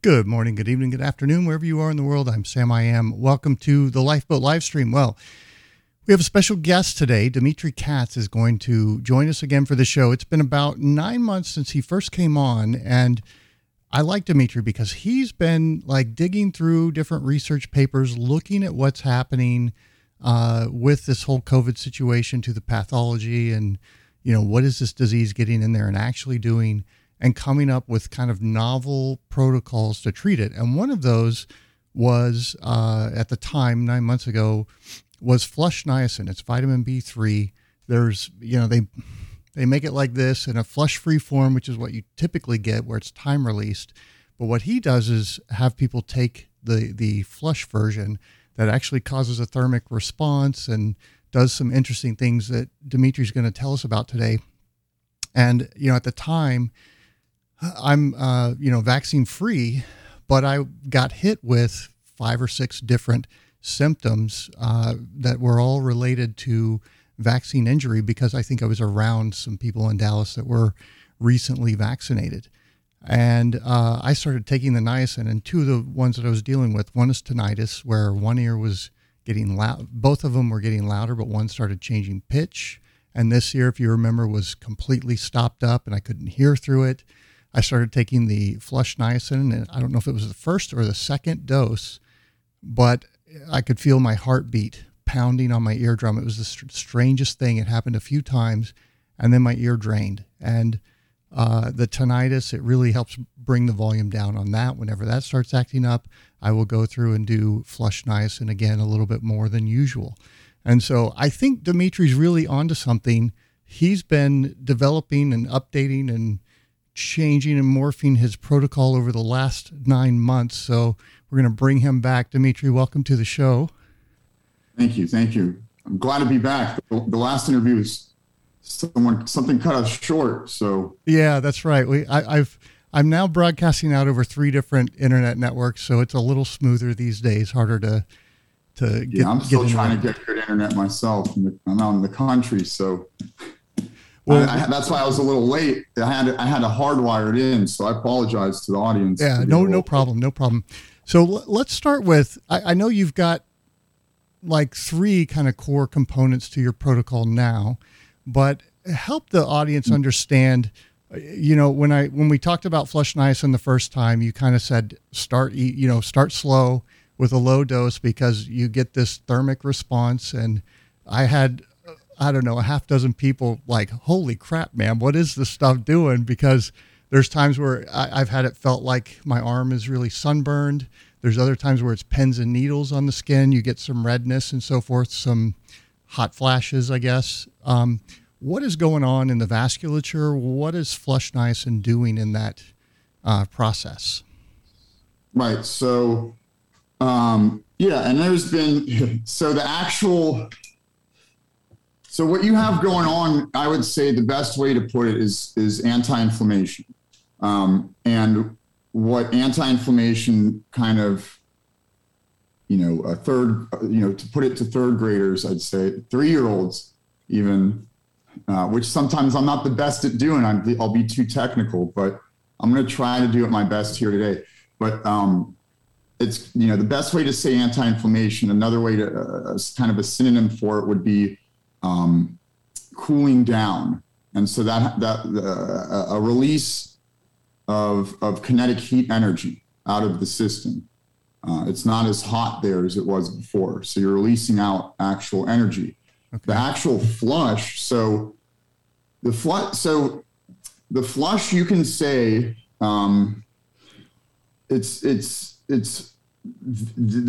Good morning, good evening, good afternoon, wherever you are in the world. I'm Sam I Am. Welcome to the Lifeboat live stream. Well, we have a special guest today. Dmitry Kats is going to join us again for the show. It's been about nine months since he first came on, and I like Dmitry because he's been like digging through different research papers, looking at what's happening uh, with this whole COVID situation to the pathology and, you know, what is this disease getting in there and actually doing and coming up with kind of novel protocols to treat it. And one of those was uh, at the time, nine months ago, was flush niacin. It's vitamin B3. There's, you know, they they make it like this in a flush free form, which is what you typically get where it's time released. But what he does is have people take the the flush version that actually causes a thermic response and does some interesting things that Dmitry's going to tell us about today. And you know, at the time, I'm uh, you know vaccine free, but I got hit with five or six different symptoms uh, that were all related to vaccine injury because I think I was around some people in Dallas that were recently vaccinated. And uh, I started taking the niacin, and two of the ones that I was dealing with one is tinnitus, where one ear was getting loud, both of them were getting louder, but one started changing pitch. And this ear, if you remember, was completely stopped up and I couldn't hear through it. I started taking the flush niacin, and I don't know if it was the first or the second dose, but I could feel my heartbeat pounding on my eardrum. It was the strangest thing. It happened a few times, and then my ear drained. And uh, the tinnitus, it really helps bring the volume down on that. Whenever that starts acting up, I will go through and do flush niacin again a little bit more than usual. And so I think Dmitry's really onto something. He's been developing and updating and changing and morphing his protocol over the last nine months. So we're going to bring him back. Dmitry, welcome to the show. Thank you. Thank you. I'm glad to be back. The, the last interview was someone something cut us short. So yeah, that's right. We I, I've I'm now broadcasting out over three different internet networks, so it's a little smoother these days. Harder to to get. Yeah, I'm still trying to get good internet myself. I'm out in the country, so well, I, I, that's why I was a little late. I had I had a hardwired in, so I apologize to the audience. Yeah, no, no problem, no problem. So let's start with. I, I know you've got like three kind of core components to your protocol now, but help the audience hmm. understand. Uh, you know, when I when we talked about flush niacin the first time, you kind of said start you know start slow with a low dose because you get this thermic response and I had I don't know a half dozen people like holy crap man what is this stuff doing because there's times where I, have had it felt like my arm is really sunburned there's other times where it's pins and needles on the skin. You get some redness and so forth, some hot flashes, I guess. Um, what is going on in the vasculature? What is flush niacin doing in that uh, process? Right. So, um, yeah, and there's been so the actual. So what you have going on, I would say the best way to put it is is anti-inflammation, um, and what anti-inflammation kind of you know a third you know to put it to third graders i'd say three year olds even uh, which sometimes i'm not the best at doing. I will be too technical but i'm going to try to do it my best here today. But um, it's you know the best way to say anti-inflammation another way to uh, kind of a synonym for it would be um, cooling down and so that that uh, a release of, of kinetic heat energy out of the system. Uh, it's not as hot there as it was before. So you're releasing out actual energy. Okay. The actual flush, so the flush, so the flush, you can say um, it's it's it's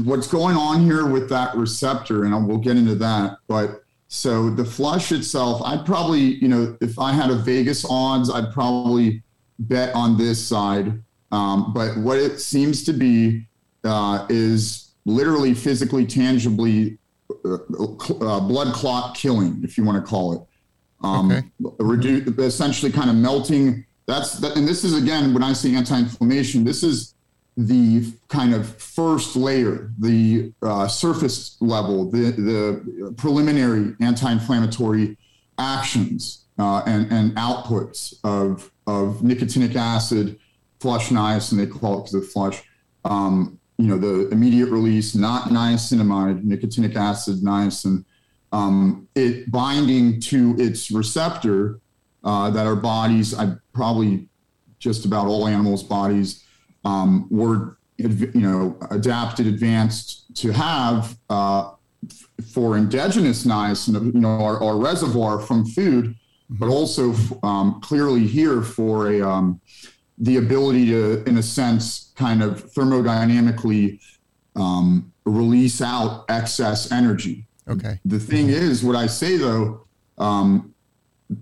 what's going on here with that receptor, and we'll get into that. But so the flush itself, I'd probably, you know, if I had a Vegas odds, I'd probably bet on this side. Um, but what it seems to be uh, is literally physically, tangibly uh, uh, blood clot killing, if you want to call it. Um, okay. essentially kind of melting. That's that, and this is again when I say anti-inflammation. This is the kind of first layer, the uh, surface level, the the preliminary anti-inflammatory actions uh, and and outputs of of nicotinic acid flush niacin, they call it because of flush. Um, you know, the immediate release, not niacinamide, nicotinic acid, niacin, um, it binding to its receptor uh, that our bodies, I probably just about all animals' bodies um, were, you know, adapted, advanced to have uh, for indigenous niacin, you know, our, our reservoir from food, but also um, clearly here for a um, the ability to, in a sense, kind of thermodynamically um, release out excess energy. Okay. The thing is, what I say though, um,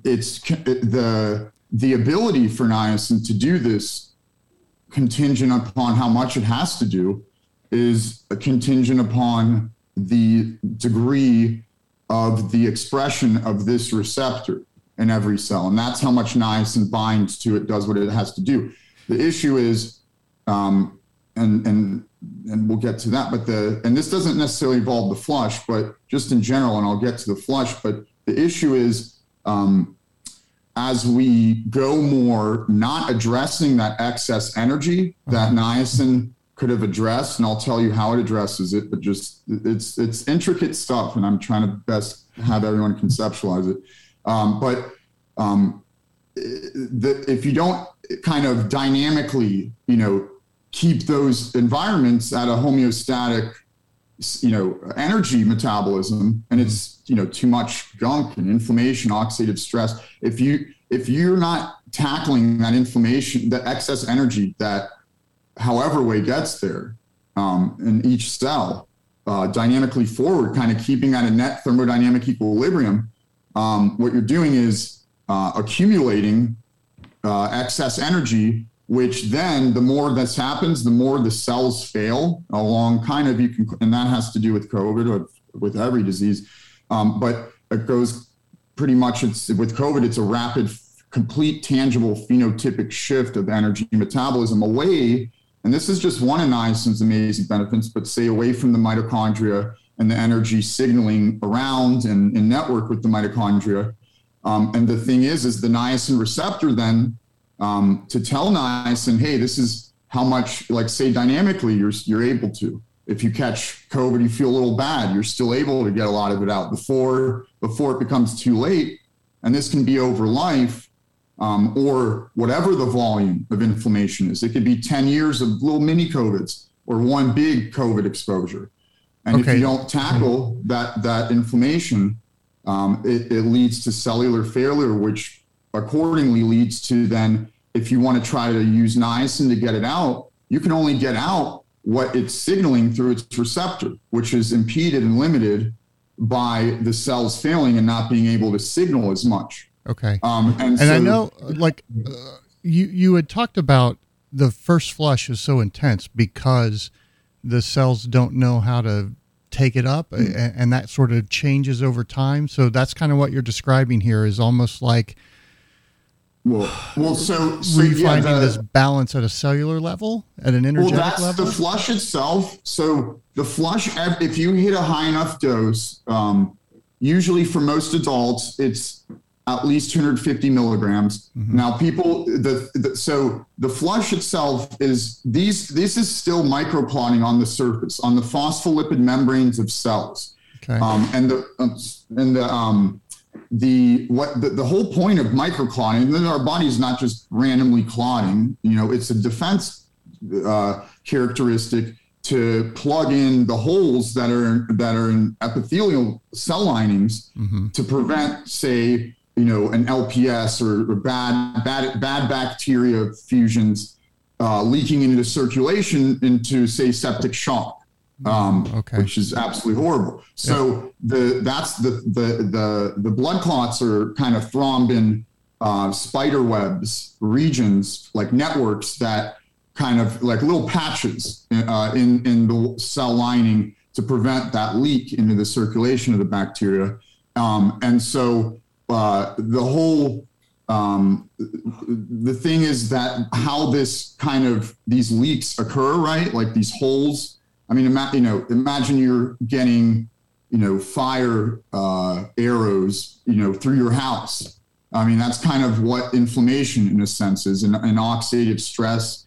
it's the the ability for niacin to do this contingent upon how much it has to do is contingent upon the degree of the expression of this receptor in every cell. And that's how much niacin binds to it, does what it has to do. The issue is, um, and, and, and we'll get to that, but the, and this doesn't necessarily involve the flush, but just in general, and I'll get to the flush, but the issue is, um, as we go more not addressing that excess energy that uh-huh. niacin could have addressed, and I'll tell you how it addresses it. But just it's it's intricate stuff, and I'm trying to best have everyone conceptualize it. Um, but um, the, if you don't kind of dynamically, you know, keep those environments at a homeostatic, you know, energy metabolism, and it's you know too much gunk and inflammation, oxidative stress. If you if you're not tackling that inflammation, that excess energy that however way gets there um, in each cell uh, dynamically forward, kind of keeping at a net thermodynamic equilibrium, um, what you're doing is uh, accumulating uh, excess energy, which then the more this happens, the more the cells fail along kind of you can, and that has to do with COVID or with every disease. Um, but it goes pretty much it's with COVID, it's a rapid, complete, tangible phenotypic shift of energy metabolism away and this is just one of niacin's amazing benefits, but say away from the mitochondria and the energy signaling around and, and network with the mitochondria. Um, and the thing is, is the niacin receptor then um, to tell niacin, hey, this is how much, like say dynamically, you're you're able to. If you catch COVID, you feel a little bad. You're still able to get a lot of it out before before it becomes too late. And this can be over life um, or whatever the volume of inflammation is. It could be 10 years of little mini COVIDs or one big COVID exposure. And okay. if you don't tackle that, that inflammation, um, it, it leads to cellular failure, which accordingly leads to then, if you want to try to use niacin to get it out, you can only get out what it's signaling through its receptor, which is impeded and limited by the cells failing and not being able to signal as much. Okay. Um, and, and so, I know, like, uh, you you had talked about the first flush is so intense because the cells don't know how to take it up, mm-hmm. and, and, that sort of changes over time. So that's kind of what you're describing here is almost like. Well, well, so, so refinding yeah, this balance at a cellular level, at an energetic well, that's level. The flush itself. So the flush, if you hit a high enough dose, um, usually for most adults, it's at least 250 milligrams. Mm-hmm. Now, people, the, the, so the flush itself is these. This is still microclotting on the surface, on the phospholipid membranes of cells. Okay. Um, and the and the um, the what the, the whole point of microclotting, and then our body is not just randomly clotting. You know, it's a defense uh, characteristic to plug in the holes that are that are in epithelial cell linings mm-hmm. to prevent, say, you know, an LPS or, or bad, bad, bad bacteria fusions uh, leaking into circulation into, say, septic shock, um, okay. which is absolutely horrible. So the that's the, the the the blood clots are kind of thrombin uh, spider webs regions like networks that kind of like little patches uh, in in the cell lining to prevent that leak into the circulation of the bacteria. Um, and so uh, the whole um, the thing is that how this kind of these leaks occur, right? Like these holes. I mean, ima- you know, imagine you're getting, you know, fire uh, arrows, you know, through your house. I mean, that's kind of what inflammation, in a sense, is, and, and oxidative stress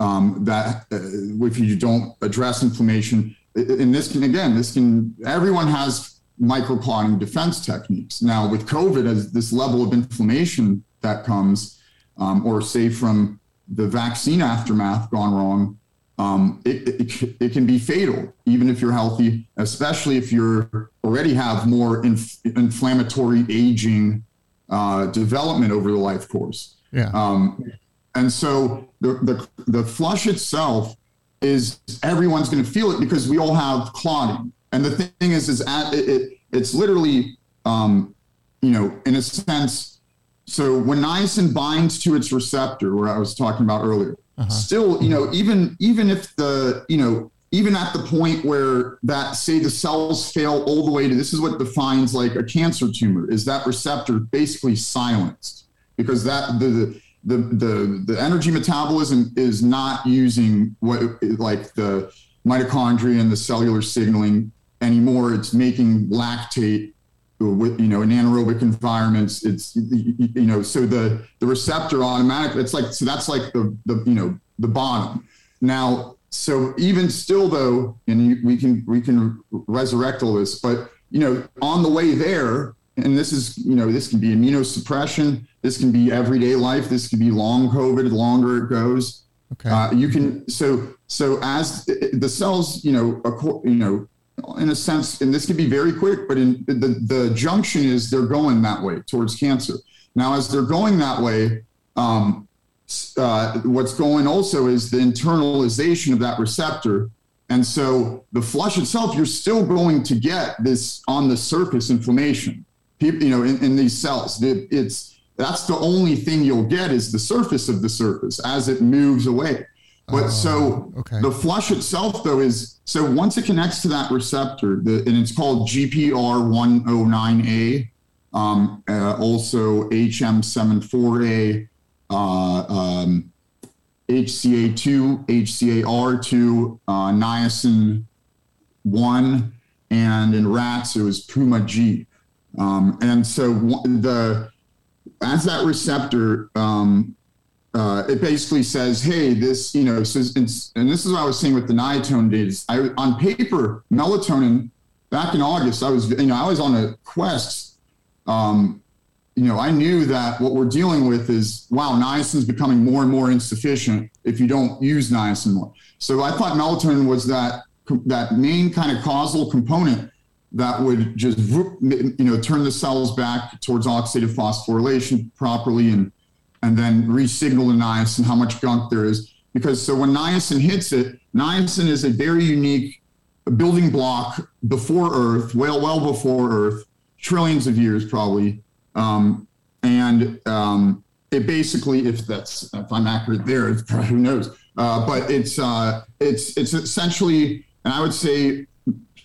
um, that uh, if you don't address inflammation, and this can again, this can everyone has microclotting defense techniques. Now with COVID, as this level of inflammation that comes, um, or say from the vaccine aftermath gone wrong, um, it, it, it, can be fatal, even if you're healthy, especially if you already have more inf- inflammatory aging uh, development over the life course. Yeah. Um, and so the, the, the flush itself is everyone's going to feel it because we all have clotting. And the thing is, is at, it, it's literally, um, you know, in a sense, so when niacin binds to its receptor, where I was talking about earlier, uh-huh. still, you know, even even if the, you know, even at the point where that say the cells fail all the way to this is what defines like a cancer tumor is that receptor basically silenced because that the the the, the energy metabolism is not using what like the mitochondria and the cellular signaling anymore it's making lactate with you know in anaerobic environments it's you know so the the receptor automatically it's like so that's like the the you know the bottom. Now so even still though and we can we can resurrect all this but you know on the way there and this is you know this can be immunosuppression this can be everyday life this can be long covid the longer it goes. Okay. Uh, you can so so as the cells you know you know in a sense, and this can be very quick, but in the, the junction is they're going that way towards cancer. Now, as they're going that way, um, uh, what's going also is the internalization of that receptor. And so the flush itself, you're still going to get this on the surface inflammation, people, you know, in, in these cells. It, it's that's the only thing you'll get is the surface of the surface as it moves away. But uh, so okay. the flush itself, though, is so once it connects to that receptor, the, and it's called GPR109A, um, uh, also HM74A, uh, um, HCA2, HCAR2, uh, niacin 1, and in rats, it was PUMA-G. Um, and so the as that receptor um, uh, it basically says, hey, this, you know, says, and, this is what I was saying with the niacin data. I, on paper, melatonin, back in August, I was, you know, I was on a quest. Um, you know, I knew that what we're dealing with is, wow, niacin is becoming more and more insufficient if you don't use niacin more. So I thought melatonin was that that main kind of causal component that would just, you know, turn the cells back towards oxidative phosphorylation properly and and then re-signal the niacin how much gunk there is. Because so when niacin hits it, niacin is a very unique building block before Earth, well, well before Earth, trillions of years probably. Um, and um, it basically, if that's if I'm accurate there, who knows? Uh, but it's uh, it's it's essentially, and I would say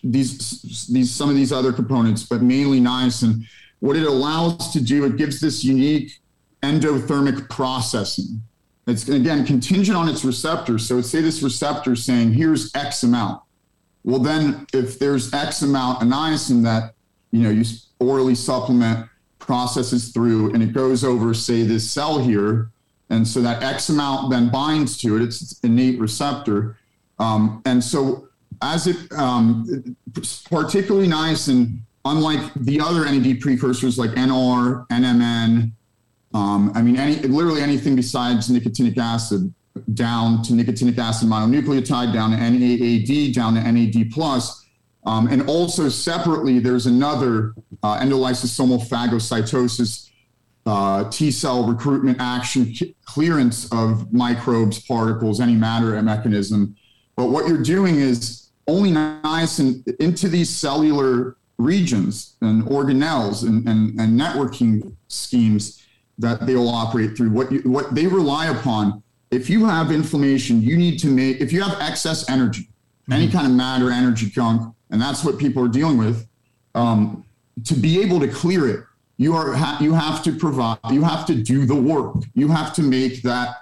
these these some of these other components, but mainly niacin. What it allows to do, it gives this unique endothermic processing. It's again contingent on its receptor. So say this receptor saying, here's X amount. Well, then if there's X amount niacin that you know you orally supplement processes through and it goes over, say, this cell here, and so that X amount then binds to it, it's innate receptor. Um, and so as it, um, particularly niacin, unlike the other NAD precursors like NR, NMN, um, I mean, any, literally anything besides nicotinic acid down to nicotinic acid mononucleotide, down to NAAD, down to NAD plus. Um, and also separately, there's another uh, endolysosomal phagocytosis uh, T cell recruitment action clearance of microbes, particles, any matter mechanism. But what you're doing is only niacin into these cellular regions and organelles and, and, and networking schemes that they will operate through. What you, what they rely upon. If you have inflammation, you need to make. If you have excess energy, mm-hmm. any kind of matter, energy gunk, and that's what people are dealing with. Um, to be able to clear it, you are ha- you have to provide. You have to do the work. You have to make that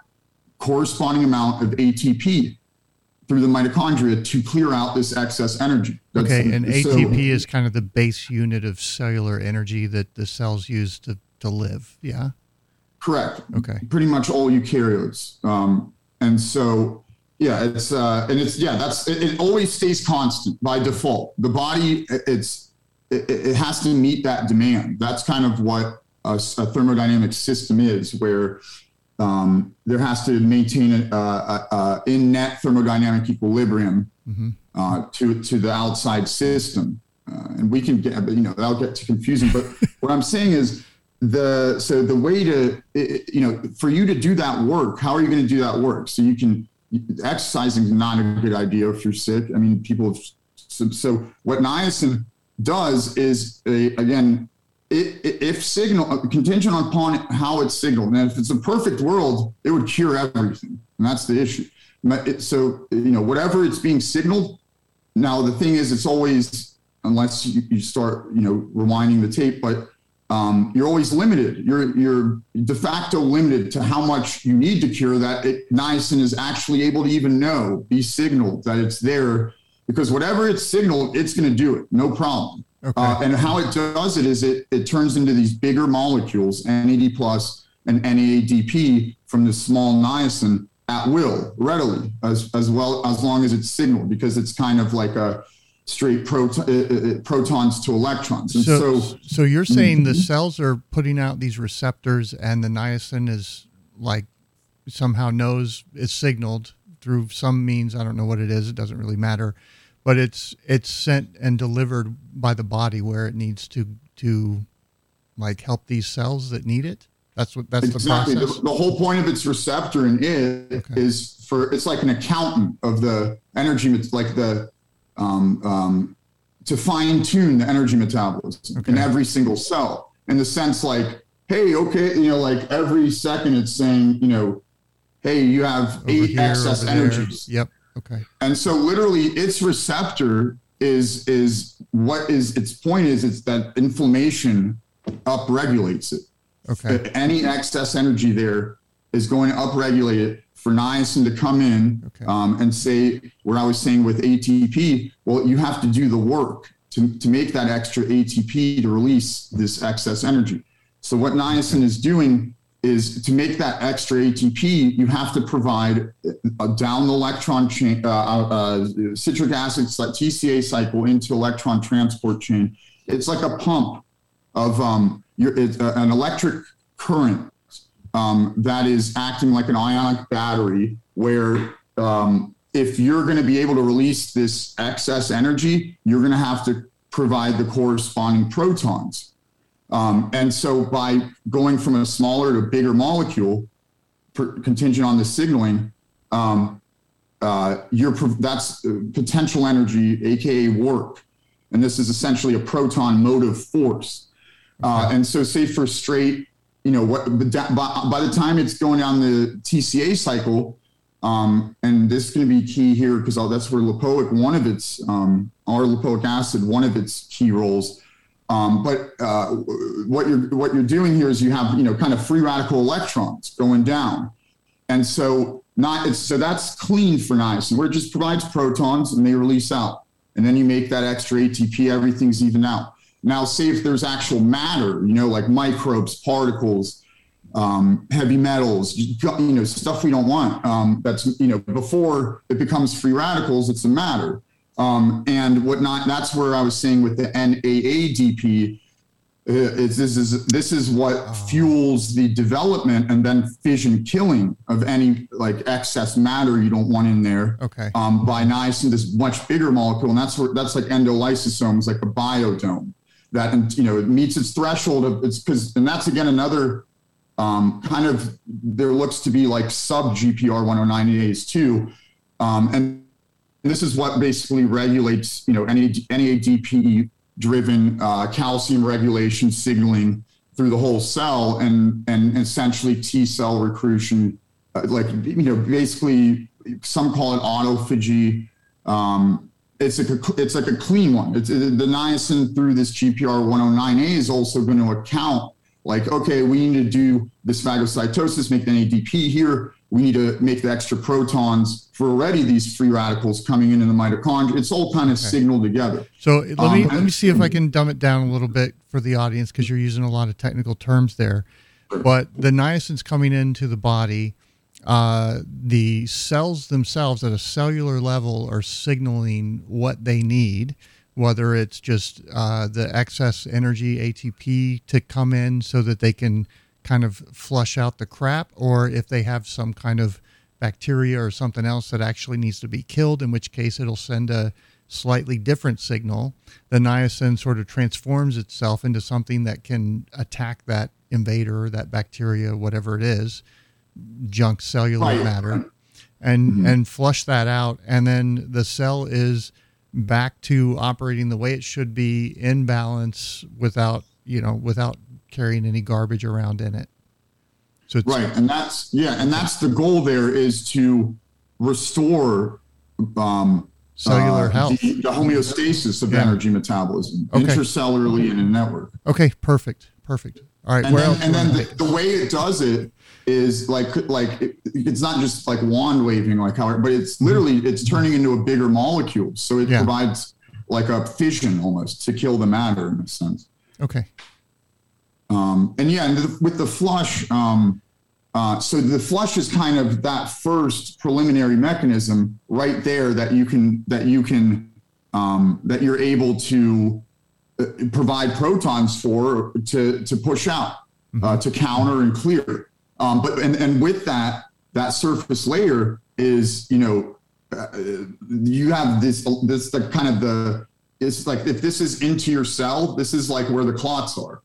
corresponding amount of ATP through the mitochondria to clear out this excess energy. That's, okay, and so, ATP is kind of the base unit of cellular energy that the cells use to to live. Yeah. Correct. Okay. Pretty much all eukaryotes. Um, and so yeah, it's uh, and it's yeah, that's it, it always stays constant by default. The body it's it, it has to meet that demand. That's kind of what a, a thermodynamic system is, where um, there has to maintain a, a, a in net thermodynamic equilibrium mm-hmm. uh, to to the outside system. Uh, and we can get, you know, that'll get too confusing. But what I'm saying is the so the way to you know for you to do that work, how are you going to do that work? So you can exercising is not a good idea if you're sick. I mean, people. Have, so, so what niacin does is a, again it, if signal contingent upon how it's signaled and if it's a perfect world it would cure everything and that's the issue so you know whatever it's being signaled now the thing is it's always unless you, you start you know rewinding the tape but um, you're always limited you're you're de facto limited to how much you need to cure that it, niacin is actually able to even know be signaled that it's there because whatever it's signaled it's going to do it no problem Okay. Uh, and how it does it is it, it turns into these bigger molecules, NAD plus and NADP from this small niacin at will, readily, as, as well as long as it's signaled, because it's kind of like a straight proton, uh, uh, uh, protons to electrons. And so, so, so you're saying mm-hmm. the cells are putting out these receptors, and the niacin is like somehow knows it's signaled through some means. I don't know what it is. It doesn't really matter but it's it's sent and delivered by the body where it needs to to like help these cells that need it. That's what that's exactly. the process. The, the whole point of its receptor and it okay. is for it's like an accountant of the energy. Like the um, um, to fine tune the energy metabolism okay. in every single cell. In the sense, like, hey, okay, you know, like every second it's saying, you know, hey, you have over eight here, excess energies. There. Yep. Okay. And so literally its receptor is is what is its point is it's that inflammation upregulates it. Okay. That any excess energy there is going to upregulate it for niacin to come in okay. um, and say what I was saying with ATP. Well, you have to do the work to, to make that extra ATP to release this excess energy. So what niacin is doing is to make that extra ATP, you have to provide a down the electron chain, uh, uh, uh citric acid TCA cycle into electron transport chain. It's like a pump of um, your, it's uh, an electric current um, that is acting like an ionic battery, where um, if you're going to be able to release this excess energy, you're going to have to provide the corresponding protons. Um, and so by going from a smaller to bigger molecule, per, contingent on the signaling, um, uh, you're, that's potential energy, aka work. And this is essentially a proton motive force. Uh, and so, say for straight, you know, what by, by the time it's going down the TCA cycle, um, and this is going to be key here because that's where lipoic, one of its, um, or lipoic acid, one of its key roles. Um, but uh, what you're what you're doing here is you have you know kind of free radical electrons going down, and so not so that's clean for niacin where it just provides protons and they release out, and then you make that extra ATP, everything's even out. Now, say if there's actual matter, you know, like microbes, particles, um, heavy metals, you know, stuff we don't want. Um, that's you know before it becomes free radicals, it's a matter. Um, and whatnot. That's where I was saying with the NAADP. Uh, is this is this is what fuels the development and then fission killing of any like excess matter you don't want in there. Okay. Um, by niacin, this much bigger molecule, and that's where that's like endolysosomes, like a biodome that you know it meets its threshold of it's because and that's again another um, kind of there looks to be like sub GPR 109As too, um, and this is what basically regulates, you know, any NADP driven uh, calcium regulation signaling through the whole cell and and essentially T cell recruitment, uh, like you know, basically some call it autophagy. Um, it's like a it's like a clean one. It's the niacin through this GPR 109A is also going to account like okay, we need to do this phagocytosis, make the ADP here we need to make the extra protons for already these free radicals coming into the mitochondria. It's all kind of okay. signaled together. So let um, me let me see if I can dumb it down a little bit for the audience because you're using a lot of technical terms there. But the niacin's coming into the body, uh, the cells themselves at a cellular level are signaling what they need, whether it's just uh, the excess energy ATP to come in so that they can kind of flush out the crap, or if they have some kind of bacteria or something else that actually needs to be killed, in which case it'll send a slightly different signal. The niacin sort of transforms itself into something that can attack that invader, that bacteria, whatever it is, junk cellular right. matter, and mm-hmm. and flush that out, and then the cell is back to operating the way it should be in balance without you know without carrying any garbage around in it. So right, and that's yeah, and that's the goal. There is to restore um, cellular uh, health, the, the, homeostasis of yeah. energy metabolism, okay. intercellularly in a network. Okay, perfect, perfect. All right, and then, and then the, the, way it does it is like like it, it's not just like wand waving like how, but it's literally it's turning into a bigger molecule. So it yeah. provides like a fission almost to kill the matter in a sense. Okay. Um, and yeah, and the, with the flush, um, uh, so the flush is kind of that first preliminary mechanism right there that you can that you can um, that you're able to uh, provide protons for to to push out uh, mm-hmm. to counter and clear. Um, but and and with that that surface layer is you know uh, you have this this the kind of the it's like if this is into your cell, this is like where the clots are,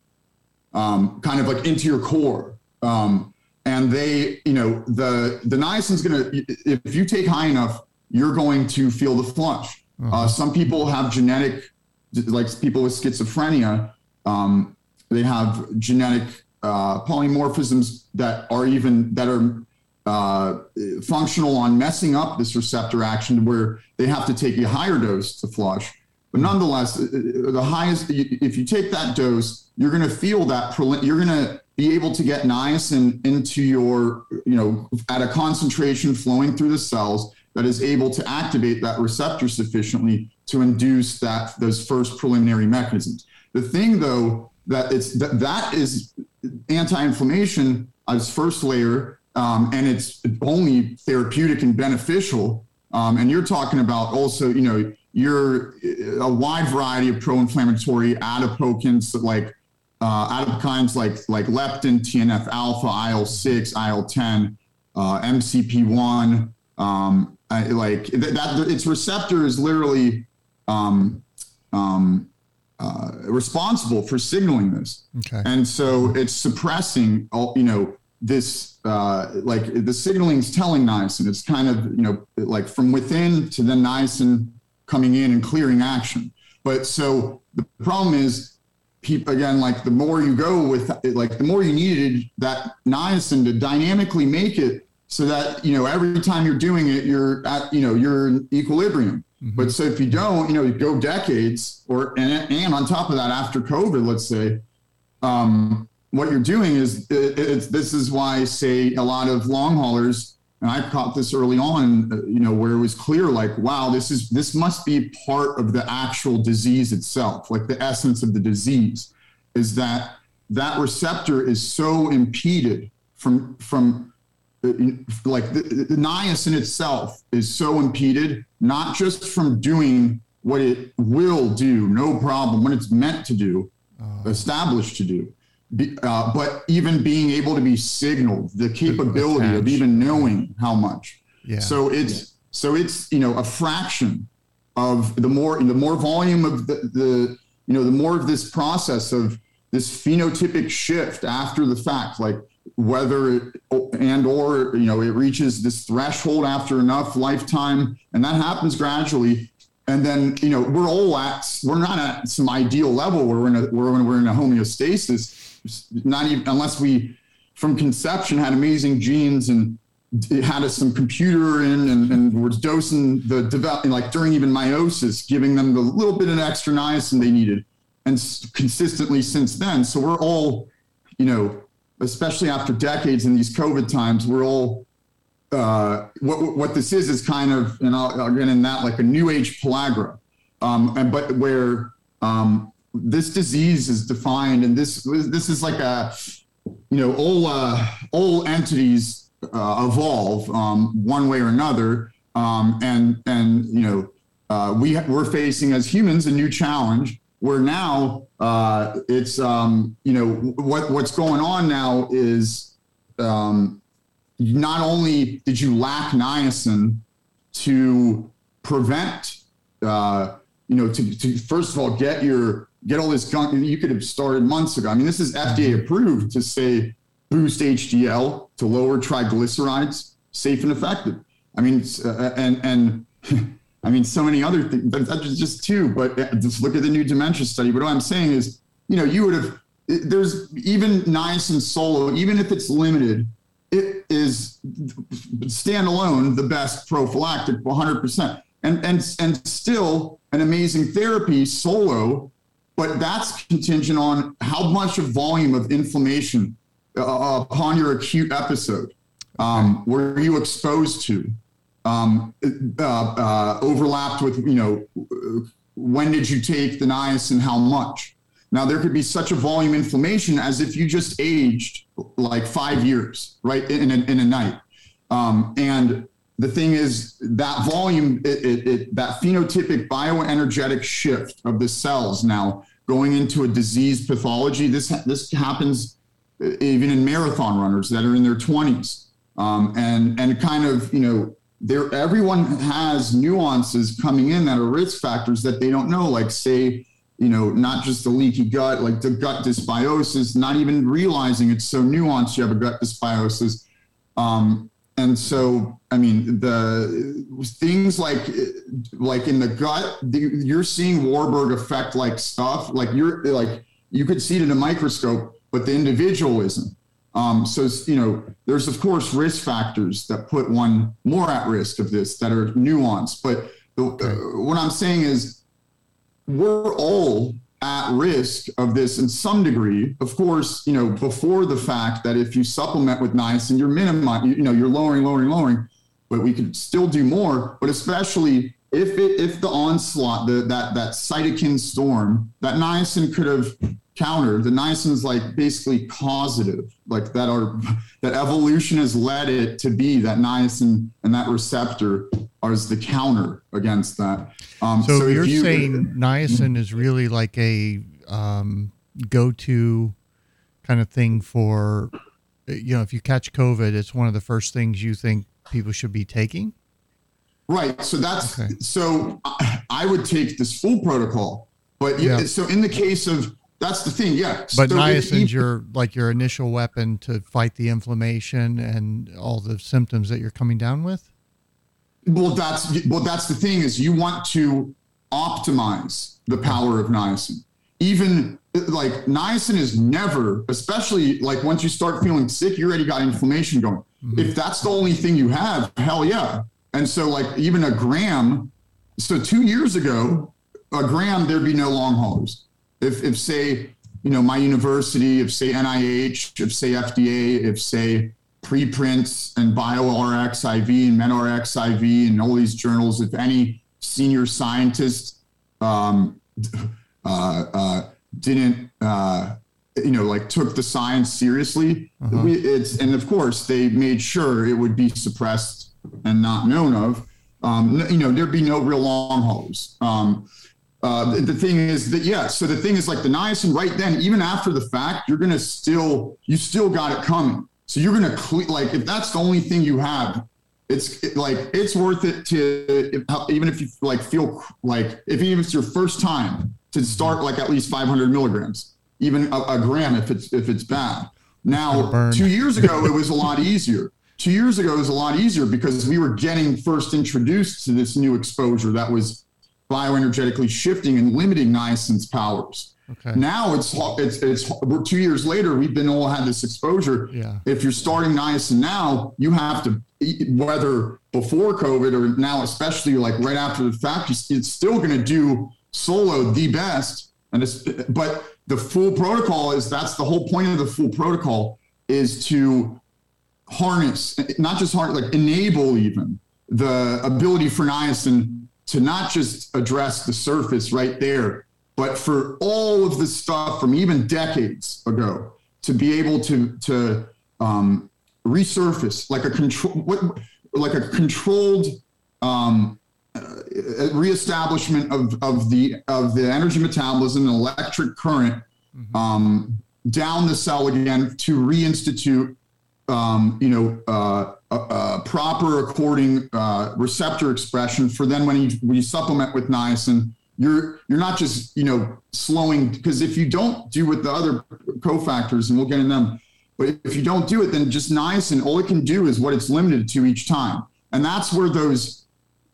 um, kind of like into your core. Um, and they, you know, the the niacin's going to, if you take high enough, you're going to feel the flush. Uh-huh. Uh, some people have genetic, like people with schizophrenia, um, they have genetic uh, polymorphisms that are even that are uh, functional on messing up this receptor action, where they have to take a higher dose to flush. But nonetheless, uh, uh, the highest, if you take that dose, you're going to feel that. You're going to be able to get niacin into your, you know, at a concentration flowing through the cells that is able to activate that receptor sufficiently to induce that those first preliminary mechanisms. The thing though that it's that, that is anti-inflammation as first layer, um, and it's only therapeutic and beneficial. Um, and you're talking about also, you know, you're a wide variety of pro-inflammatory adipokines like uh, adipokines like like leptin, TNF alpha, IL six, IL ten, uh, MCP one. Um, like that, that, its receptor is literally um, um, uh, responsible for signaling this, okay. and so it's suppressing all you know this uh, like the signaling is telling niacin. It's kind of you know like from within to then niacin coming in and clearing action. But so the problem is people again like the more you go with it, like the more you needed that niacin to dynamically make it so that you know every time you're doing it you're at you know you're in equilibrium mm-hmm. but so if you don't you know you go decades or and, and on top of that after covid let's say um, what you're doing is it, it's this is why say a lot of long haulers and I caught this early on, you know, where it was clear, like, wow, this is this must be part of the actual disease itself, like the essence of the disease, is that that receptor is so impeded from from uh, like the, the niacin itself is so impeded, not just from doing what it will do, no problem, when it's meant to do, uh, established to do, uh, but even being able to be signaled, the capability of even knowing how much. Yeah. So it's yeah. so it's you know a fraction of the more the more volume of the, the you know the more of this process of this phenotypic shift after the fact, like whether it, and or you know it reaches this threshold after enough lifetime, and that happens gradually. And then you know we're all at we're not at some ideal level where we're in a where we're in a homeostasis not even unless we from conception had amazing genes and it had us some computer in and, and was dosing the developing like during even meiosis, giving them the little bit of extra niacin they needed, and consistently since then. So we're all, you know, especially after decades in these COVID times, we're all. Uh, what what this is is kind of, and I'll, I'll get in that like a new age pellagra, um, and but where um, this disease is defined, and this this is like a you know all uh, all entities uh, evolve um, one way or another. Um, and and you know uh, we we're facing as humans a new challenge where now uh, it's um, you know what what's going on now is um, not only did you lack niacin to prevent uh, you know to, to first of all get your get all this gunk you could have started months ago. I mean this is FDA approved to say boost HDL to lower triglycerides, safe and effective. I mean uh, and and I mean, so many other things. That's just two, but uh, just look at the new dementia study. But what I'm saying is, you know, you would have, there's even niacin solo, even if it's limited, it is standalone the best prophylactic 100%. And, and, and still an amazing therapy solo, but that's contingent on how much of volume of inflammation uh, upon your acute episode um, were you exposed to um, uh, uh, overlapped with, you know, when did you take the niacin, how much? Now, there could be such a volume inflammation as if you just aged like five years, right, in a, in a night. Um, and the thing is that volume, it, it, it, that phenotypic bioenergetic shift of the cells now going into a disease pathology, this, this happens even in marathon runners that are in their 20s. Um, and, and kind of, you know, there everyone has nuances coming in that are risk factors that they don't know like say you know not just the leaky gut like the gut dysbiosis not even realizing it's so nuanced you have a gut dysbiosis. Um, and so i mean the things like like in the gut you're seeing warburg effect like stuff like you're like you could see it in a microscope but the individual isn't um, so, you know, there's of course risk factors that put one more at risk of this that are nuanced. But the, uh, what I'm saying is we're all at risk of this in some degree. Of course, you know, before the fact that if you supplement with niacin, you're minimizing, you know, you're lowering, lowering, lowering, but we could still do more. But especially if it if the onslaught, the that that cytokine storm, that niacin could have countered the niacin is like basically causative like that are that evolution has led it to be that niacin and that receptor are the counter against that. Um, so, so you're you, saying niacin is really like a um, go-to kind of thing for you know if you catch covid it's one of the first things you think people should be taking right so that's okay. so I, would take this full protocol but yeah. so in the case of that's the thing, yeah. But so niacin's your like your initial weapon to fight the inflammation and all the symptoms that you're coming down with. Well, that's well, that's the thing is you want to optimize the power of niacin. Even like niacin is never, especially like once you start feeling sick, you already got inflammation going. Mm-hmm. If that's the only thing you have, hell yeah. And so like even a gram. So two years ago, a gram there'd be no long haulers if, if say, you know, my university, if say NIH, if say FDA, if say preprints and bioRxiv and medRxiv and all these journals, if any senior scientist um, uh, uh, didn't, uh, you know, like took the science seriously, uh-huh. we, it's and of course they made sure it would be suppressed and not known of. Um, you know, there'd be no real long haulers. Um, uh, the, the, thing is that yeah so the thing is like the niacin right then even after the fact you're gonna still you still got it coming so you're gonna cle- like if that's the only thing you have it's it, like it's worth it to if, even if you like feel like if even if it's your first time to start like at least 500 milligrams even a, a gram if it's if it's bad now two years ago it was a lot easier two years ago it was a lot easier because we were getting first introduced to this new exposure that was bioenergetically shifting and limiting niacin's powers. Okay. Now it's it's it's we're two years later. We've been all had this exposure. Yeah. If you're starting niacin now, you have to whether before COVID or now, especially like right after the fact, it's still going to do solo the best. And it's but the full protocol is that's the whole point of the full protocol is to harness, not just harness, like enable even the ability for niacin to not just address the surface right there, but for all of the stuff from even decades ago to be able to to um, resurface like a control, what, like a controlled um, uh, reestablishment of, of the of the energy metabolism and electric current mm-hmm. um, down the cell again to reinstitute um, you know uh, uh, proper according uh, receptor expression for then when you, when you supplement with niacin you're you're not just you know slowing because if you don't do what the other cofactors and we'll get in them but if you don't do it then just niacin all it can do is what it's limited to each time. And that's where those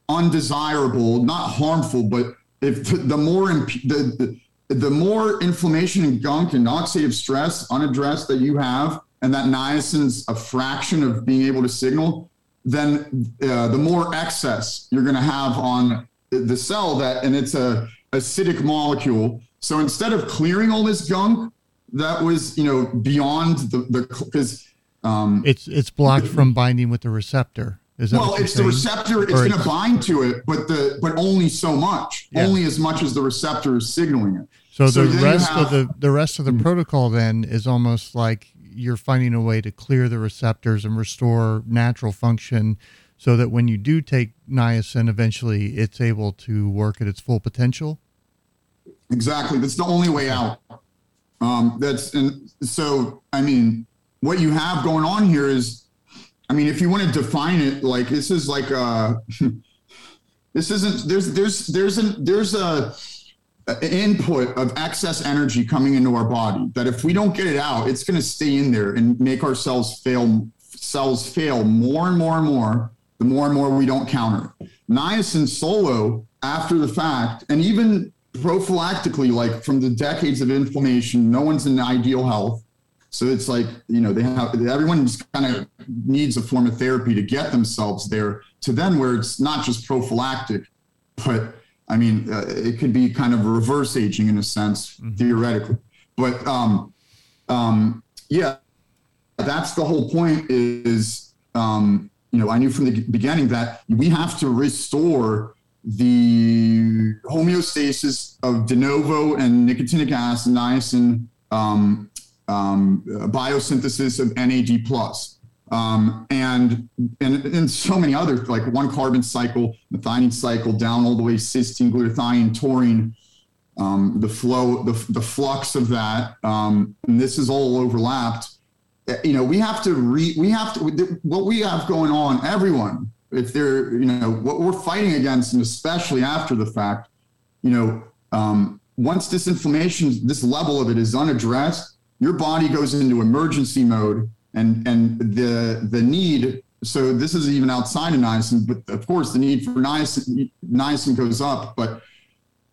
undesirable not harmful but if the more imp- the, the the more inflammation and gunk and oxidative stress unaddressed that you have and that niacin's a fraction of being able to signal then uh, the more excess you're going to have on the cell that, and it's a acidic molecule. So instead of clearing all this gunk that was, you know, beyond the, the, because, um, it's, it's blocked from binding with the receptor. Is that well, it's saying? the receptor. It's going to bind to it, but the but only so much, yeah. only as much as the receptor is signaling it. So, so the rest have, of the the rest of the mm-hmm. protocol then is almost like you're finding a way to clear the receptors and restore natural function so that when you do take niacin, eventually it's able to work at its full potential? Exactly. That's the only way out. Um, that's and so I mean, what you have going on here is, I mean, if you want to define it, like this is like uh this isn't there's there's there's a there's a input of excess energy coming into our body that if we don't get it out, it's going to stay in there and make our cells fail cells fail more and more and more the more and more we don't counter. it. Niacin solo after the fact, and even prophylactically, like from the decades of inflammation, no one's in ideal health. So it's like, you know, they have everyone just kind of needs a form of therapy to get themselves there to then where it's not just prophylactic, but I mean, uh, it could be kind of reverse aging in a sense, mm-hmm. theoretically. But um, um, yeah, that's the whole point is um, you know, I knew from the beginning that we have to restore the homeostasis of de novo and nicotinic acid, niacin, um, um, biosynthesis of NAD plus, um, and, and and so many other like one carbon cycle, methionine cycle, down all the way cysteine, glutathione, taurine, um, the flow, the, the flux of that, um, and this is all overlapped. You know, we have to re, we have to, what we have going on, everyone, if they're, you know, what we're fighting against, and especially after the fact, you know, um, once this inflammation, this level of it is unaddressed, your body goes into emergency mode and, and the, the need, so this is even outside of niacin, but of course the need for niacin, niacin goes up, but,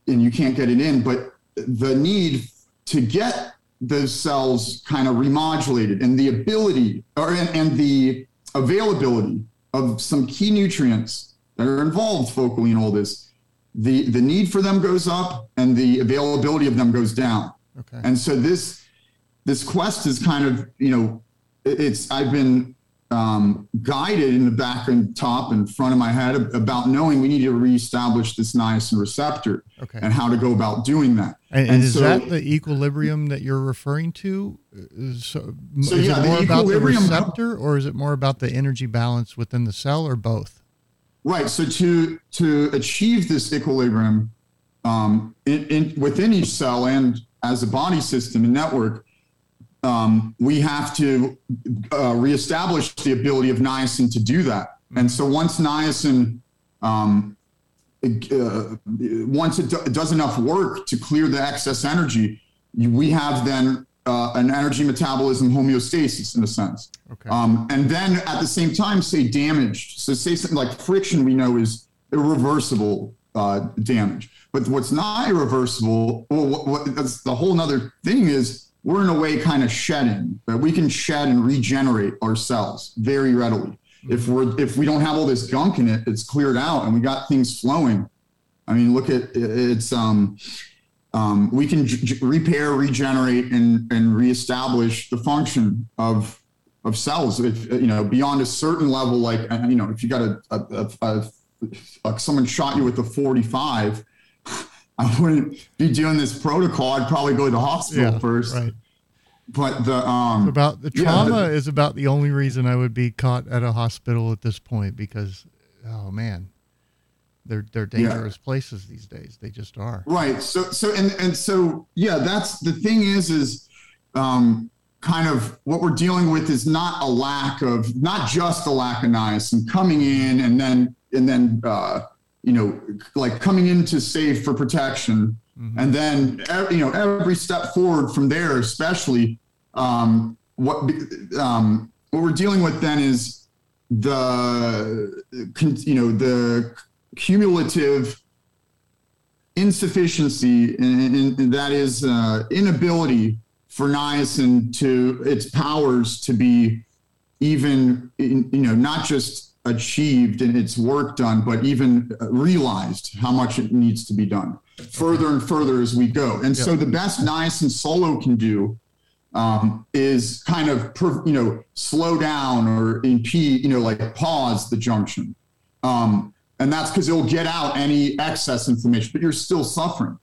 and you can't get it in, but the need to get those cells kind of remodulated and the ability or and, and the availability of some key nutrients that are involved focally in all this the the need for them goes up and the availability of them goes down. Okay. And so this this quest is kind of you know it's i've been um, guided in the back and top and front of my head about knowing we need to reestablish this niacin receptor okay. and how to go about doing that. And, and, is so, that the equilibrium that you're referring to? So, so is yeah, it more the about the receptor or is it more about the energy balance within the cell or both? Right. So to to achieve this equilibrium um, in, in, within each cell and as a body system and network, um, we have to uh, reestablish the ability of niacin to do that. And so once niacin, um, uh, once it do, does enough work to clear the excess energy, we have then uh, an energy metabolism homeostasis in a sense. Okay. Um, and then at the same time, say damaged. So say something like friction, we know is irreversible uh, damage. But what's not irreversible, well, what, what, that's the whole other thing is we're in a way kind of shedding that we can shed and regenerate ourselves very readily. If we're if we don't have all this gunk in it, it's cleared out and we got things flowing. I mean, look at it's um, um, we can j- repair, regenerate, and and reestablish the function of of cells. If you know beyond a certain level, like uh, you know, if you got a, a, a, a someone shot you with a 45 I wouldn't be doing this protocol. I'd probably go to the hospital yeah, first. Right. but the um about the trauma yeah, is about the only reason I would be caught at a hospital at this point because oh man they're they're dangerous yeah. places these days they just are right so so and and so yeah that's the thing is is um kind of what we're dealing with is not a lack of not just a lack of niacin coming in and then and then uh you know like coming in to save for protection mm-hmm. and then you know every step forward from there especially um what um what we're dealing with then is the you know the cumulative insufficiency and, and that is uh, inability for niacin to its powers to be even you know not just achieved and its work done but even realized how much it needs to be done further and further as we go and so the best niacin solo can do um, is kind of you know slow down or impede you know like pause the junction um, and that's because it'll get out any excess inflammation, but you're still suffering.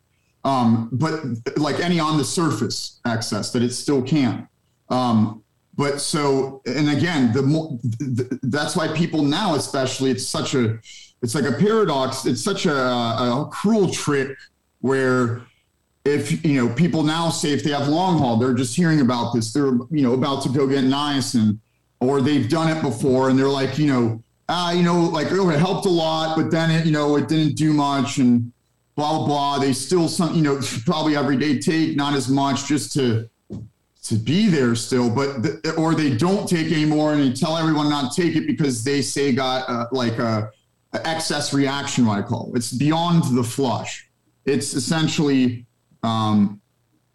Um, but like any on the surface excess that it still can. Um, but so, and again, the more the, that's why people now, especially, it's such a, it's like a paradox. It's such a, a cruel trick where if you know people now say if they have long haul, they're just hearing about this, they're you know about to go get niacin, or they've done it before, and they're like, you know, uh, you know, like oh, it helped a lot, but then it, you know, it didn't do much and blah blah blah. They still some, you know, probably every day take not as much just to to be there still, but the, or they don't take anymore and they tell everyone not to take it because they say got uh, like a, a, excess reaction. What I call it. it's beyond the flush. It's essentially um,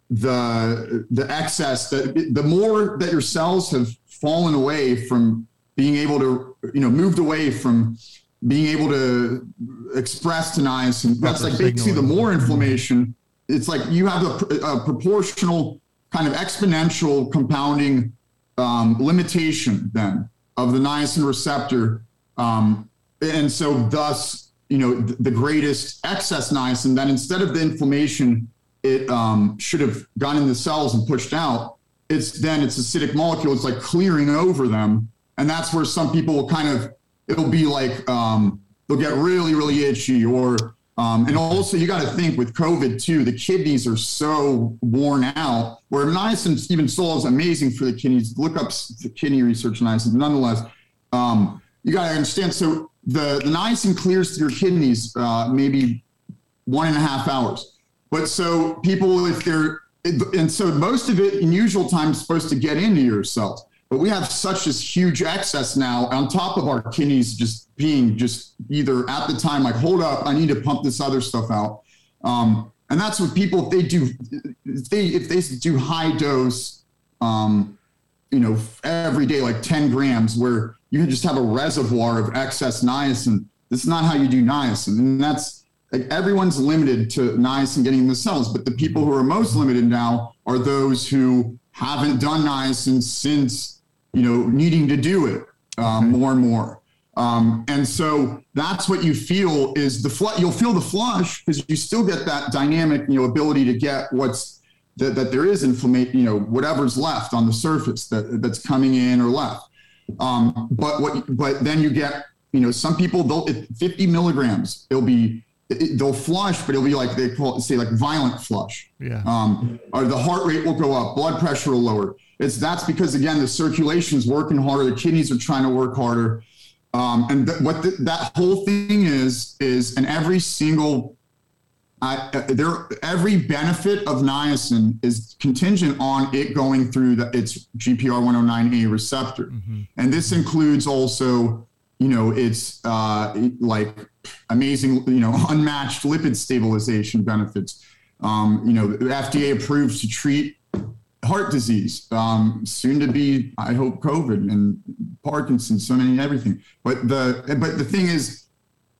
the the excess that the more that your cells have fallen away from being able to, you know, moved away from being able to express to niacin. That's like basically the more inflammation. It's like you have a, a proportional kind of exponential compounding um, limitation then of the niacin receptor. Um, and so thus, you know, the, the greatest excess niacin, then instead of the inflammation, it um, should have gone in the cells and pushed out. It's then it's acidic molecule. It's like clearing over them and that's where some people will kind of it'll be like um, they'll get really really itchy or um, and also you got to think with covid too the kidneys are so worn out where niacin even still is amazing for the kidneys. Look up the kidney research niacin nonetheless. Um, you got to understand so the, the niacin clears through your kidneys uh, maybe one and a half hours. But so people if they're and so most of it in usual time is supposed to get into your cells but we have such this huge excess now on top of our kidneys just being just either at the time like hold up i need to pump this other stuff out. Um, and that's what people if they do if they if they do high dose um, you know every day like 10 grams where you can just have a reservoir of excess niacin this is not how you do niacin. And that's like everyone's limited to niacin getting in the cells but the people who are most limited now are those who haven't done niacin since you know, needing to do it um, more and more. Um, and so that's what you feel is the flush. You'll feel the flush because you still get that dynamic, you know, ability to get what's that, that there is inflammation, you know, whatever's left on the surface that that's coming in or left. Um, but what, but then you get, you know, some people they'll 50 milligrams. It'll be it, they'll flush, but it'll be like they call it, say like violent flush. Yeah. Um, or the heart rate will go up, blood pressure will lower. It's that's because again the circulation's working harder, the kidneys are trying to work harder, um, and th- what the, that whole thing is is and every single uh, there every benefit of niacin is contingent on it going through the, its GPR 109A receptor, mm-hmm. and this includes also you know it's uh, like amazing you know unmatched lipid stabilization benefits. Um, you know, the FDA approved to treat heart disease, um, soon to be, I hope, COVID and Parkinson's, so many everything. But the but the thing is,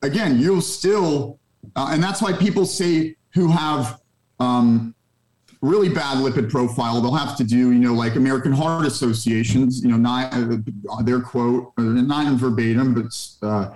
again, you'll still, uh, and that's why people say who have um, really bad lipid profile, they'll have to do, you know, like American Heart Associations, you know, not uh, their quote, uh, not in verbatim, but uh,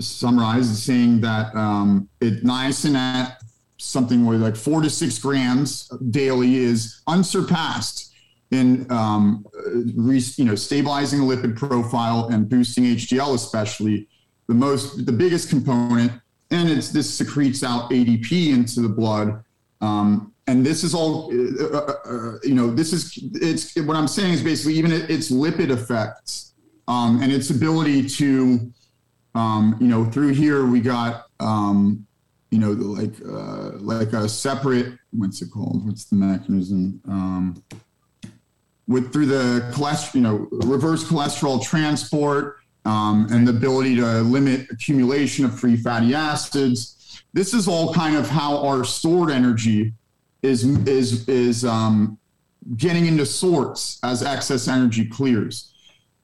summarized, saying that um, it niacin at something where like four to six grams daily is unsurpassed in um, you know stabilizing the lipid profile and boosting HDL, especially the most the biggest component. And it's this secretes out ADP into the blood. Um, and this is all uh, uh, uh, you know this is it's what i'm saying is basically even its lipid effects um, and its ability to um, you know through here we got um, you know like uh, like a separate what's it called? What's the mechanism? Um, with through the cholesterol you know reverse cholesterol transport um, and the ability to limit accumulation of free fatty acids. This is all kind of how our stored energy is is is um, getting into sorts as excess energy clears,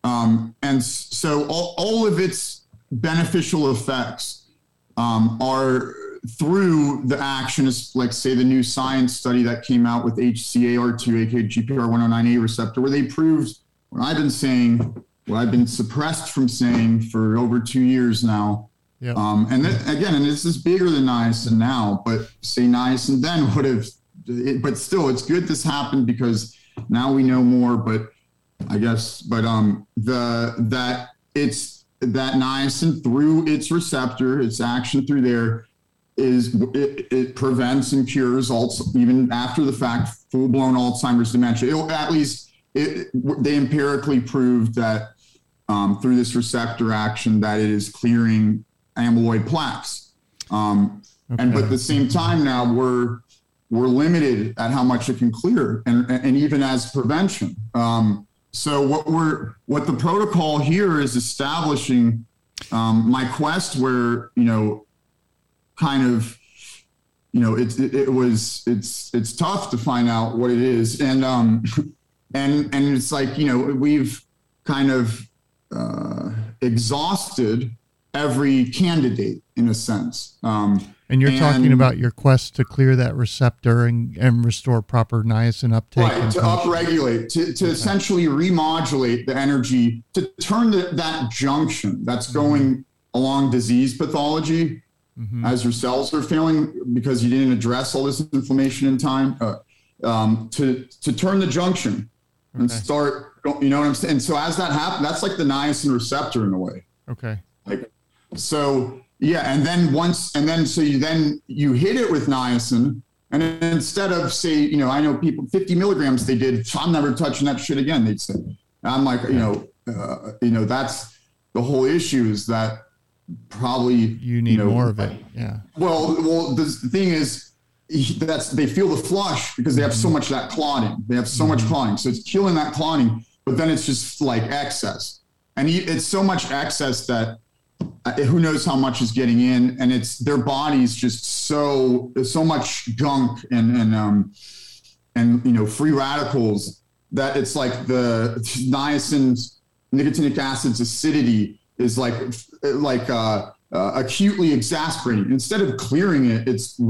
um, and so all, all of its beneficial effects um, are through the action, is like say the new science study that came out with HCAR2, aka GPR109A receptor, where they proved what I've been saying, what I've been suppressed from saying for over two years now. Yep. Um, and then, again, and this is bigger than niacin now, but say niacin then would have it, but still, it's good this happened because now we know more. But I guess, but um, the that it's that niacin through its receptor, its action through there is it, it prevents and cures also even after the fact full blown Alzheimer's dementia. It, at least it, they empirically proved that um, through this receptor action that it is clearing amyloid plaques. Um, okay. And but at the same time now we're we're limited at how much it can clear, and and even as prevention. Um, so what we're what the protocol here is establishing um, my quest, where you know, kind of, you know, it, it, it was it's it's tough to find out what it is, and um, and and it's like you know we've kind of uh, exhausted every candidate in a sense. Um, and you're and, talking about your quest to clear that receptor and, and restore proper niacin uptake. Right, to upregulate, to, to okay. essentially remodulate the energy, to turn the, that junction that's mm-hmm. going along disease pathology mm-hmm. as your cells are failing because you didn't address all this inflammation in time, uh, um, to, to turn the junction okay. and start, you know what I'm saying? And so as that happens, that's like the niacin receptor in a way. Okay. Like, so yeah, and then once, and then so you then you hit it with niacin, and instead of say, you know, I know people 50 milligrams they did, so I'm never touching that shit again. They'd say, I'm like, you know, uh, you know, that's the whole issue is that probably you need you know, more of it. Yeah. Well, well, the thing is, that's they feel the flush because they have so mm-hmm. much that clotting. They have so mm-hmm. much clotting, so it's killing that clotting. But then it's just like excess, and it's so much excess that uh, who knows how much is getting in and it's their bodies just so so much junk and and um and you know free radicals that it's like the niacin nicotinic acid's acidity is like like uh, uh, acutely exasperating. Instead of clearing it, it's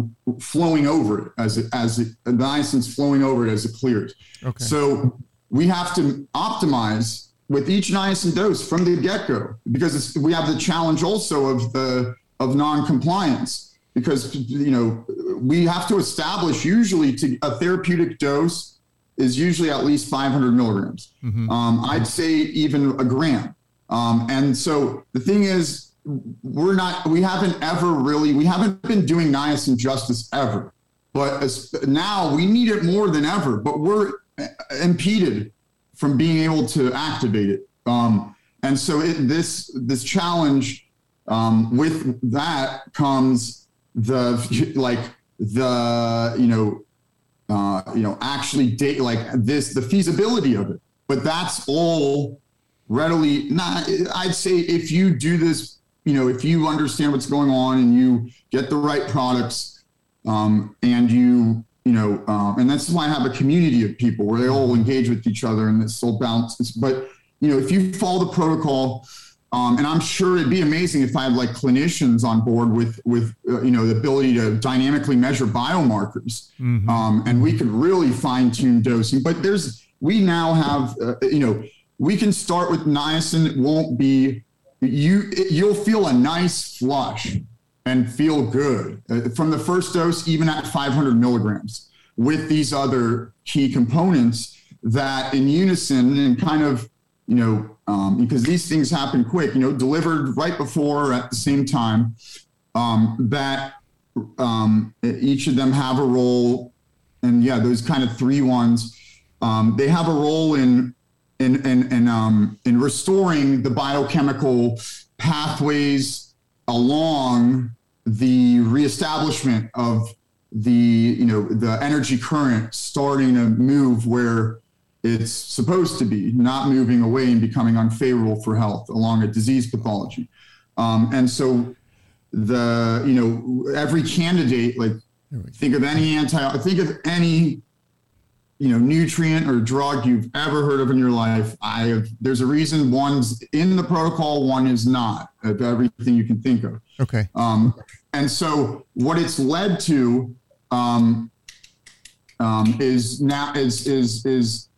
flowing over it as it as it, the niacin's flowing over it as it clears. Okay. So we have to optimize with each niacin dose from the get-go because we have the challenge also of the of non-compliance because you know we have to establish usually to a therapeutic dose is usually at least 500 milligrams mm-hmm. um, i'd say even a gram um, and so the thing is we're not we haven't ever really we haven't been doing niacin justice ever but as, now we need it more than ever but we're impeded from being able to activate it. Um, and so it, this this challenge um, with that comes the like the you know uh, you know actually date like this the feasibility of it. But that's all readily not. I'd say if you do this, you know, if you understand what's going on and you get the right products um, and you you know, um, and that's why I have a community of people where they all engage with each other and it's all bounces But you know, if you follow the protocol, um, and I'm sure it'd be amazing if I had like clinicians on board with with uh, you know the ability to dynamically measure biomarkers, mm-hmm. um, and we could really fine tune dosing. But there's we now have uh, you know we can start with niacin. It won't be you. You'll feel a nice flush and feel good uh, from the first dose, even at 500 milligrams with these other key components. that in unison and kind of, you know, um, because these things happen quick, you know, delivered right before at the same time, um, that um, each of them have a role. And yeah, those kind of three ones, um, they have a role in in in in, um, in restoring the biochemical pathways along the reestablishment of the you know the energy current starting to move where it's supposed to be, not moving away and becoming unfavorable for health along a disease pathology. Um, and so the you know every candidate like think of any anti think of any you know nutrient or drug you've ever heard of in your life i have there's a reason one's in the protocol one is not of everything you can think of okay um, and so what it's led to um, um, is now is is is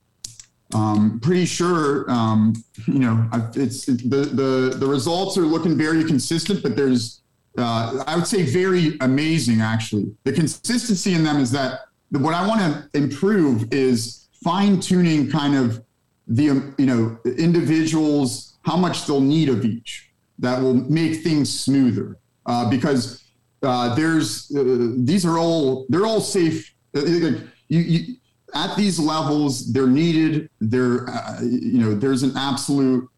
um, pretty sure um, you know it's the the the results are looking very consistent, but there's uh, I would say very amazing actually. The consistency in them is that what I want to improve is fine tuning kind of the um, you know individuals how much they'll need of each that will make things smoother uh, because uh, there's uh, these are all they're all safe. Uh, you, you, at these levels, they're needed. They're uh, you know there's an absolute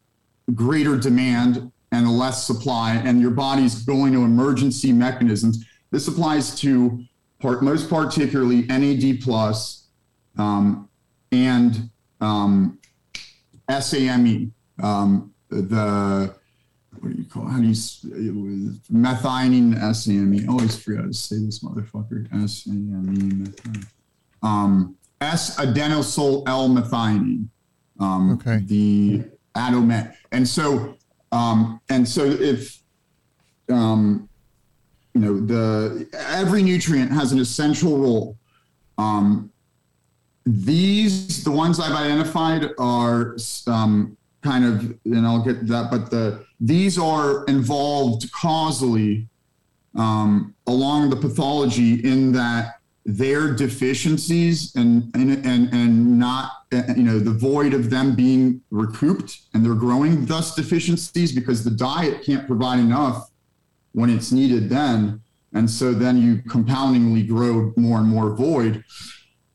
greater demand and a less supply, and your body's going to emergency mechanisms. This applies to part most particularly NAD plus um, and um, SAMe. Um, the what do you call it? How do you methionine SAMe? Always forget to say this motherfucker. SAMe Um, S adenosyl L methionine. Um, okay. The Adomet. And so, um, and so if, um, you know, the every nutrient has an essential role. Um, these, the ones I've identified, are um, kind of, and I'll get that, but the these are involved causally um, along the pathology in that their deficiencies and and and, and not you know the void of them being recouped and they're growing thus deficiencies because the diet can't provide enough when it's needed then and so then you compoundingly grow more and more void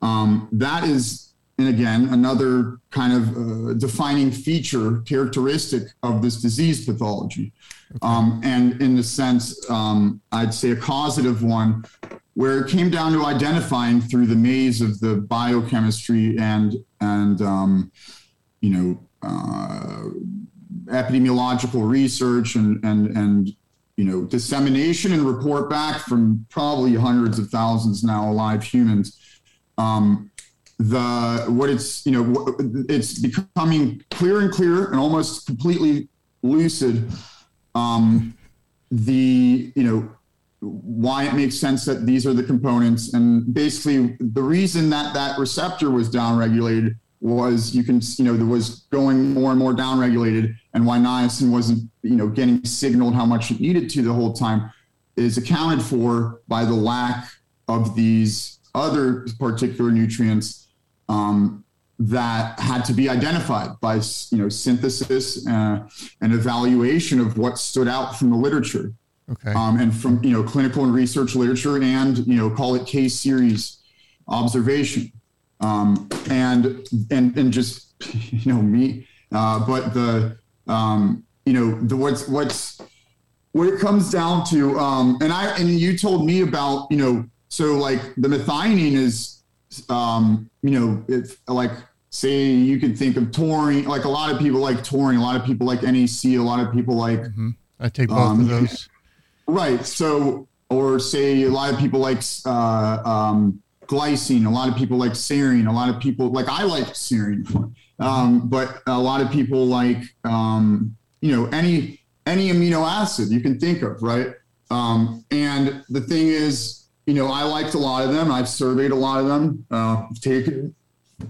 um, that is and again, another kind of uh, defining feature, characteristic of this disease pathology. Okay. Um, and in the sense, um, I'd say a causative one, where it came down to identifying through the maze of the biochemistry and, and um, you know, uh, epidemiological research and, and, and you know, dissemination and report back from probably hundreds of thousands now alive humans. Um, the what it's you know it's becoming clearer and clearer and almost completely lucid um, the you know why it makes sense that these are the components and basically the reason that that receptor was downregulated was you can you know there was going more and more downregulated and why niacin wasn't you know getting signaled how much it needed to the whole time is accounted for by the lack of these other particular nutrients um, that had to be identified by you know synthesis uh, and evaluation of what stood out from the literature okay. um, and from you know clinical and research literature and you know call it case series observation um, and and and just you know me uh, but the um, you know the what's what's what it comes down to um, and I and you told me about you know so like the methionine is um, you know, it's like say you could think of taurine. Like a lot of people like taurine. A lot of people like NAC. A lot of people like. Mm-hmm. I take both um, of those. Right. So, or say a lot of people like uh, um, glycine. A lot of people like serine. A lot of people like I like serine, um, but a lot of people like um, you know any any amino acid you can think of, right? Um, and the thing is, you know, I liked a lot of them. I've surveyed a lot of them, uh, taken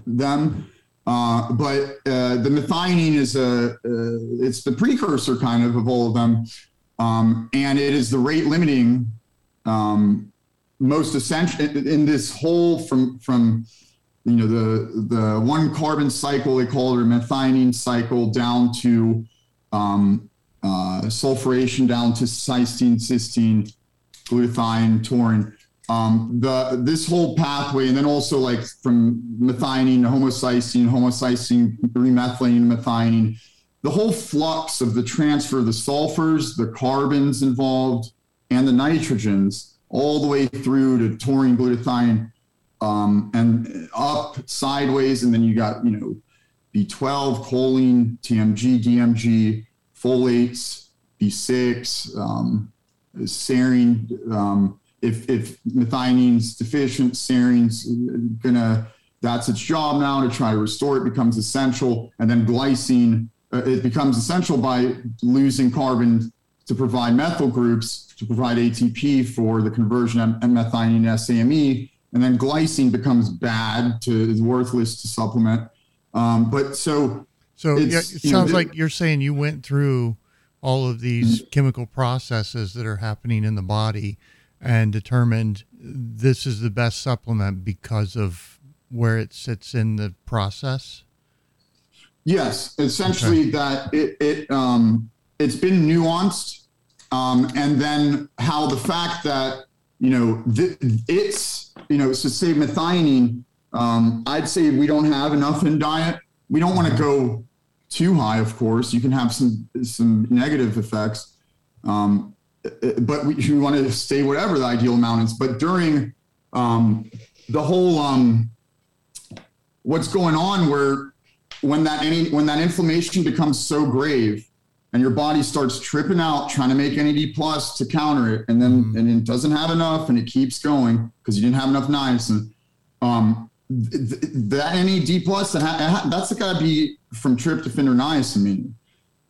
them. Uh, but uh, the methionine is a uh, it's the precursor kind of of all of them, um, and it is the rate limiting um, most essential in, this whole from from you know the the one carbon cycle they call it or methionine cycle down to um, uh, sulfuration down to cysteine, cysteine, glutathione, taurine. Um, the this whole pathway, and then also like from methionine to homocysteine, homocysteine, remethylene, methionine, the whole flux of the transfer of the sulfurs, the carbons involved, and the nitrogens, all the way through to taurine, glutathione, um, and up sideways, and then you got you know B12, choline, TMG, DMG, folates, B6, um, serine. Um, if if methionine's deficient, serine's gonna that's its job now to try to restore it becomes essential, and then glycine uh, it becomes essential by losing carbon to provide methyl groups to provide ATP for the conversion of methionine to SAMe, and then glycine becomes bad to is worthless to supplement. Um, but so so yeah, it sounds know, like you're saying you went through all of these mm-hmm. chemical processes that are happening in the body and determined this is the best supplement because of where it sits in the process. Yes, essentially okay. that it it um, it's been nuanced, um, and then how the fact that you know th- it's you know so say methionine, um, I'd say we don't have enough in diet. We don't want to go too high, of course. You can have some some negative effects, um, but we, we, want to stay whatever the ideal amount is. But during um, the whole um, what's going on, where when that any when that inflammation becomes so grave, and your body starts tripping out trying to make NAD plus to counter it, and then mm-hmm. and it doesn't have enough, and it keeps going because you didn't have enough niacin. Um, that NAD plus that that's got to be from tryptophan or niacin.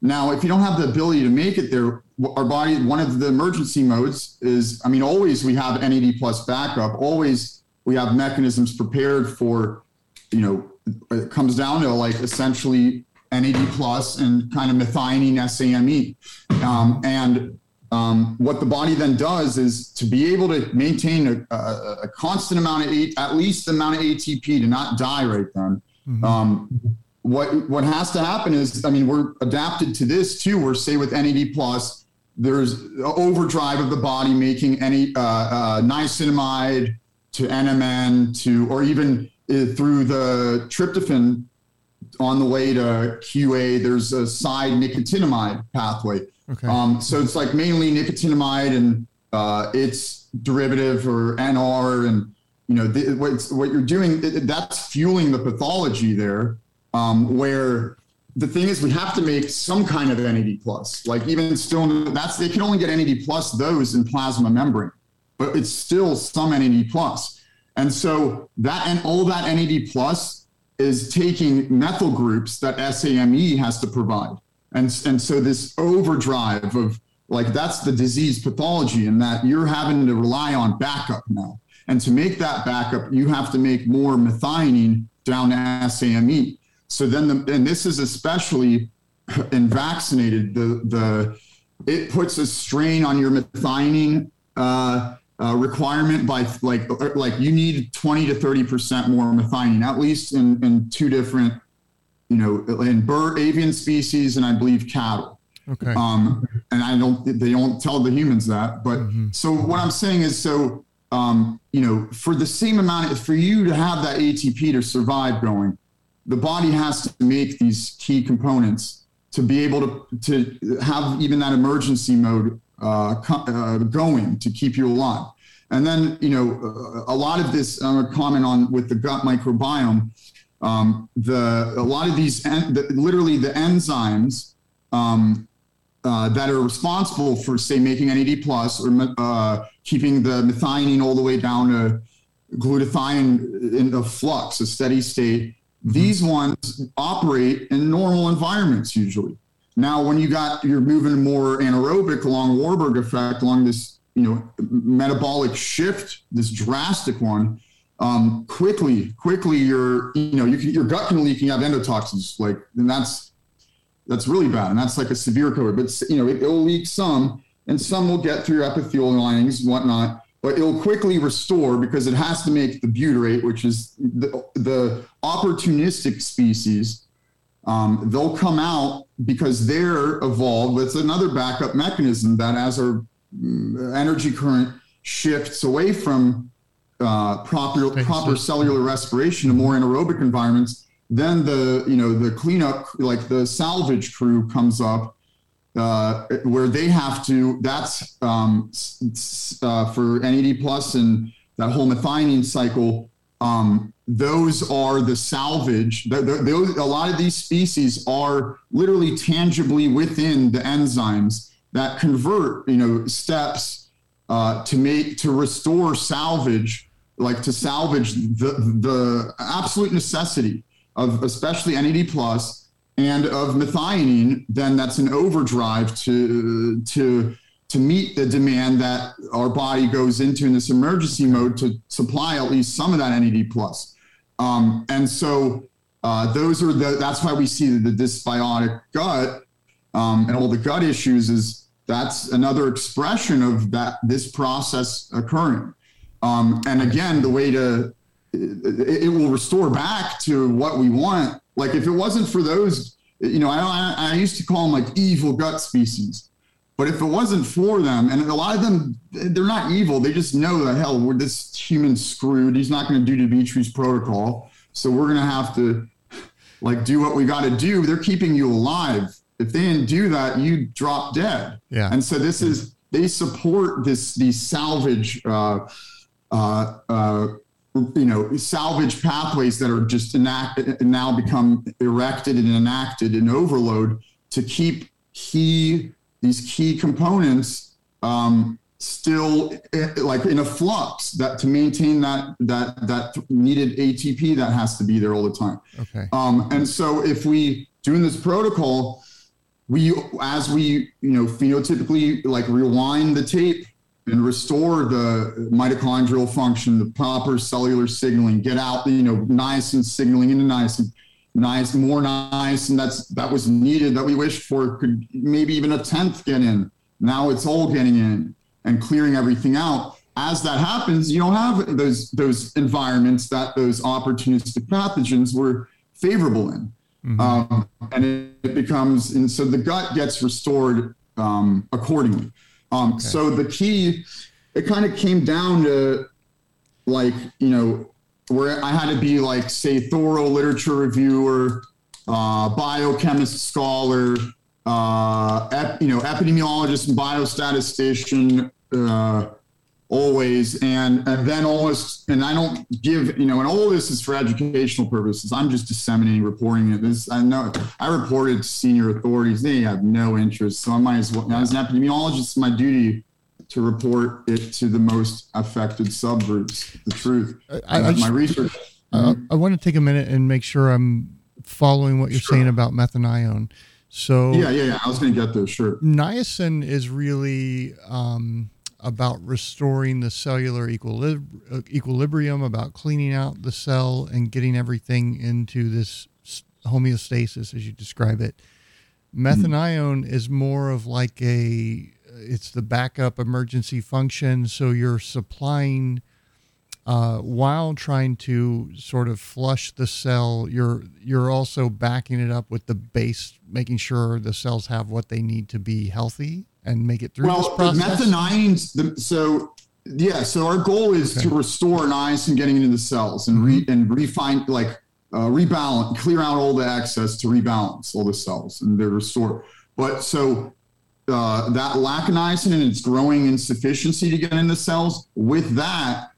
Now, if you don't have the ability to make it there, our body one of the emergency modes is I mean always we have NAD plus backup. Always we have mechanisms prepared for you know it comes down to like essentially NAD plus and kind of methionine SAMe. Um, and um, what the body then does is to be able to maintain a, a, a constant amount of at least the amount of ATP to not die right then. Mm-hmm. Um, what what has to happen is, I mean, we're adapted to this too. We're say with NAD plus, there's overdrive of the body making any uh, uh, niacinamide to NMN to, or even uh, through the tryptophan on the way to QA. There's a side nicotinamide pathway Okay. Um, so it's like mainly nicotinamide and uh, its derivative or NR, and you know the, what you're doing. It, that's fueling the pathology there. Um, where the thing is, we have to make some kind of NAD plus. Like even still, that's they can only get NAD plus those in plasma membrane, but it's still some NAD plus. And so that and all that NAD plus is taking methyl groups that SAMe has to provide. And, and so this overdrive of like that's the disease pathology and that you're having to rely on backup now. And to make that backup, you have to make more methionine down to SAMe. So then, the, and this is especially in vaccinated, the, the, it puts a strain on your methionine uh, uh, requirement by like, like you need 20 to 30% more methionine, at least in, in two different you know, in bird, avian species, and I believe cattle. Okay. Um, and I don't, they don't tell the humans that. But mm-hmm. so what I'm saying is, so, um, you know, for the same amount, for you to have that ATP to survive going, the body has to make these key components to be able to, to have even that emergency mode uh, uh, going to keep you alive. And then, you know, a lot of this, I'm going to comment on with the gut microbiome um, the a lot of these en- the, literally the enzymes um, uh, that are responsible for say making NAD plus or uh, keeping the methionine all the way down to glutathione in a flux, a steady state. Mm-hmm. These ones operate in normal environments usually. Now, when you got you're moving more anaerobic along Warburg effect, along this you know metabolic shift, this drastic one, um, quickly, quickly your you know you can, your gut can leak and you have endotoxins like and that's that's really bad and that's like a severe COVID. But you know it, will leak some and some will get through your epithelial linings and whatnot. but it'll quickly restore because it has to make the butyrate, which is the, the opportunistic species. Um, they'll come out because they're evolved. It's another backup mechanism that as our mm, energy current shifts away from uh, proper proper cellular respiration to more anaerobic environments, then the you know the cleanup like the salvage crew comes up uh, where they have to. That's um, uh, for NAD plus and that whole methionine cycle. Um, those are the salvage. Those, a lot of these species are literally tangibly within the enzymes that convert, you know, steps uh, to make to restore salvage, like to salvage the the absolute necessity of especially NAD plus and of methionine, then that's an overdrive to to to meet the demand that our body goes into in this emergency mode to supply at least some of that NAD plus. Um, and so uh, those are the that's why we see the, dysbiotic gut um, and all the gut issues is that's another expression of that this process occurring. Um, and again, the way to it, it, will restore back to what we want. Like if it wasn't for those, you know, I, I used to call them like evil gut species. But if it wasn't for them, and a lot of them, they're not evil. They just know that hell, we're this human screwed. He's not going to do Dmitry's protocol, so we're going to have to like do what we got to do. They're keeping you alive. If they didn't do that, you'd drop dead. Yeah. And so this is they support this these salvage uh, uh, uh, you know salvage pathways that are just enacted now become erected and enacted in overload to keep key these key components um, still eh, like in a flux that to maintain that that that needed ATP that has to be there all the time. Okay. Um, and so if we doing this protocol, we as we you know phenotypically like rewind the tape and restore the mitochondrial function, the proper cellular signaling, get out, the you know, niacin signaling into niacin, nice, more niacin that's that was needed that we wished for could maybe even a tenth get in. Now it's all getting in and clearing everything out. As that happens, you don't have those those environments that those opportunistic pathogens were favorable in. Mm-hmm. Um, and it, it, becomes, and so the gut gets restored um, accordingly. Um, okay. So the key, it kind of came down to like, you know, where I had to be like, say, thorough literature reviewer, uh, biochemist scholar, uh, ep, you know, epidemiologist and biostatistician, uh, always and and then almost and i don't give you know and all this is for educational purposes. I'm just disseminating reporting it. This i know i reported to senior authorities. They have no interest so i might as well as an epidemiologist it's my duty to report it to the most affected subgroups the truth I, I just, my research uh, i want to take a minute and make sure i'm following what you're sure. saying about methanione so yeah yeah yeah i was going to get there sure niacin is really um about restoring the cellular equilib- equilibrium, about cleaning out the cell and getting everything into this homeostasis, as you describe it. Methanione mm-hmm. is more of like a, it's the backup emergency function. So you're supplying uh, while trying to sort of flush the cell. You're you're also backing it up with the base, making sure the cells have what they need to be healthy and make it through well, this process? So yeah, so our goal is okay. to restore niacin getting into the cells and re mm-hmm. and refine like uh, rebalance, clear out all the excess to rebalance all the cells and they're restored. But so uh, that lack of niacin and its growing insufficiency to get in the cells, with that,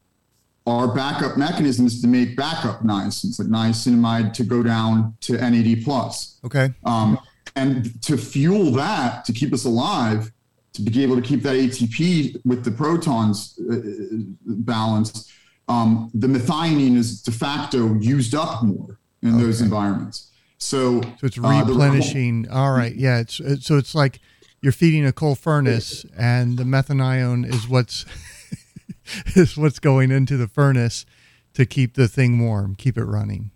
our backup mechanisms to make backup niacins, like niacinamide to go down to NAD plus. Okay. Um, and to fuel that, to keep us alive, to be able to keep that ATP with the protons uh, balanced, um, the methionine is de facto used up more in okay. those environments. So, so it's replenishing. Uh, all right, yeah. It's, it's so it's like you're feeding a coal furnace, and the methanione is what's is what's going into the furnace to keep the thing warm, keep it running.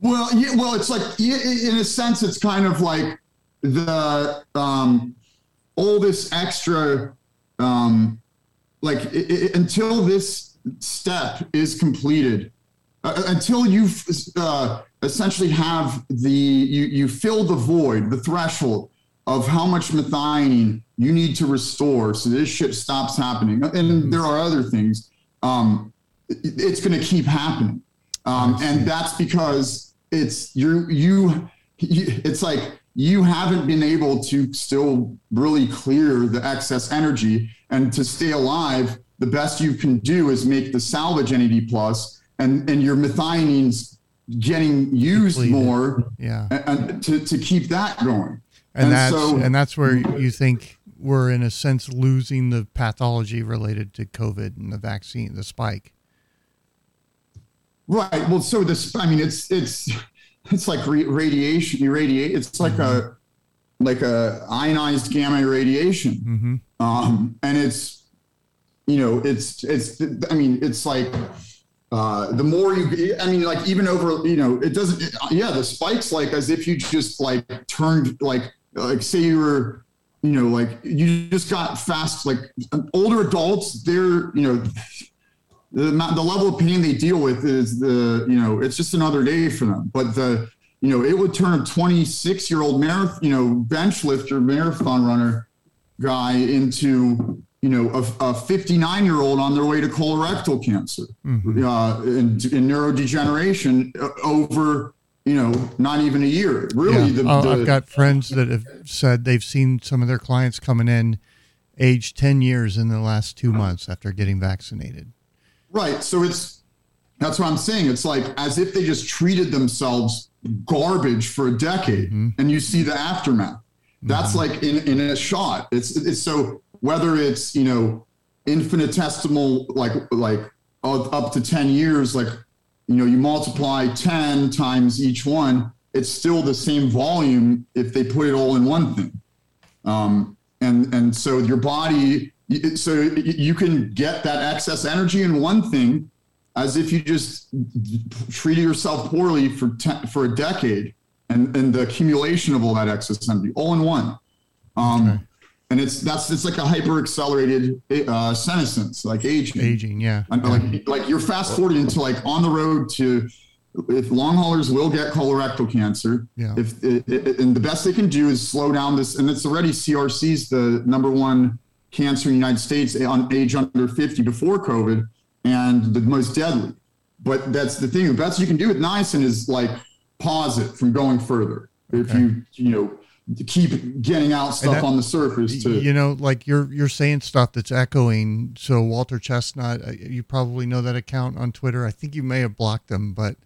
Well, yeah, well, it's like in a sense, it's kind of like the um, all this extra um, like it, it, until this step is completed, uh, until you uh, essentially have the you you fill the void, the threshold of how much methionine you need to restore so this shit stops happening. And mm-hmm. there are other things. Um, it's going to keep happening, um, and that's because it's you you it's like you haven't been able to still really clear the excess energy and to stay alive the best you can do is make the salvage NAD plus and and your methionines getting used Depleted. more yeah and, and, to, to keep that going and, and that's so, and that's where you think we're in a sense losing the pathology related to covid and the vaccine the spike right well so this i mean it's it's it's like re- radiation irradiate it's like mm-hmm. a like a ionized gamma radiation mm-hmm. um, and it's you know it's it's i mean it's like uh, the more you i mean like even over you know it doesn't it, yeah the spikes like as if you just like turned like like say you were you know like you just got fast like older adults they're you know the, the level of pain they deal with is the you know it's just another day for them but the you know it would turn a 26 year old marathon you know bench lifter marathon runner guy into you know a 59 year old on their way to colorectal cancer mm-hmm. uh, and, and neurodegeneration uh, over you know not even a year really yeah. the, oh, the, i've got friends that have said they've seen some of their clients coming in age 10 years in the last two months after getting vaccinated Right. So it's that's what I'm saying. It's like as if they just treated themselves garbage for a decade, mm-hmm. and you see the aftermath. That's mm-hmm. like in, in a shot. It's it's so whether it's you know infinitesimal like like up to 10 years like you know you multiply 10 times each one it's still the same volume if they put it all in one thing um, and and so your body so you can get that excess energy in one thing as if you just treated yourself poorly for te- for a decade and, and the accumulation of all that excess energy all in one um, okay. And it's that's it's like a hyper accelerated uh, senescence like aging aging yeah. Like like you're fast forwarding into like on the road to if long haulers will get colorectal cancer, yeah. if it, it, and the best they can do is slow down this, and it's already CRC's the number one cancer in the United States on age under 50 before COVID and the most deadly. But that's the thing. The best you can do with niacin is like pause it from going further. Okay. If you, you know, keep getting out stuff that, on the surface to you know like you're you're saying stuff that's echoing so Walter Chesnut uh, you probably know that account on twitter i think you may have blocked them but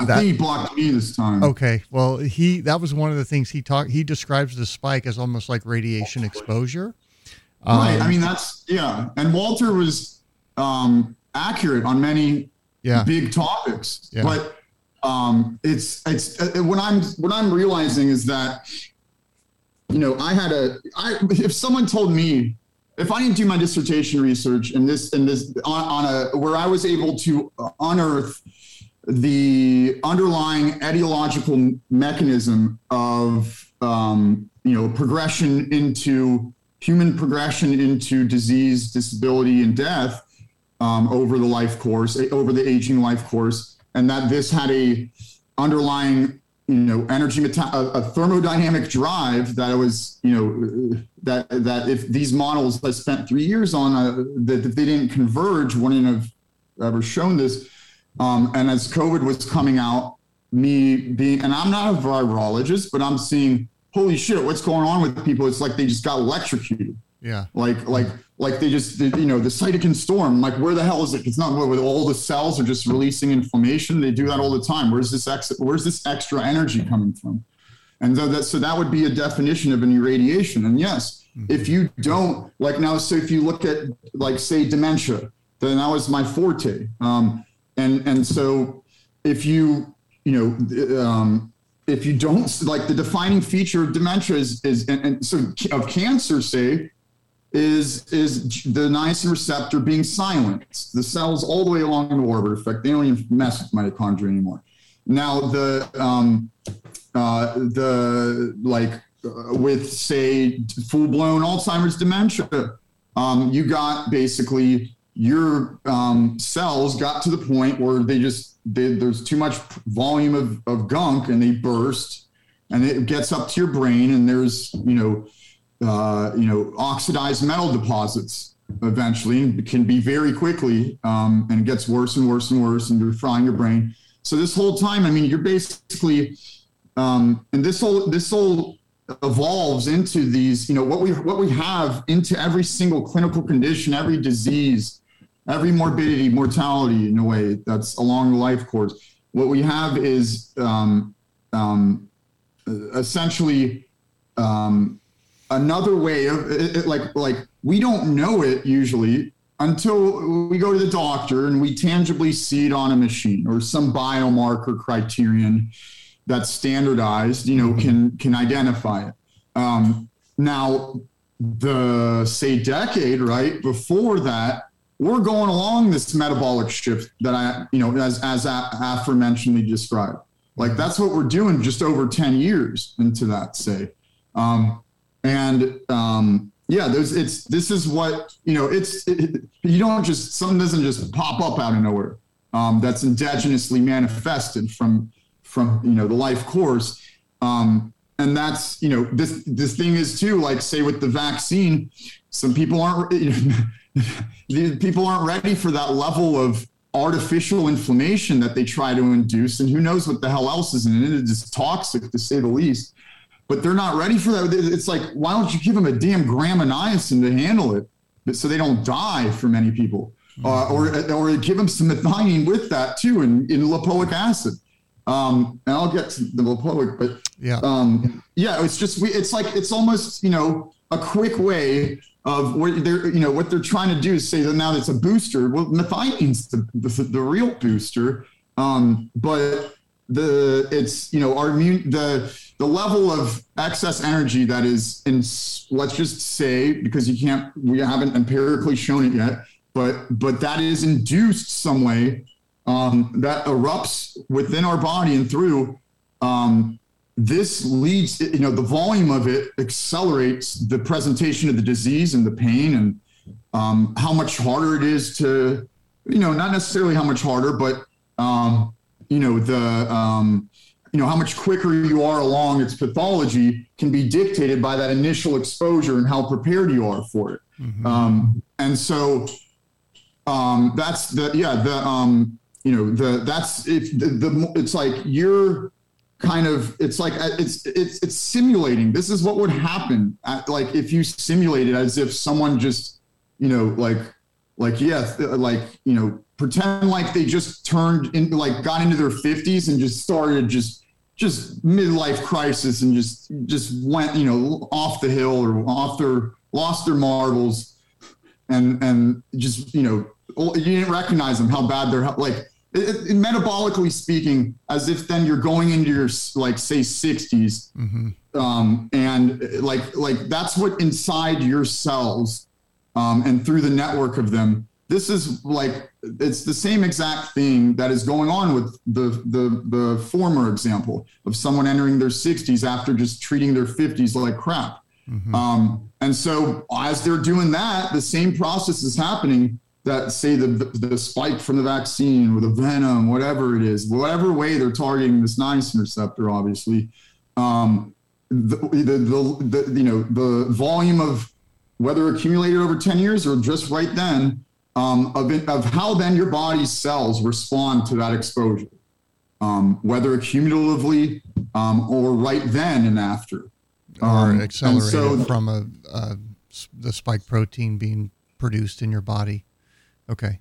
I that, think he blocked me this time. Okay, well, he that was one of the things he talked. He describes the spike as almost like radiation exposure, um, right. I mean, that's yeah. And Walter was um, accurate on many yeah. big topics, yeah. but um, it's it's uh, what I'm what I'm realizing is that you know I had a I if someone told me if I didn't do my dissertation research and this and this on, on a where I was able to unearth the underlying etiological mechanism of um, you know progression into human progression into disease, disability, and death um, over the life course, over the aging life course, and that this had a underlying, you know, energy meta- a, a thermodynamic drive that was, you know, that that if these models I spent three years on, uh, that if they didn't converge, wouldn't have ever shown this. Um, and as COVID was coming out, me being, and I'm not a virologist, but I'm seeing holy shit, what's going on with people? It's like they just got electrocuted. Yeah. Like, like, like they just, you know, the cytokine storm, like where the hell is it? It's not where all the cells are just releasing inflammation. They do that all the time. Where's this ex, where's this extra energy coming from? And so that, so that would be a definition of an irradiation. And yes, mm-hmm. if you don't like now, so if you look at like say dementia, then that was my forte. Um, and, and so if you, you know, um, if you don't like the defining feature of dementia is is and, and so of cancer say is is the niacin receptor being silenced. The cells all the way along the Warburg effect they don't even mess with mitochondria anymore. Now the um uh the like uh, with say full-blown alzheimer's dementia um, you got basically your um, cells got to the point where they just they, there's too much volume of, of gunk and they burst and it gets up to your brain and there's you know uh, you know oxidized metal deposits eventually and can be very quickly um, and it gets worse and worse and worse and you're frying your brain. So this whole time i mean you're basically um, and this whole this whole evolves into these you know what we what we have into every single clinical condition every disease every morbidity mortality in a way that's along the life course. What we have is um, um, essentially um, another way of it, it, like like we don't know it usually until we go to the doctor and we tangibly see it on a machine or some biomarker criterion that's standardized you know can can identify it. Um, now the say decade right before that we're going along this metabolic shift that i you know as as aforementionedly described. Like that's what we're doing just over 10 years into that, say. Um, and um, yeah, there's it's this is what you know. It's it, you don't just something doesn't just pop up out of nowhere. Um, that's endogenously manifested from from you know the life course. Um, and that's you know this this thing is too like say with the vaccine, some people aren't you know, people aren't ready for that level of artificial inflammation that they try to induce, and who knows what the hell else is in it. It's toxic to say the least. But they're not ready for that. It's like, why don't you give them a damn gram of niacin to handle it, so they don't die for many people, uh, or or give them some methionine with that too, and in lipoic acid. Um, and I'll get to the lipoic, but yeah, um, yeah, it's just we. It's like it's almost you know a quick way of what they're you know what they're trying to do is say that now it's a booster. Well, methionine's the, the, the real booster, um, but the it's you know our immune the the level of excess energy that is in let's just say because you can't we haven't empirically shown it yet, but but that is induced some way um, that erupts within our body and through um, this leads, you know, the volume of it accelerates the presentation of the disease and the pain and um, how much harder it is to, you know, not necessarily how much harder, but, um, you know, the, um, you know, how much quicker you are along its pathology can be dictated by that initial exposure and how prepared you are for it. Mm-hmm. Um, and so um, that's the, yeah, the, um, you know, the, that's, if the, the, it's like you're, kind of it's like uh, it's it's it's simulating this is what would happen at, like if you simulate it as if someone just you know like like yeah like you know pretend like they just turned in like got into their 50s and just started just just midlife crisis and just just went you know off the hill or off their lost their marbles and and just you know you didn't recognize them how bad they're like it, it, metabolically speaking, as if then you're going into your like say 60s, mm-hmm. um, and like like that's what inside your cells, um, and through the network of them. This is like it's the same exact thing that is going on with the the the former example of someone entering their 60s after just treating their 50s like crap. Mm-hmm. Um, and so as they're doing that, the same process is happening that say the the spike from the vaccine or the venom, whatever it is, whatever way they're targeting this niacin receptor, obviously, um, the, the, the, the, you know the volume of whether accumulated over 10 years or just right then um, of, of how then your body's cells respond to that exposure, um, whether accumulatively um, or right then and after. Or um, accelerated so, from a, uh, the spike protein being produced in your body. Okay.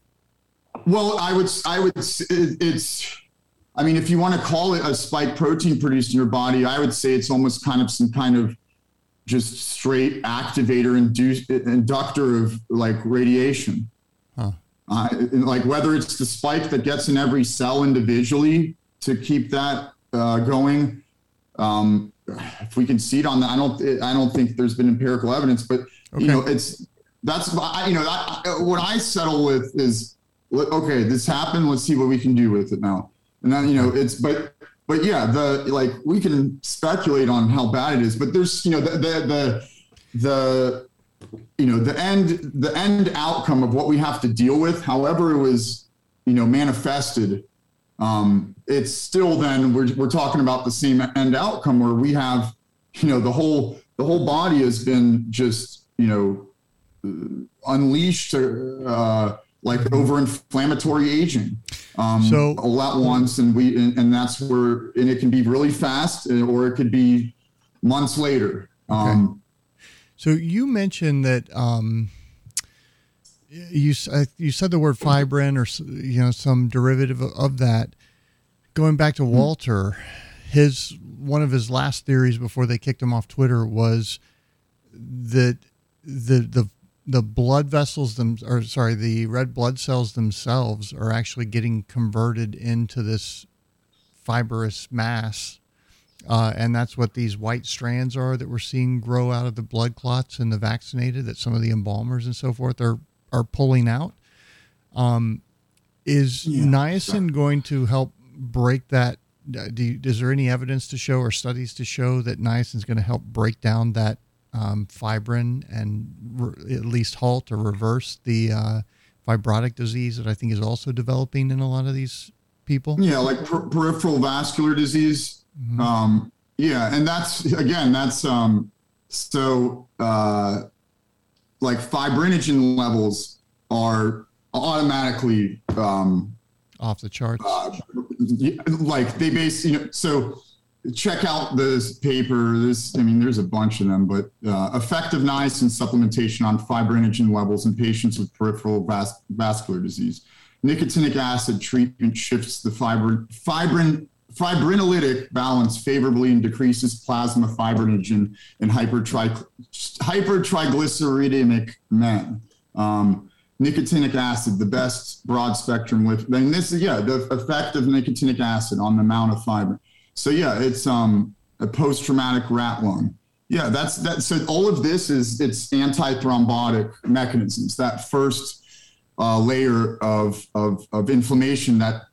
Well, I would, I would, it's, I mean, if you want to call it a spike protein produced in your body, I would say it's almost kind of some kind of just straight activator induce, inductor of like radiation. Uh, like whether it's the spike that gets in every cell individually to keep that uh, going. Um, if we can see it on that, I don't, I don't think there's been empirical evidence, but okay. you know, it's that's you know that, what I settle with is okay, this happened. Let's see what we can do with it now. And then you know it's but but yeah, the like we can speculate on how bad it is, but there's you know the the the, the you know, the end the end outcome of what we have to deal with, however it was, you know, manifested, um, it's still then we're we're talking about the same end outcome where we have, you know, the whole the whole body has been just you know unleashed uh, like over inflammatory aging um, so all at once and we and, and, that's where and it can be really fast or it could be months later okay. um, so you mentioned that um, you you said the word fibrin or you know some derivative of that going back to mm-hmm. walter his one of his last theories before they kicked him off twitter was that the the the blood vessels them or sorry the red blood cells themselves are actually getting converted into this fibrous mass uh, and that's what these white strands are that we're seeing grow out of the blood clots in the vaccinated that some of the embalmers and so forth are are pulling out um, is yeah, niacin going to help break that uh, you, is there any evidence to show or studies to show that niacin is going to help break down that um, fibrin and re- at least halt or reverse the uh, fibrotic disease that I think is also developing in a lot of these people. Yeah, like per- peripheral vascular disease. Mm-hmm. Um, yeah, and that's again, that's um, so uh, like fibrinogen levels are automatically um, off the charts. Uh, like they base, you know, so check out this paper. This, I mean, there's a bunch of them, but uh, effective niacin supplementation on fibrinogen levels in patients with peripheral vas- vascular disease. Nicotinic acid treatment shifts the fibrin, fibrin, fibrinolytic balance favorably and decreases plasma fibrinogen in hypertri- hypertriglyceridemic men. Um, nicotinic acid, the best broad spectrum with, and this is, yeah, the effect of nicotinic acid on the amount of fibrin. So yeah, it's um, a post-traumatic rat lung. Yeah, that's that. So all of this is it's anti-thrombotic mechanisms. That first uh, layer of, of of inflammation that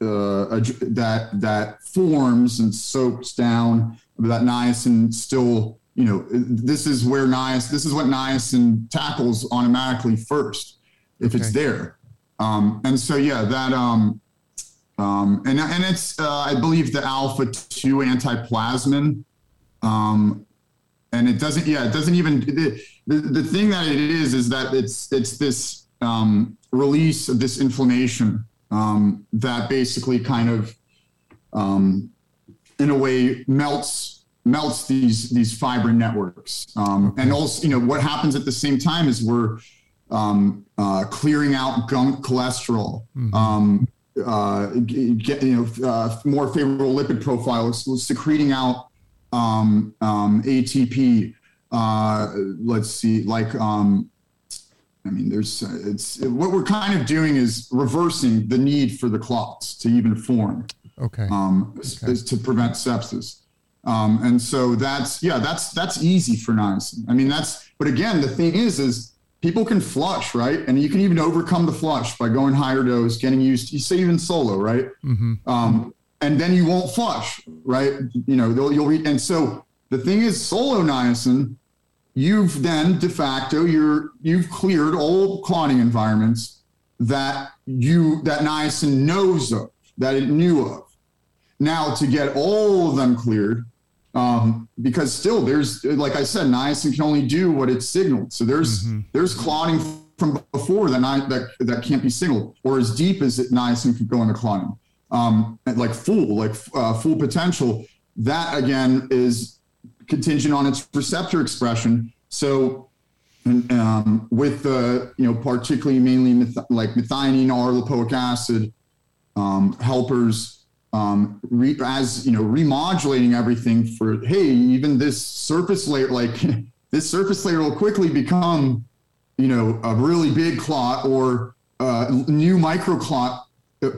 uh, that that forms and soaks down that niacin still you know this is where niacin this is what niacin tackles automatically first if okay. it's there um, and so yeah that um, um, and, and it's, uh, I believe, the alpha 2 antiplasmin. Um, and it doesn't, yeah, it doesn't even, the, the, the thing that it is, is that it's, it's this um, release of this inflammation um, that basically kind of, um, in a way, melts melts these these fibrin networks. Um, and also, you know, what happens at the same time is we're um, uh, clearing out gunk cholesterol. Mm-hmm. Um, uh, get, you know, uh, more favorable lipid profiles, secreting out um, um, ATP. Uh, let's see, like, um, I mean, there's, uh, it's what we're kind of doing is reversing the need for the clots to even form. Okay. Um, okay. to prevent sepsis. Um, and so that's, yeah, that's, that's easy for niacin. I mean, that's, but again, the thing is, is people can flush, right? And you can even overcome the flush by going higher dose, getting used. You say even solo, right? Mm-hmm. Um, and then you won't flush, right? You know, you'll read. And so the thing is, solo niacin, you've then de facto you're you've cleared all clotting environments that you that niacin knows of, that it knew of. Now to get all of them cleared, um, because still there's like I said, niacin can only do what it's signaled. So there's mm-hmm. there's clotting from before that that that can't be signaled, or as deep as it niacin could go into clotting, um, like full like uh, full potential. That again is contingent on its receptor expression. So um, with the you know particularly mainly meth- like methionine or lipoic acid um, helpers um, re, as you know, remodulating everything for hey, even this surface layer, like this surface layer will quickly become, you know, a really big clot or uh, new microclot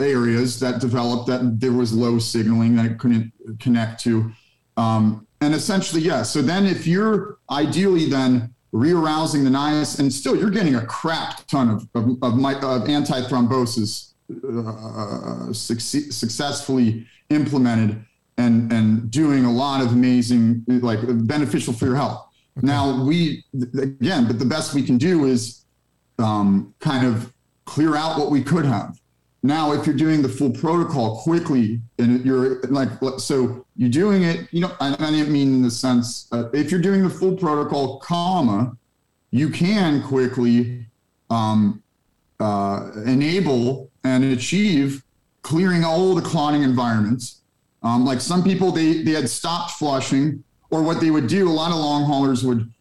areas that developed that there was low signaling that it couldn't connect to. Um, and essentially, yeah. So then, if you're ideally then rearousing the niacin, and still you're getting a crap ton of of, of, of anti-thrombosis uh, succe- successfully implemented and and doing a lot of amazing like beneficial for your health. Okay. Now we again, but the best we can do is um, kind of clear out what we could have. Now, if you're doing the full protocol quickly, and you're like, so you're doing it, you know, I, I didn't mean in the sense, uh, if you're doing the full protocol, comma, you can quickly um, uh, enable and achieve clearing all the clotting environments. Um, like some people, they they had stopped flushing, or what they would do, a lot of long haulers would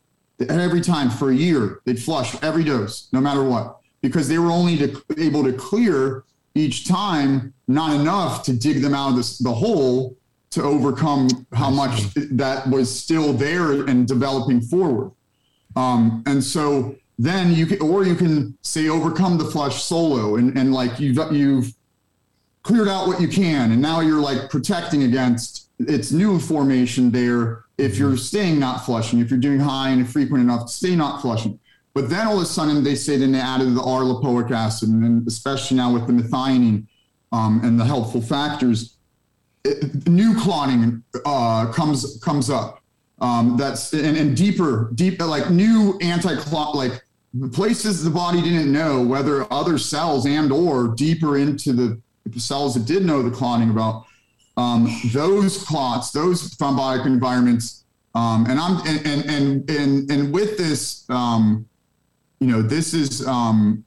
every time for a year they'd flush every dose, no matter what, because they were only to, able to clear each time not enough to dig them out of this, the hole to overcome how much that was still there and developing forward. Um, and so then you can, or you can say overcome the flush solo and, and like you've, you've cleared out what you can. And now you're like protecting against its new formation there. If you're staying not flushing, if you're doing high and frequent enough to stay not flushing. But then all of a sudden they say then they added the R-lipoic acid, and then especially now with the methionine um, and the helpful factors, it, new clotting uh, comes comes up. Um, that's and, and deeper, deep like new anti-clot like places the body didn't know whether other cells and or deeper into the cells that did know the clotting about um, those clots, those thrombotic environments. Um, and I'm and and and and, and with this um, you know, this is um,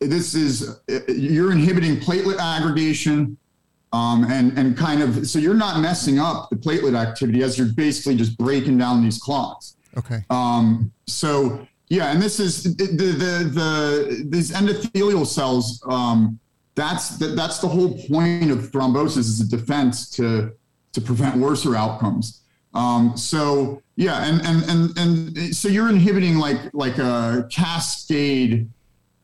this is you're inhibiting platelet aggregation um, and and kind of so you're not messing up the platelet activity as you're basically just breaking down these clots. Okay. Um, so yeah, and this is the the the these endothelial cells. Um, that's the, that's the whole point of thrombosis is a defense to to prevent worser outcomes. Um, so yeah, and and and and so you're inhibiting like like a cascade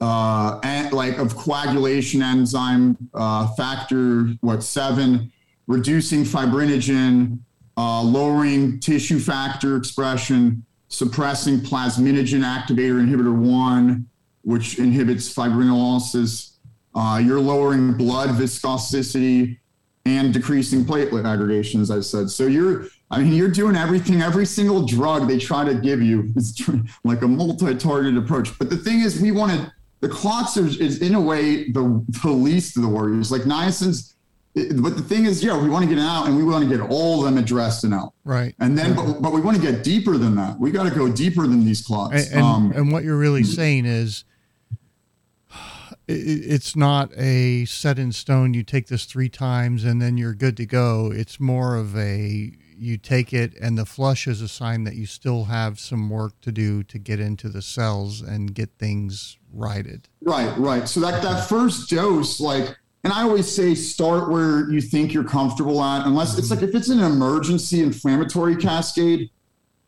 uh, and like of coagulation enzyme uh, factor what seven, reducing fibrinogen, uh, lowering tissue factor expression, suppressing plasminogen activator inhibitor one, which inhibits fibrinolysis. Uh, you're lowering blood viscosity and decreasing platelet aggregation, as I said. So you're I mean, you're doing everything, every single drug they try to give you is like a multi-targeted approach. But the thing is, we want to, the clots is, is in a way the, the least of the worries. Like niacin's, but the thing is, yeah, we want to get it out and we want to get all of them addressed and out. Right. And then, but, but we want to get deeper than that. We got to go deeper than these clots. And, and, um, and what you're really saying is, it's not a set in stone. You take this three times and then you're good to go. It's more of a you take it and the flush is a sign that you still have some work to do to get into the cells and get things righted. Right, right. So that that first dose, like, and I always say start where you think you're comfortable at, unless mm-hmm. it's like if it's an emergency inflammatory cascade,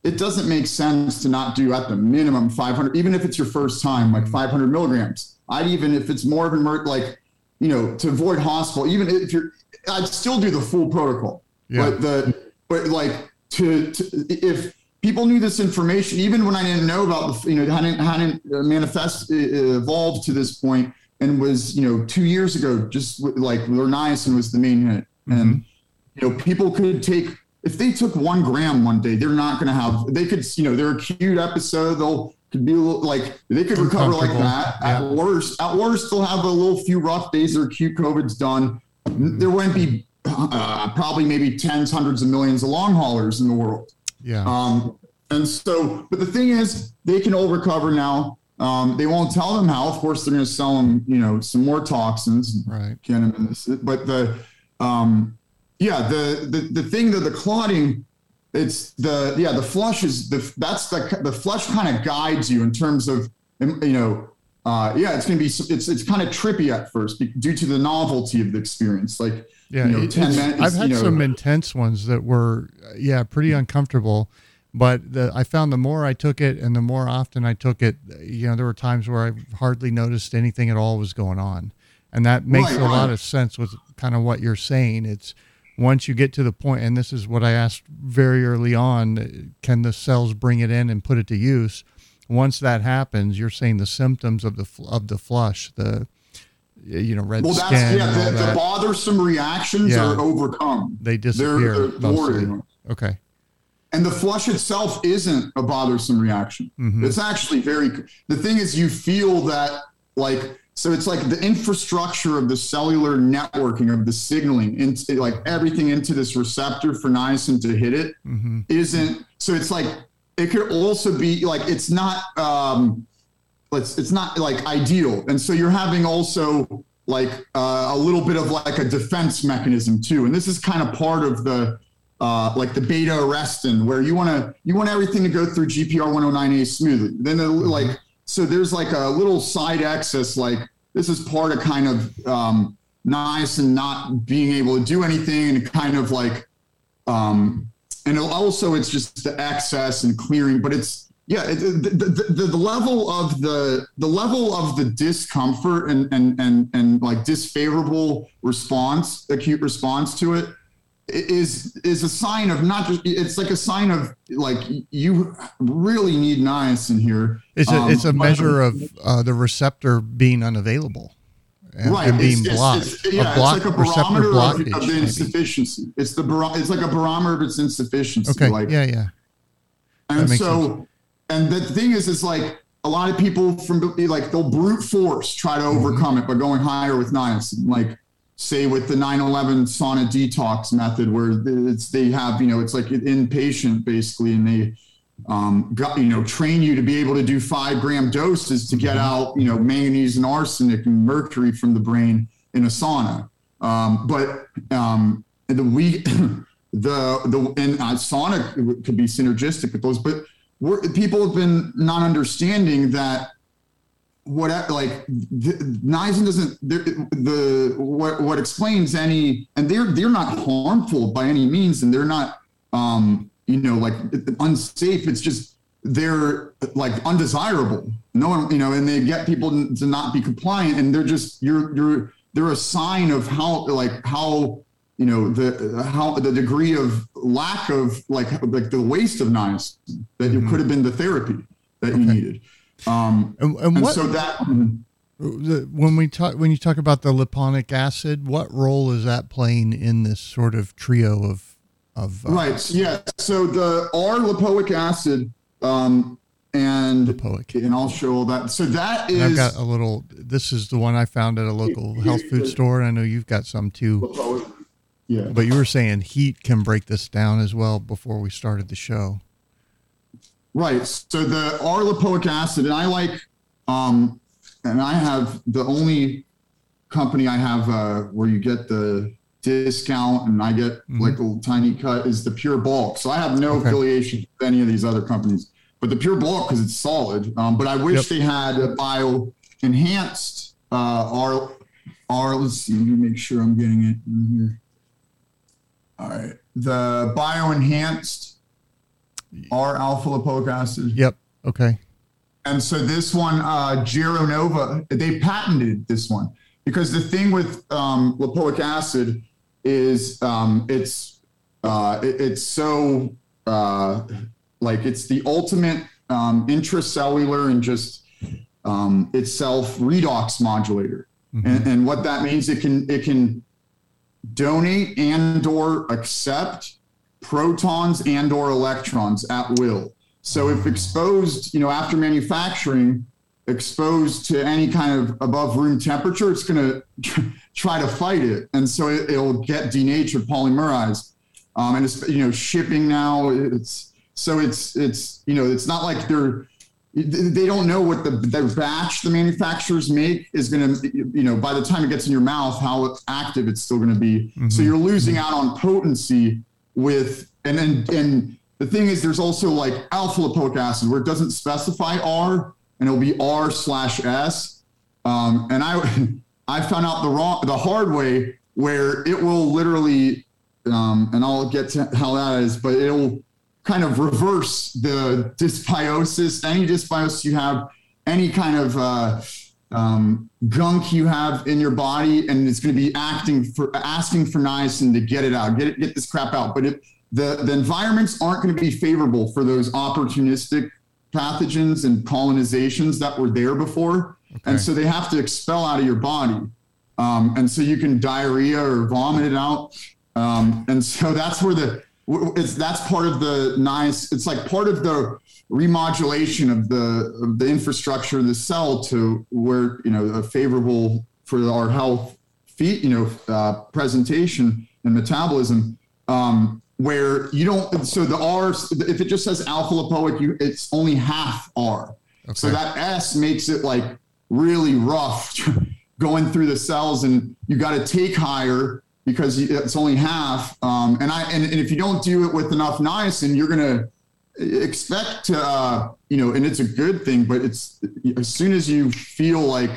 it doesn't make sense to not do at the minimum 500, even if it's your first time, like mm-hmm. 500 milligrams. I'd even if it's more of an emer- like, you know, to avoid hospital, even if you're, I'd still do the full protocol. Yeah. But the but like to, to if people knew this information, even when I didn't know about the, you know, hadn't hadn't manifest uh, evolved to this point, and was you know two years ago, just like niacin was the main hit, mm-hmm. and you know people could take if they took one gram one day, they're not going to have they could you know their acute episode they'll could be a little like they could recover like that. Yeah. At worst, at worst they'll have a little few rough days. Their acute COVID's done. There won't be uh, probably maybe tens, hundreds of millions of long haulers in the world. Yeah. Um, and so, but the thing is, they can all recover now. Um, they won't tell them how. Of course, they're going to sell them, you know, some more toxins. Right. But the, um, yeah, the, the the thing that the clotting, it's the yeah the flush is the that's the the flush kind of guides you in terms of you know uh, yeah it's going to be it's it's kind of trippy at first due to the novelty of the experience like yeah, you know, it, minutes, I've had you know, some intense ones that were, yeah, pretty uncomfortable. But the, I found the more I took it and the more often I took it, you know, there were times where I hardly noticed anything at all was going on. And that makes right, a right. lot of sense with kind of what you're saying. It's once you get to the point, and this is what I asked very early on can the cells bring it in and put it to use? Once that happens, you're saying the symptoms of the of the flush, the you know, red well, skin. That's, yeah, the, that. the, bothersome reactions yeah. are overcome. They disappear. They're, they're okay. and the flush itself isn't a bothersome reaction. Mm-hmm. It's actually very. The thing is, you feel that like so. It's like the infrastructure of the cellular networking of the signaling into like everything into this receptor for niacin to hit it mm-hmm. not So it's like it could also be like it's not. um it's it's not like ideal, and so you're having also like uh, a little bit of like a defense mechanism too, and this is kind of part of the uh, like the beta arrestin, where you want to you want everything to go through GPR 109A smoothly. Then like so there's like a little side excess, like this is part of kind of um, and not being able to do anything and kind of like um, and also it's just the access and clearing, but it's yeah the, the, the, the, level of the the level of the discomfort and and and and like disfavorable response acute response to it is is a sign of not just it's like a sign of like you really need niacin here. It's a, um, it's a measure of uh, the receptor being unavailable and, right. and being it's, blocked it's, it's, yeah, block, it's like a barometer of, of, the insufficiency maybe. it's the bar- it's like a barometer of its insufficiency okay like yeah yeah and so sense. and the thing is is like a lot of people from like they'll brute force try to mm-hmm. overcome it by going higher with niacin like say with the 911 sauna detox method where it's they have you know it's like inpatient basically and they um, you know train you to be able to do five gram doses to get out you know manganese and arsenic and mercury from the brain in a sauna. Um, but um, the we the the and uh, sauna could be synergistic with those but people have been not understanding that what like the, doesn't the what what explains any and they're they're not harmful by any means and they're not um you know like unsafe it's just they're like undesirable no one you know and they get people to not be compliant and they're just you're you're they're a sign of how like how you know the how the degree of lack of like like the waste of niacin that mm-hmm. could have been the therapy that okay. you needed um, and, and, and what, so that when we talk when you talk about the lipoic acid, what role is that playing in this sort of trio of of uh, right? Yeah. So the R lipoic acid um, and lipoic. and I'll show all that. So that is. And I've got a little. This is the one I found at a local health food store. I know you've got some too. Lipoic. Yeah. But you were saying heat can break this down as well before we started the show. Right. So the R lipoic acid, and I like, um, and I have the only company I have uh, where you get the discount and I get mm-hmm. like a little tiny cut is the Pure Bulk. So I have no okay. affiliation with any of these other companies, but the Pure Bulk because it's solid. Um, but I wish yep. they had a bio enhanced uh, R. R. Let's see. Let me make sure I'm getting it in here. All right. The bio enhanced R alpha lipoic acid. Yep. Okay. And so this one, uh, Geronova, they patented this one because the thing with um, lipoic acid is um, it's uh, it, it's so uh, like it's the ultimate um, intracellular and just um, itself redox modulator. Mm-hmm. And, and what that means, it can it can donate and or accept protons and or electrons at will. So if exposed, you know, after manufacturing, exposed to any kind of above room temperature, it's going to try to fight it, and so it, will get denatured, polymerized. Um, and it's you know shipping now. It's so it's it's you know it's not like they're they don't know what the, the batch the manufacturers make is going to you know by the time it gets in your mouth how active it's still going to be mm-hmm. so you're losing out on potency with and then and the thing is there's also like alpha lipoic acid where it doesn't specify R and it'll be R slash S. Um, and I I found out the wrong the hard way where it will literally um, and I'll get to how that is, but it'll kind of reverse the dysbiosis, any dysbiosis you have, any kind of uh, um, gunk you have in your body, and it's going to be acting for asking for niacin to get it out, get it, get this crap out. But it, the the environments aren't going to be favorable for those opportunistic pathogens and colonizations that were there before, okay. and so they have to expel out of your body, um, and so you can diarrhea or vomit it out, um, and so that's where the it's that's part of the nice. It's like part of the remodulation of the of the infrastructure of the cell to where you know a favorable for our health feet you know uh, presentation and metabolism um, where you don't so the r if it just says alpha lipoic you it's only half r okay. so that s makes it like really rough going through the cells and you got to take higher because it's only half um, and i and, and if you don't do it with enough niacin you're going to expect to, uh, you know, and it's a good thing, but it's as soon as you feel like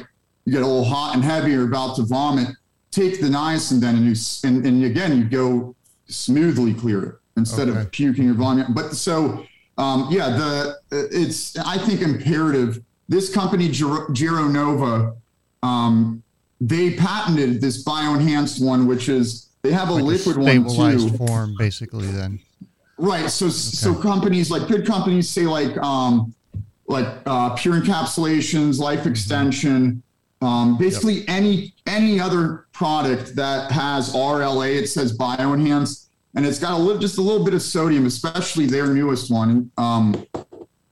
you get a little hot and heavy or about to vomit, take the niacin then and you, and, and again, you go smoothly clear it instead okay. of puking or vomiting. But so, um, yeah, the, it's, I think imperative. This company, Geronova, um, they patented this bioenhanced one, which is they have a like liquid a one too. form, basically. Then Right. So okay. so companies like good companies say like um like uh, pure encapsulations, life mm-hmm. extension, um, basically yep. any any other product that has RLA, it says bioenhanced, and it's got a little just a little bit of sodium, especially their newest one. Um,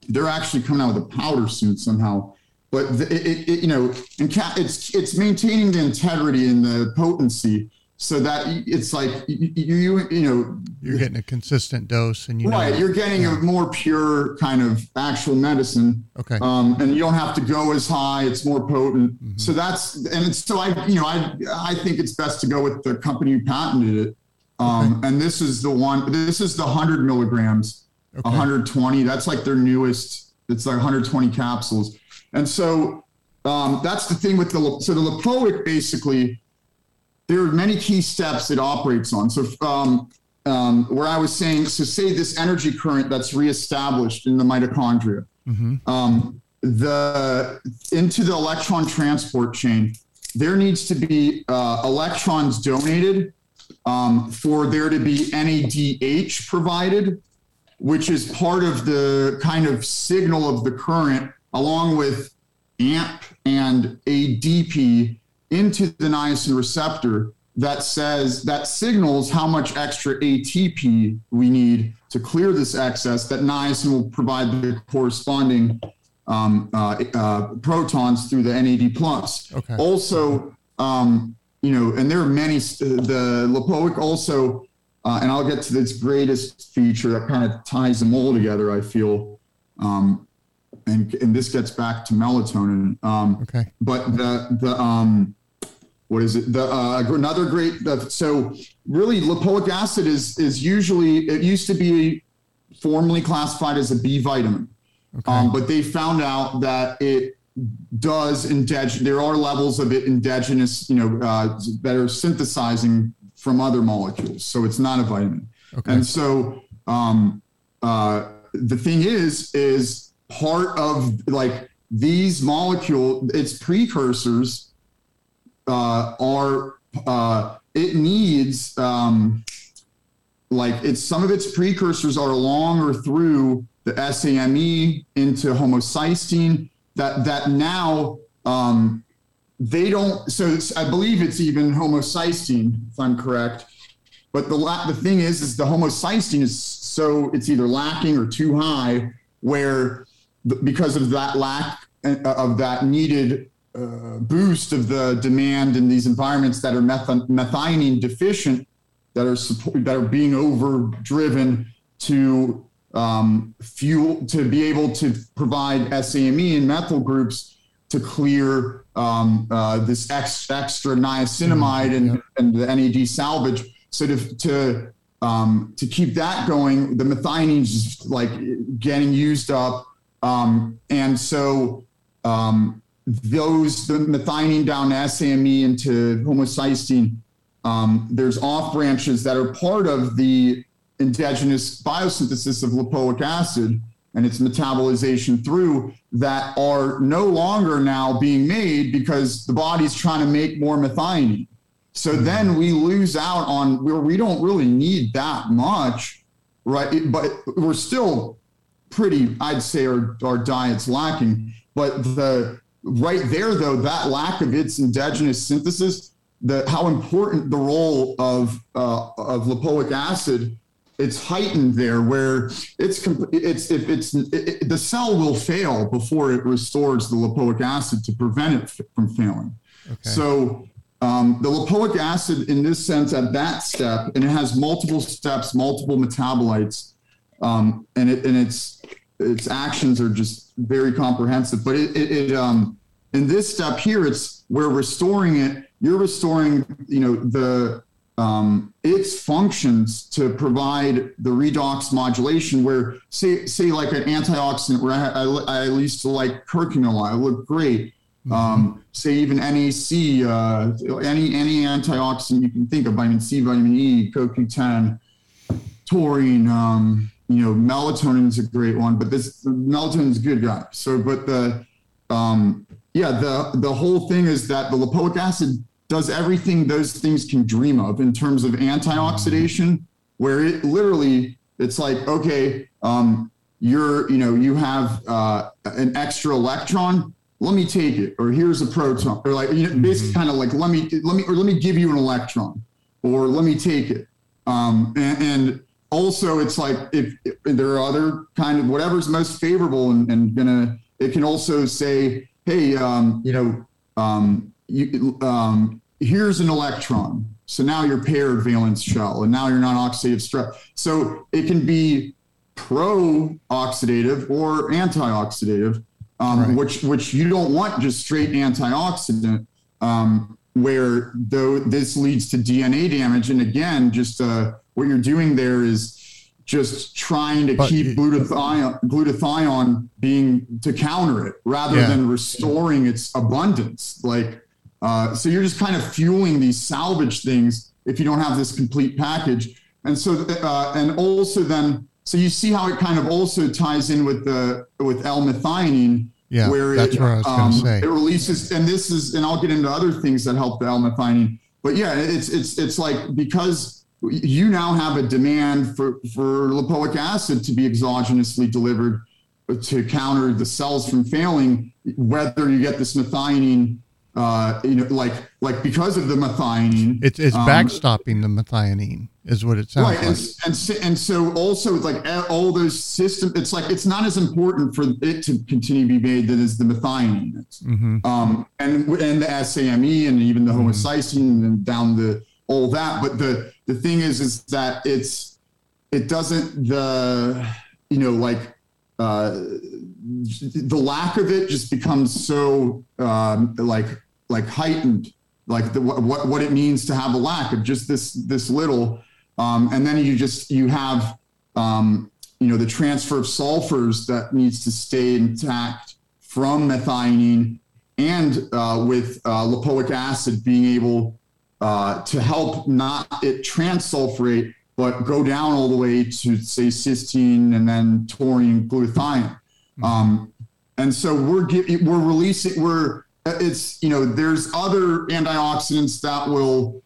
they're actually coming out with a powder soon somehow. But the, it, it, you know, and it's it's maintaining the integrity and the potency so that it's like you, you you know you're getting a consistent dose and you right know, you're getting yeah. a more pure kind of actual medicine okay um, and you don't have to go as high it's more potent mm-hmm. so that's and it's so i you know i i think it's best to go with the company who patented it um, okay. and this is the one this is the 100 milligrams okay. 120 that's like their newest it's like 120 capsules and so um, that's the thing with the so the lipoic basically there are many key steps it operates on. So, um, um, where I was saying, so say this energy current that's reestablished in the mitochondria, mm-hmm. um, the into the electron transport chain, there needs to be uh, electrons donated um, for there to be NADH provided, which is part of the kind of signal of the current, along with AMP and ADP into the niacin receptor that says that signals how much extra ATP we need to clear this excess. That niacin will provide the corresponding um, uh, uh, protons through the NAD plus. Okay. Also, um, you know, and there are many. The lipoic also, uh, and I'll get to this greatest feature that kind of ties them all together. I feel. Um, and, and this gets back to melatonin. Um, okay. But the the um, what is it? The uh, another great. Uh, so really, lipoic acid is is usually it used to be formally classified as a B vitamin, okay. um, but they found out that it does indig- There are levels of it indigenous, you know, uh, that are synthesizing from other molecules. So it's not a vitamin. Okay. And so um, uh, the thing is, is part of like these molecule, its precursors uh, are uh, it needs um, like it's some of its precursors are along or through the SAMe into homocysteine that that now um, they don't. So I believe it's even homocysteine if I'm correct. But the la- the thing is, is the homocysteine is so it's either lacking or too high, where because of that lack uh, of that needed uh, boost of the demand in these environments that are meth- methionine deficient, that are support, that are being overdriven to um, fuel to be able to provide SAMe and methyl groups to clear um, uh, this ex- extra niacinamide mm-hmm. and, and the NAD salvage. So to, to um, to keep that going, the methionine is like getting used up, um, and so um, those the methionine down to SAMe into homocysteine. Um, there's off branches that are part of the endogenous biosynthesis of lipoic acid and its metabolization through that are no longer now being made because the body's trying to make more methionine. So mm-hmm. then we lose out on where we don't really need that much, right? But we're still pretty, I'd say our, our diet's lacking. But the right there, though, that lack of its endogenous synthesis, the how important the role of uh, of lipoic acid it's heightened there where it's it's if it's it, the cell will fail before it restores the lipoic acid to prevent it from failing. Okay. So um, the lipoic acid, in this sense, at that step, and it has multiple steps, multiple metabolites, um, and it and its its actions are just very comprehensive. But it, it, it um, in this step here, it's we're restoring it. You're restoring, you know, the um, its functions to provide the redox modulation. Where say say like an antioxidant, where I, I, I used to like curcumin, it looked great Mm-hmm. Um, say even NAC, uh, any any antioxidant you can think of, vitamin C, vitamin E, CoQ10, taurine. Um, you know, melatonin is a great one, but this melatonin is a good guy. So, but the um, yeah, the the whole thing is that the lipoic acid does everything those things can dream of in terms of antioxidation, where it literally it's like okay, um, you're you know you have uh, an extra electron let me take it, or here's a proton, or like you know, basically mm-hmm. kind of like let me let me or let me give you an electron, or let me take it. Um, and, and also, it's like if, if, there are other kind of whatever's most favorable, and, and gonna it can also say, hey, um, you know, um, you, um, here's an electron. So now you're paired valence shell, and now you're not oxidative stress. So it can be pro-oxidative or anti-oxidative um, right. which which you don't want just straight antioxidant, um, where though this leads to DNA damage. And again, just uh, what you're doing there is just trying to but, keep glutathione, glutathione being to counter it rather yeah. than restoring its abundance. Like, uh, so you're just kind of fueling these salvage things if you don't have this complete package. And so, uh, and also then so you see how it kind of also ties in with the with L-methionine. Yeah, where that's it, where I was um, going to say. It releases, and this is, and I'll get into other things that help the L-methionine. But yeah, it's it's it's like because you now have a demand for for lipoic acid to be exogenously delivered to counter the cells from failing, whether you get this methionine uh, you know, like like because of the methionine. It's it's um, backstopping the methionine is what it sounds right, like. And, and and so also like all those systems, it's like it's not as important for it to continue to be made than is the methionine. Mm-hmm. Um, and and the SAMe and even the mm-hmm. homocysteine and down the all that. But the the thing is, is that it's it doesn't the you know like uh, the lack of it just becomes so um, like like heightened, like the, what what it means to have a lack of just this this little, um, and then you just you have um, you know the transfer of sulfurs that needs to stay intact from methionine and uh, with uh, lipoic acid being able uh, to help not it transsulfurate but go down all the way to say cysteine and then taurine glutathione. Mm-hmm. Um, and so we're we're releasing we're it's you know there's other antioxidants that will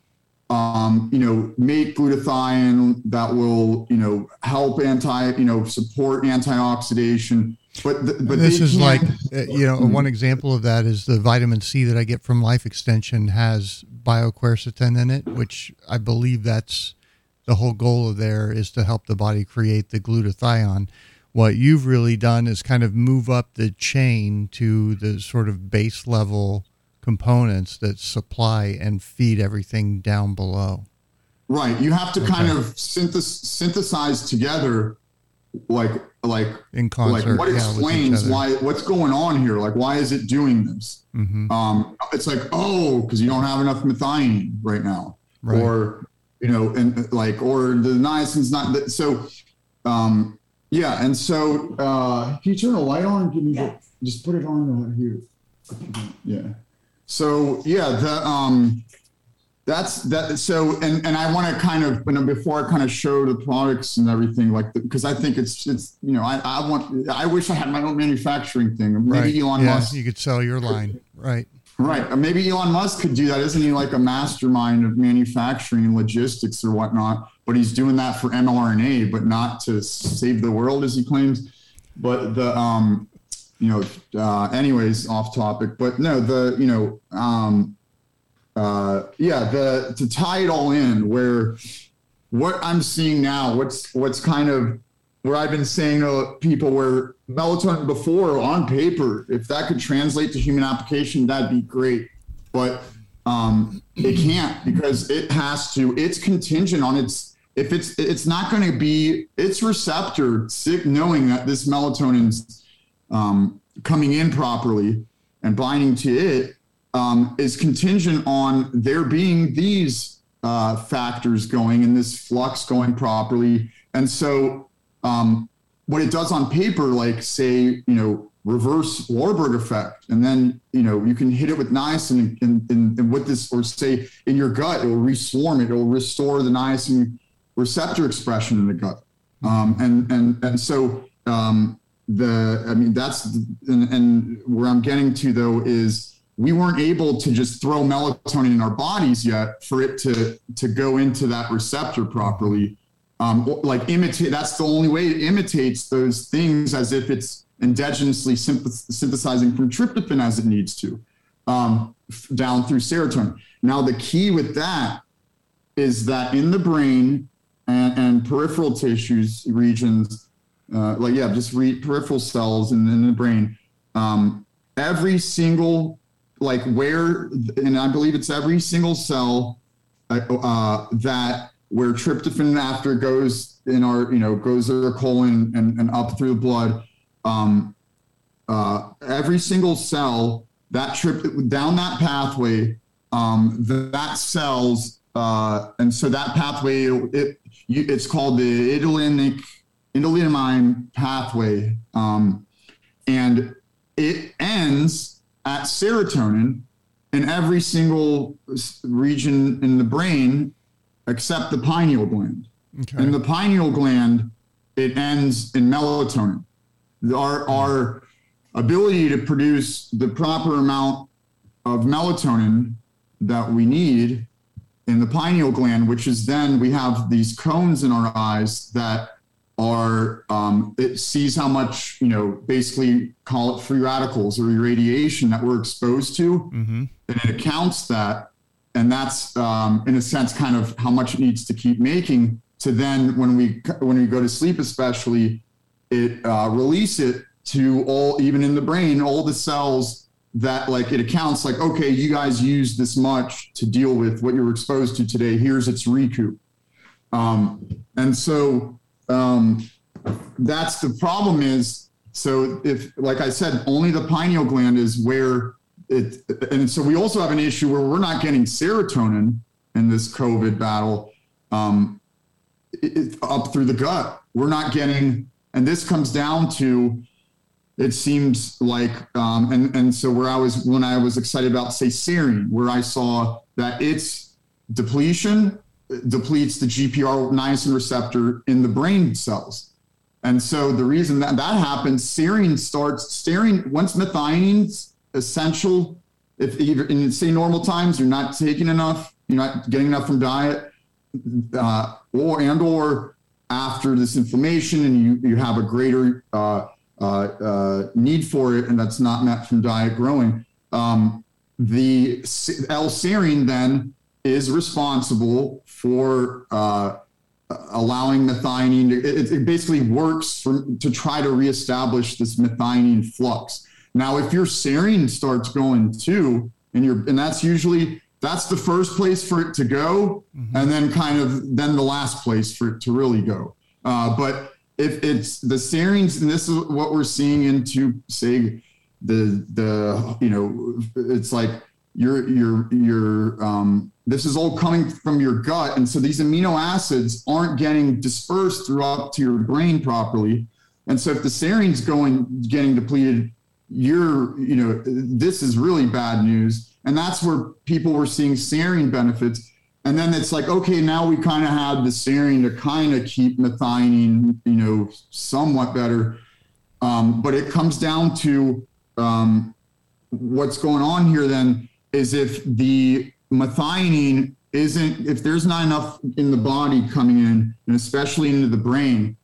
um, you know make glutathione that will you know help anti you know support antioxidation but the, but this is like uh, you know one example of that is the vitamin C that I get from Life Extension has bioquercetin in it, which I believe that's the whole goal of there is to help the body create the glutathione. What you've really done is kind of move up the chain to the sort of base level components that supply and feed everything down below. Right. You have to okay. kind of synthesize, synthesize together like like in concert, like what yeah, explains why what's going on here like why is it doing this mm-hmm. um it's like oh because you don't have enough methionine right now right. or you know, and like, or the niacin's not that. So, um, yeah. And so, uh, can you turn the light on? Give me the, just put it on uh, here. Yeah. So yeah, the, um, that's that. So, and, and I want to kind of, you know, before I kind of show the products and everything like, because I think it's, it's, you know, I, I want, I wish I had my own manufacturing thing. Maybe right. Elon yeah, Musk. You could sell your line. Right. Right. Maybe Elon Musk could do that. Isn't he like a mastermind of manufacturing and logistics or whatnot? But he's doing that for mRNA, but not to save the world, as he claims. But the, um, you know, uh, anyways, off topic. But no, the, you know, um, uh, yeah, the to tie it all in, where what I'm seeing now, what's what's kind of where I've been saying to people where melatonin before on paper, if that could translate to human application, that'd be great. But um, it can't because it has to. It's contingent on its. If it's it's not going to be its receptor sick knowing that this melatonin's um, coming in properly and binding to it um, is contingent on there being these uh, factors going and this flux going properly. And so, um, what it does on paper, like say, you know, reverse Warburg effect, and then you know you can hit it with niacin and, and, and with this, or say in your gut, it will reswarm it, it will restore the niacin receptor expression in the gut, um, and and and so um, the I mean that's and, and where I'm getting to though is we weren't able to just throw melatonin in our bodies yet for it to to go into that receptor properly. Um, like imitate that's the only way it imitates those things as if it's endogenously synthesizing from tryptophan as it needs to um, down through serotonin. Now the key with that is that in the brain and, and peripheral tissues regions, uh, like yeah, just re- peripheral cells in, in the brain, um, every single like where, and I believe it's every single cell uh, uh, that where tryptophan after goes in our, you know, goes to the colon and, and up through the blood. Um, uh, every single cell that trip down that pathway, um, that cells, uh, and so that pathway, it, it's called the idullinic indolinamine pathway, um, and it ends at serotonin in every single region in the brain except the pineal gland. Okay. In the pineal gland, it ends in melatonin. Our, our ability to produce the proper amount of melatonin that we need in the pineal gland, which is then we have these cones in our eyes that are um, it sees how much you know basically call it free radicals or irradiation that we're exposed to. Mm-hmm. and it accounts that. And that's um, in a sense kind of how much it needs to keep making to then when we when we go to sleep especially it uh, release it to all even in the brain all the cells that like it accounts like okay you guys use this much to deal with what you were exposed to today. Here's its recoup. Um, and so um, that's the problem is so if like i said only the pineal gland is where it and so we also have an issue where we're not getting serotonin in this covid battle um, it, up through the gut. We're not getting and this comes down to it seems like um, and and so where i was when i was excited about say serine where i saw that its depletion depletes the GPR niacin receptor in the brain cells. And so the reason that that happens, serine starts, serine, once methionine's essential, if even in say normal times, you're not taking enough, you're not getting enough from diet, uh, or and or after this inflammation and you, you have a greater uh, uh, uh need for it and that's not met from diet growing, um, the L-serine then is responsible for uh, allowing methionine to, it, it basically works for, to try to reestablish this methionine flux. Now, if your serine starts going too, and you're, and that's usually that's the first place for it to go, mm-hmm. and then kind of then the last place for it to really go. Uh, but if it's the serines, and this is what we're seeing into say the the you know it's like your your your um, this is all coming from your gut. And so these amino acids aren't getting dispersed throughout to your brain properly. And so if the serine's going getting depleted you're you know this is really bad news. And that's where people were seeing serine benefits. And then it's like okay now we kind of have the serine to kind of keep methionine you know somewhat better. Um, but it comes down to um, what's going on here then is if the methionine isn't, if there's not enough in the body coming in, and especially into the brain,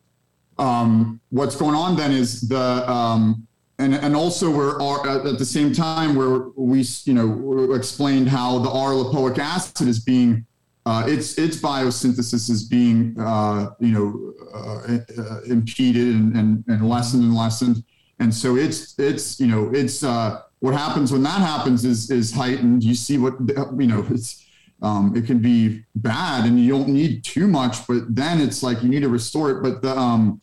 um, what's going on then is the, um, and, and also we're at the same time where we, you know, explained how the R lipoic acid is being uh, its its biosynthesis is being uh, you know uh, uh, impeded and, and, and lessened and lessened, and so it's it's you know it's uh, what happens when that happens is is heightened. You see what you know it's. Um, it can be bad and you don't need too much, but then it's like you need to restore it. But the um,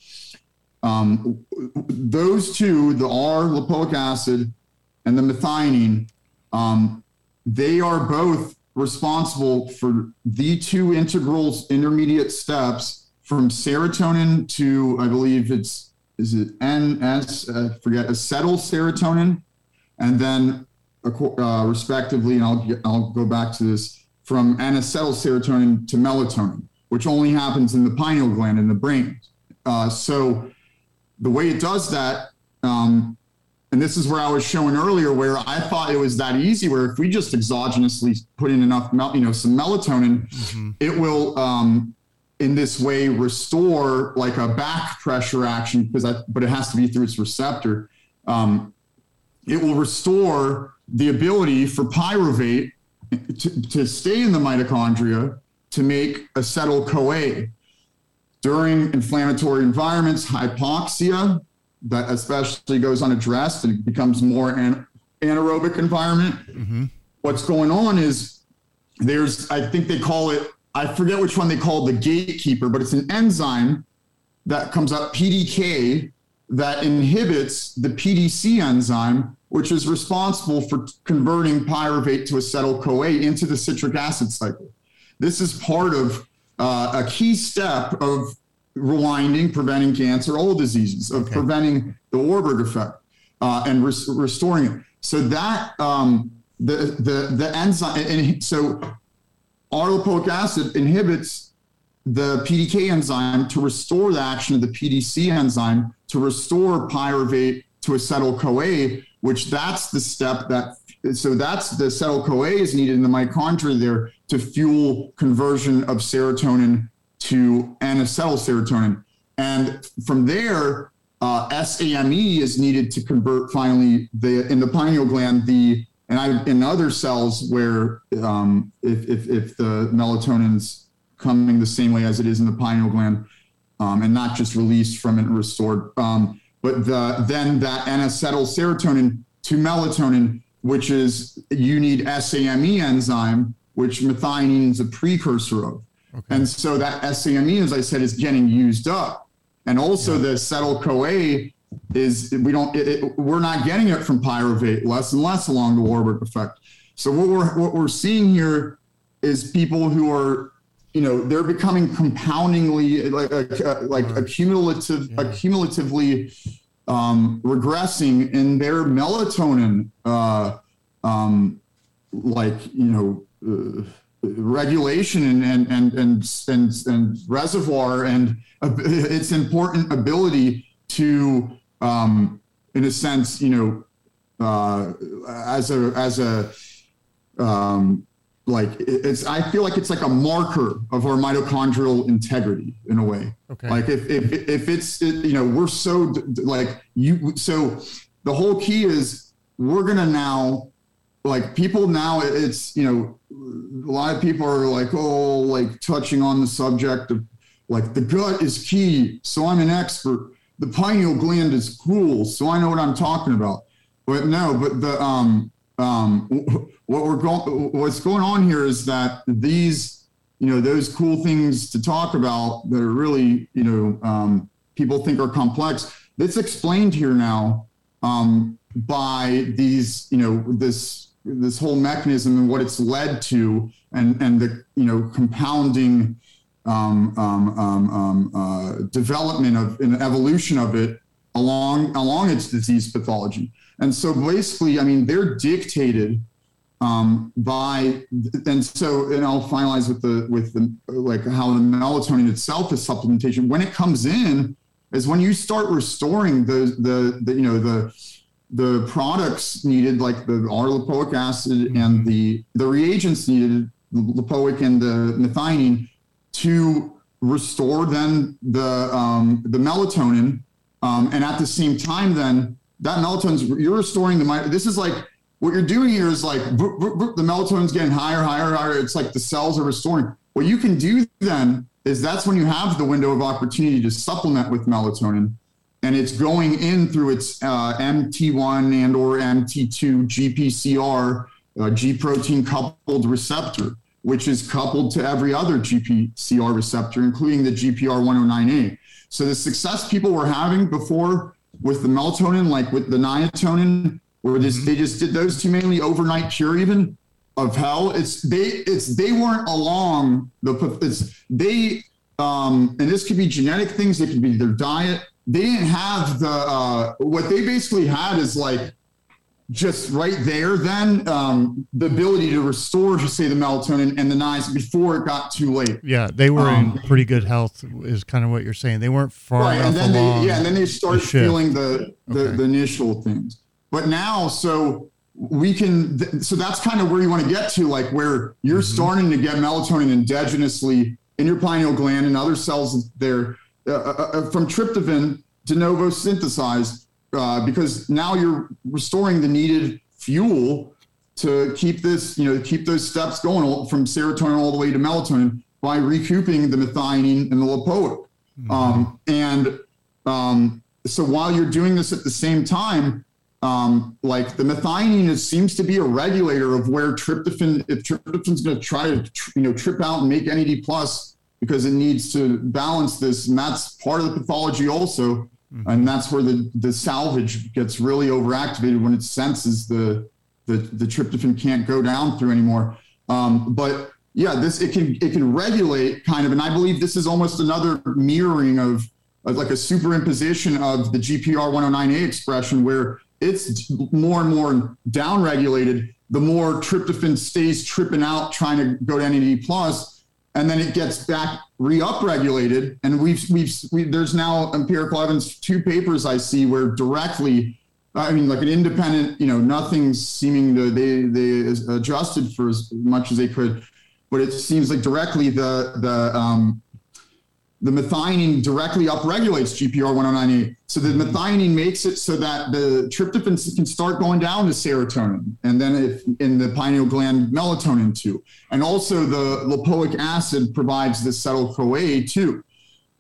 um, those two, the R lipoic acid and the methionine, um, they are both responsible for the two integrals intermediate steps from serotonin to I believe it's is it NS forget acetyl serotonin, and then uh, respectively, and I'll I'll go back to this from N-acetyl serotonin to melatonin, which only happens in the pineal gland in the brain. Uh, so the way it does that, um, and this is where I was showing earlier, where I thought it was that easy. Where if we just exogenously put in enough, you know, some melatonin, mm-hmm. it will, um, in this way, restore like a back pressure action because but it has to be through its receptor. Um, it will restore the ability for pyruvate to, to stay in the mitochondria to make acetyl CoA. During inflammatory environments, hypoxia, that especially goes unaddressed and becomes more an, anaerobic environment. Mm-hmm. What's going on is there's, I think they call it, I forget which one they call the gatekeeper, but it's an enzyme that comes up, PDK, that inhibits the PDC enzyme, which is responsible for converting pyruvate to acetyl CoA into the citric acid cycle. This is part of uh, a key step of rewinding, preventing cancer, all diseases, of okay. preventing the Warburg effect uh, and res- restoring it. So that um, the the the enzyme, and so R acid inhibits the PDK enzyme to restore the action of the PDC enzyme to restore pyruvate to acetyl CoA, which that's the step that so that's the acetyl CoA is needed in the mitochondria there to fuel conversion of serotonin to N-acetyl serotonin. And from there, uh, SAMe is needed to convert finally the in the pineal gland the and I in other cells where um, if, if if the melatonin's coming the same way as it is in the pineal gland um, and not just released from it and restored, um, but the then that N-acetyl serotonin to melatonin, which is you need SAMe enzyme, which methionine is a precursor of. Okay. And so that SAMe, as I said, is getting used up. And also yeah. the acetyl CoA is we don't it, it, we're not getting it from pyruvate less and less along the Warburg effect. So what we're what we're seeing here is people who are you know they're becoming compoundingly like uh, like right. accumulative yeah. accumulatively um, regressing in their melatonin uh, um, like you know uh, regulation and and and and and, and reservoir and its important ability to, um, in a sense, you know, uh, as a as a um, like it's I feel like it's like a marker of our mitochondrial integrity in a way. Okay. Like if if if it's you know we're so like you so the whole key is we're gonna now like people now it's you know a lot of people are like oh like touching on the subject of like the gut is key so i'm an expert the pineal gland is cool so i know what i'm talking about but no but the um um what we're going what's going on here is that these you know those cool things to talk about that are really you know um, people think are complex it's explained here now um, by these you know this this whole mechanism and what it's led to, and and the you know compounding um, um, um, um uh, development of an evolution of it along along its disease pathology. And so basically, I mean, they're dictated um, by and so and I'll finalize with the with the like how the melatonin itself is supplementation. When it comes in, is when you start restoring the the, the you know the the products needed, like the R-lipoic acid mm-hmm. and the the reagents needed, the lipoic and the methionine, to restore then the um, the melatonin, um, and at the same time, then that melatonin's you're restoring the. This is like what you're doing here is like the melatonin's getting higher, higher, higher. It's like the cells are restoring. what you can do then is that's when you have the window of opportunity to supplement with melatonin and it's going in through its uh, MT1 and or MT2 GPCR uh, G protein coupled receptor, which is coupled to every other GPCR receptor, including the GPR109A. So the success people were having before with the melatonin, like with the niacin, where this, mm-hmm. they just did those two mainly overnight cure even of hell. It's they it's they weren't along the it's they um and this could be genetic things, it could be their diet. They didn't have the uh what they basically had is like just right there then um, the ability to restore to say the melatonin and the niacin before it got too late. Yeah they were um, in pretty good health is kind of what you're saying. They weren't far right and then they yeah and then they start the feeling the the, okay. the, initial things. But now so we can so that's kind of where you want to get to like where you're mm-hmm. starting to get melatonin endogenously in your pineal gland and other cells there uh, uh, uh from tryptophan de novo synthesized uh, because now you're restoring the needed fuel to keep this, you know, keep those steps going from serotonin all the way to melatonin by recouping the methionine and the lipoic. Mm-hmm. Um, and um, so while you're doing this at the same time, um, like the methionine is, seems to be a regulator of where tryptophan, if tryptophan's going to try to, you know, trip out and make NAD plus because it needs to balance this, and that's part of the pathology also. Mm-hmm. And that's where the, the salvage gets really overactivated when it senses the, the, the tryptophan can't go down through anymore. Um, but yeah, this it can it can regulate kind of, and I believe this is almost another mirroring of, of like a superimposition of the GPR109A expression where it's more and more downregulated. The more tryptophan stays tripping out, trying to go to NAD plus, and then it gets back re-upregulated. And we've we've we, there's now empirical evidence, two papers I see where directly, I mean, like an independent, you know, nothing's seeming to they they adjusted for as much as they could, but it seems like directly the the um, the methionine directly upregulates GPR109A. So the methionine makes it so that the tryptophan can start going down to serotonin, and then if in the pineal gland, melatonin too. And also the lipoic acid provides the acetyl CoA too.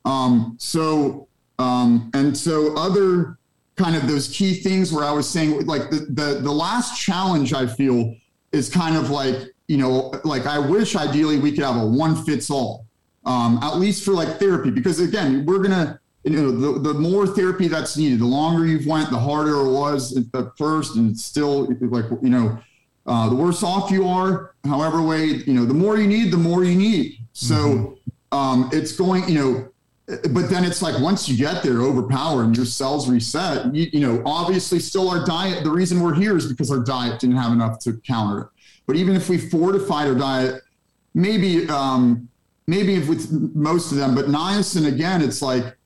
Um, so um, and so other kind of those key things where I was saying like the, the the last challenge I feel is kind of like you know like I wish ideally we could have a one fits all um, at least for like therapy, because again, we're gonna, you know, the, the more therapy that's needed, the longer you've went, the harder it was at first, and it's still like, you know, uh, the worse off you are. However, way, you know, the more you need, the more you need. So mm-hmm. um, it's going, you know, but then it's like once you get there, overpower and your cells reset. You, you, know, obviously, still our diet. The reason we're here is because our diet didn't have enough to counter it. But even if we fortified our diet, maybe um, maybe with most of them, but niacin again, it's like,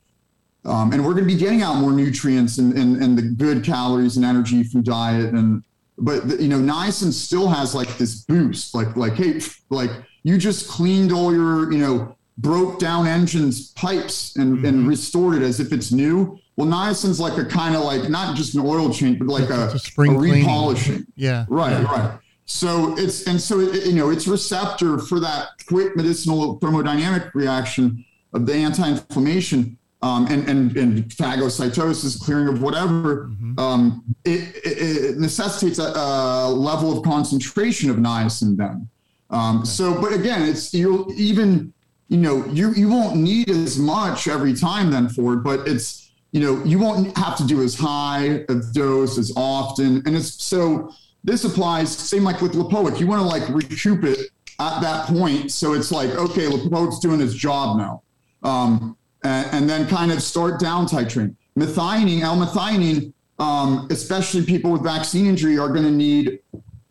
um, and we're going to be getting out more nutrients and, and, and the good calories and energy from diet. And, but the, you know, niacin still has like this boost, like, like, Hey, like you just cleaned all your, you know, broke down engines pipes and, mm-hmm. and restored it as if it's new. Well, niacin's like a kind of like, not just an oil change, but like a, a, spring a repolishing. Yeah. Right. Yeah. Right. So it's and so it, you know it's receptor for that quick medicinal thermodynamic reaction of the anti-inflammation um, and, and and phagocytosis, clearing of whatever. Mm-hmm. Um, it, it, necessitates a, a, level of concentration of niacin then. Um, okay. So, but again, it's you'll even you know you you won't need as much every time then for it, but it's you know you won't have to do as high a dose as often, and it's so this applies, same like with Lipoic. You want to like recoup it at that point. So it's like, okay, Lipoic's doing its job now. Um, and, and, then kind of start down titrating. Methionine, L-methionine, um, especially people with vaccine injury are going to need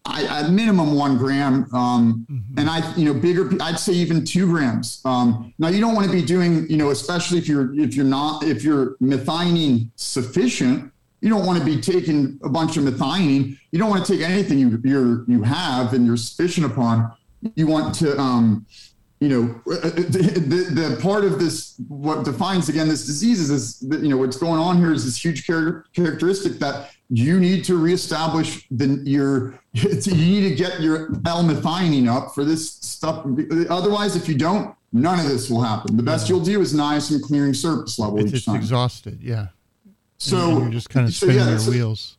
I, at minimum one gram. Um, mm-hmm. And I, you know, bigger, I'd say even two grams. Um, now you don't want to be doing, you know, especially if you're, if you're not, if you're methionine sufficient, you don't want to be taking a bunch of methionine. You don't want to take anything you you you have and you're sufficient upon. You want to, um, you know, uh, uh, the, the part of this what defines again this disease is this. You know, what's going on here is this huge char- characteristic that you need to reestablish the your you need to get your L-methionine up for this stuff. Otherwise, if you don't, none of this will happen. The best yeah. you'll do is niacin clearing surface level it's, each time. exhausted, yeah. So and you're just kind of spinning so yeah, your wheels.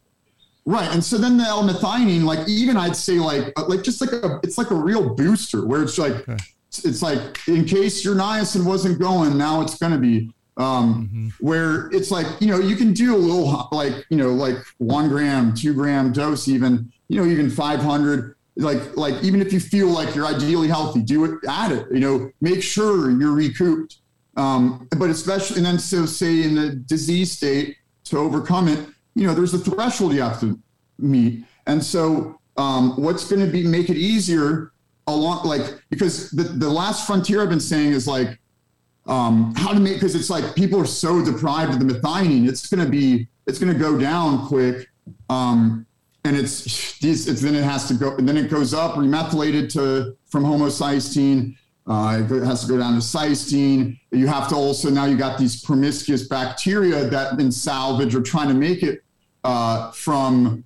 Right, and so then the L-methionine, like even I'd say like uh, like just like a it's like a real booster where it's like okay. it's like in case your niacin wasn't going, now it's going to be um, mm-hmm. where it's like you know you can do a little like you know like one gram two gram dose even you know even 500 like like even if you feel like you're ideally healthy do it add it you know make sure you're recouped um, but especially and then so say in the disease state to overcome it you know there's a threshold you have to meet and so um, what's going to be make it easier along like because the, the last frontier i've been saying is like um, how to make because it's like people are so deprived of the methionine, it's going to be it's going to go down quick, um, and it's it's, then it has to go and then it goes up remethylated to from homocysteine. Uh, it has to go down to cysteine. You have to also now you got these promiscuous bacteria that in salvage are trying to make it uh, from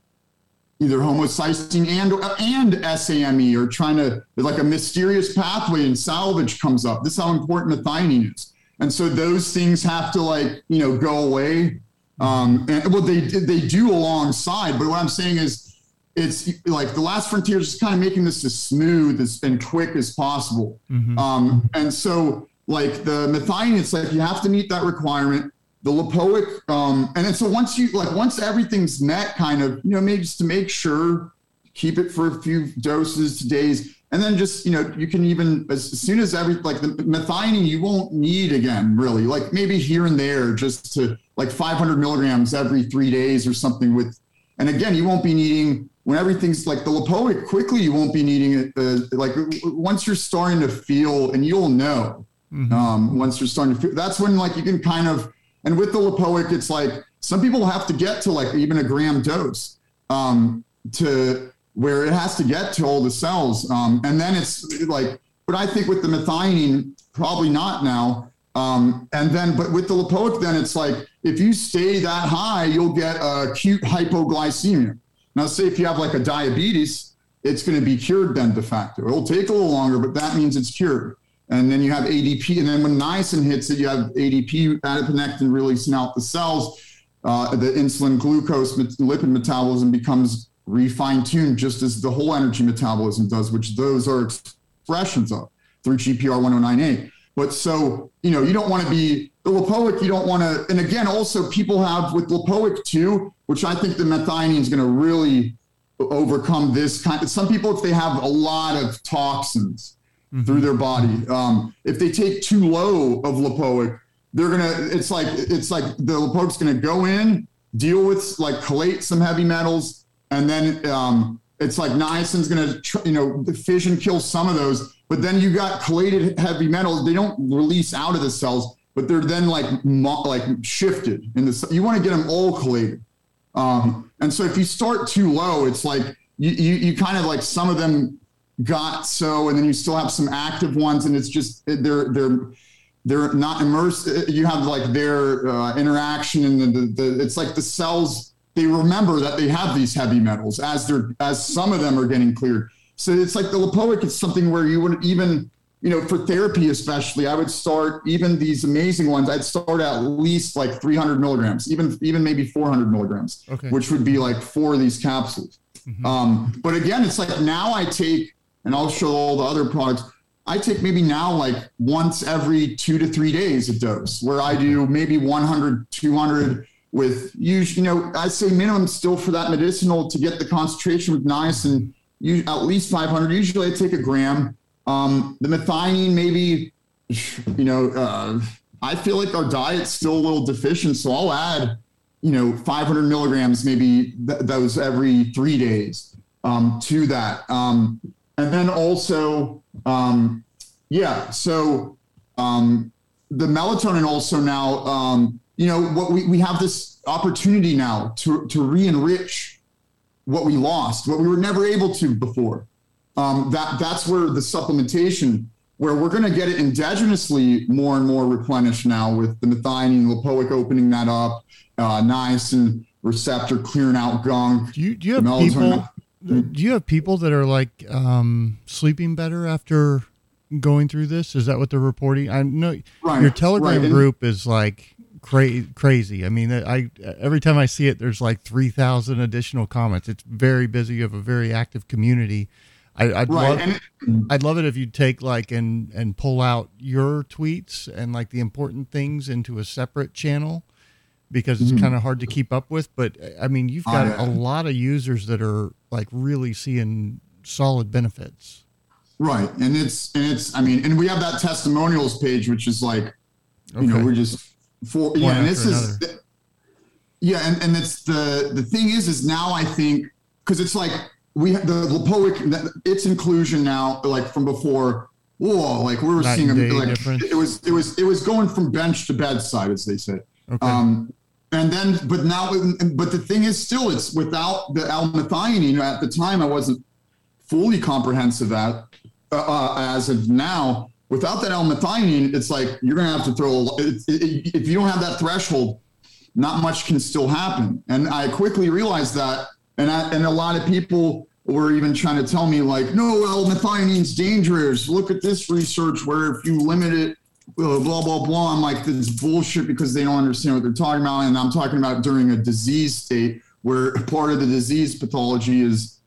either homocysteine and and SAMe or trying to like a mysterious pathway in salvage comes up. This is how important methionine is. And so those things have to like, you know, go away. Um, and well, they they do alongside, but what I'm saying is it's like the last frontier is just kind of making this as smooth as and quick as possible. Mm-hmm. Um, and so like the methionine, it's like you have to meet that requirement the lipoic um, and then so once you like once everything's met kind of you know maybe just to make sure keep it for a few doses days and then just you know you can even as, as soon as every like the methionine you won't need again really like maybe here and there just to like 500 milligrams every three days or something with and again you won't be needing when everything's like the lipoic quickly you won't be needing it uh, like once you're starting to feel and you'll know mm-hmm. um, once you're starting to feel that's when like you can kind of and with the lipoic, it's like some people have to get to like even a gram dose um, to where it has to get to all the cells. Um, and then it's like, but I think with the methionine, probably not now. Um, and then, but with the lipoic, then it's like if you stay that high, you'll get acute hypoglycemia. Now, say if you have like a diabetes, it's going to be cured then de facto. It'll take a little longer, but that means it's cured and then you have ADP, and then when niacin hits it, you have ADP, adiponectin releasing out the cells. Uh, the insulin glucose lipid metabolism becomes refine tuned just as the whole energy metabolism does, which those are expressions of through GPR 109A. But so, you know, you don't want to be the lipoic, you don't want to, and again, also people have with lipoic too, which I think the methionine is going to really overcome this kind of, some people, if they have a lot of toxins, mm-hmm. through their body. Um, if they take too low of lipoic, they're gonna. It's like it's like the lipoic's gonna go in, deal with like collate some heavy metals, and then um, it's like niacin's gonna you know fission kill some of those. But then you got collated heavy metals. They don't release out of the cells, but they're then like like shifted in the. You want to get them all collated. Um, and so if you start too low, it's like you, you, you kind of like some of them got so, and then you still have some active ones, and it's just they're they're they're not immersed. You have like their uh, interaction, and the, the, the it's like the cells they remember that they have these heavy metals as they're as some of them are getting cleared. So it's like the lipoic. It's something where you would even you know for therapy especially I would start even these amazing ones. I'd start at least like 300 milligrams, even even maybe 400 milligrams, okay. which would be like four of these capsules. Mm-hmm. Um, but again, it's like now I take and I'll show all the other products. I take maybe now like once every two to three days a dose where I do maybe 100, 200 with usually, you know, I say minimum still for that medicinal to get the concentration with niacin, you, at least 500. Usually I take a gram. Um, the methionine, maybe, you know, uh, I feel like our diet's still a little deficient. So I'll add, you know, 500 milligrams, maybe th- those every three days um, to that. Um, and then also, um, yeah, so um, the melatonin also now, um, you know, what we, we have this opportunity now to, to re-enrich what we lost, what we were never able to before. Um, that that's where the supplementation, where we're going to get it endogenously more and more replenished now with the methionine, lipoic opening that up, uh, and receptor clearing out gunk. Do you do you have people? Do you have people that are like um, sleeping better after going through this? Is that what they're reporting? I know right, your Telegram right. group is like cra- crazy. I mean, I every time I see it, there's like three thousand additional comments. It's very busy. You have a very active community. I, would right. love, it, I'd love it if you'd take like and and pull out your tweets and like the important things into a separate channel because it's mm-hmm. kind of hard to keep up with. But I mean, you've got a lot of users that are like really seeing solid benefits. Right, and it's and it's I mean, and we have that testimonials page, which is like, okay. you know, we're just for One yeah, and this is yeah, and and it's the the thing is is now I think because it's like we the Lipoic its inclusion now like from before whoa like we were Night seeing like difference. it was it was it was going from bench to bedside as they say okay. um and then but now but the thing is still it's without the l-methionine at the time i wasn't fully comprehensive at uh, uh, as of now without that l-methionine it's like you're gonna have to throw it, it, if you don't have that threshold not much can still happen and i quickly realized that and I, and a lot of people were even trying to tell me like, no, L-methionine's dangerous. Look at this research where if you limit it, blah blah blah. I'm like, this is bullshit because they don't understand what they're talking about. And I'm talking about during a disease state where part of the disease pathology is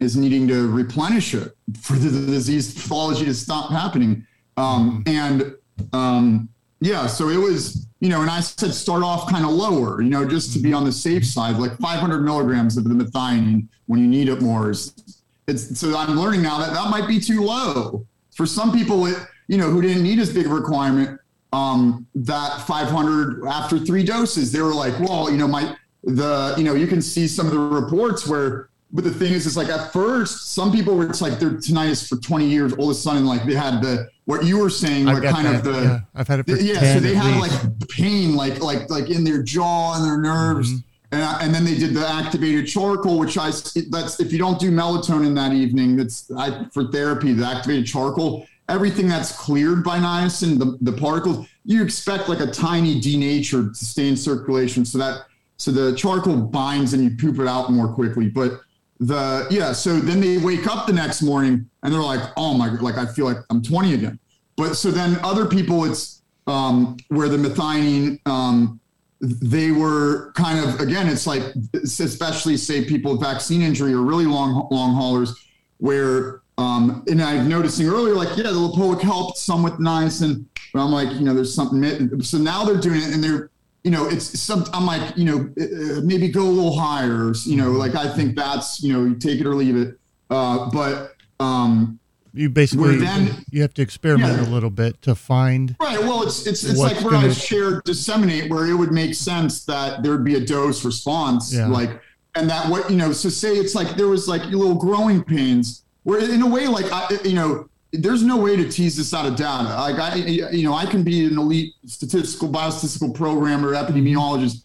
is needing to replenish it for the disease pathology to stop happening. Um, and um, yeah, so it was you know, and I said start off kind of lower, you know, just to be on the safe side, like 500 milligrams of the methionine when you need it more. Is, it's so I'm learning now that that might be too low for some people. It, you know, who didn't need as big a requirement. Um, that 500 after three doses, they were like, well, you know, my the you know, you can see some of the reports where but the thing is, it's like at first, some people were it's like they're tinnitus for 20 years. All of a sudden, like they had the what you were saying, like kind that. of the yeah, I've had it for the, yeah. So they had least. like pain, like like like in their jaw and their nerves. Mm-hmm. And, I, and then they did the activated charcoal, which I that's if you don't do melatonin that evening, that's I, for therapy. The activated charcoal, everything that's cleared by niacin, the, the particles, you expect like a tiny denatured to stay in circulation, so that so the charcoal binds and you poop it out more quickly. But the yeah so then they wake up the next morning and they're like oh my like i feel like i'm 20 again. But so then other people it's um where the methionine um they were kind of again it's like especially say people with vaccine injury or really long long haulers where um and i'm noticing earlier like yeah the lipoic helped some with niacin but i'm like you know there's something so now they're doing it and they're you know, it's some, I'm like, you know, uh, uh, maybe go a little higher, you know, like I think that's, you know, you take it or leave it. Uh, but, um, you basically then, you have to experiment yeah. a little bit to find right well it's it's, it's like where gonna, i share disseminate where it would make sense that there'd be a dose response yeah. like and that what you know so say it's like there was like little growing pains where in a way like I, you know there's no way to tease this out of data. Like I, you know, I can be an elite statistical, biostatistical programmer, epidemiologist.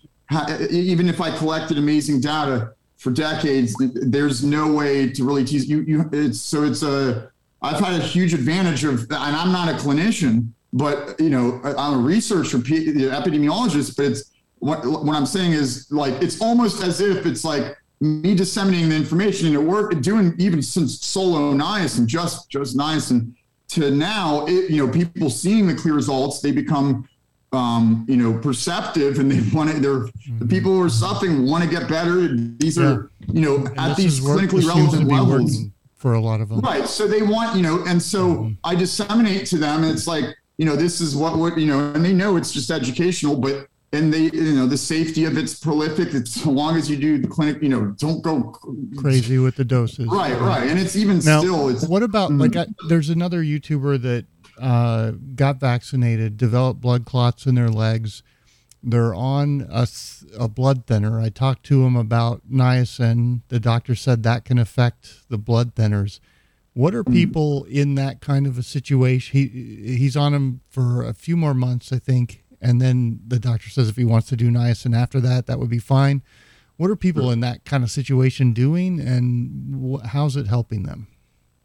Even if I collected amazing data for decades, there's no way to really tease you. You, it's so it's a. I've had a huge advantage of, and I'm not a clinician, but you know, I'm a researcher, epidemiologist. But it's what what I'm saying is like it's almost as if it's like me disseminating the information and it worked doing even since solo niacin just just niacin to now it, you know people seeing the clear results they become um, you know perceptive and they want to they're mm-hmm. the people who are suffering want to get better these yeah. are you know and at these clinically relevant levels for a lot of them right so they want you know and so mm-hmm. i disseminate to them and it's like you know this is what what you know and they know it's just educational but and they you know the safety of it's prolific. It's so long as you do the clinic you know don't go crazy with the doses. Right right. And it's even now, still it's what about mm-hmm. like I, there's another youtuber that uh, got vaccinated developed blood clots in their legs. They're on a, a blood thinner. I talked to him about niacin. The doctor said that can affect the blood thinners. What are mm. people mm-hmm. in that kind of a situation? He he's on them for a few more months i think and then the doctor says if he wants to do niacin after that, that would be fine. What are people in that kind of situation doing, and wh- how's it helping them?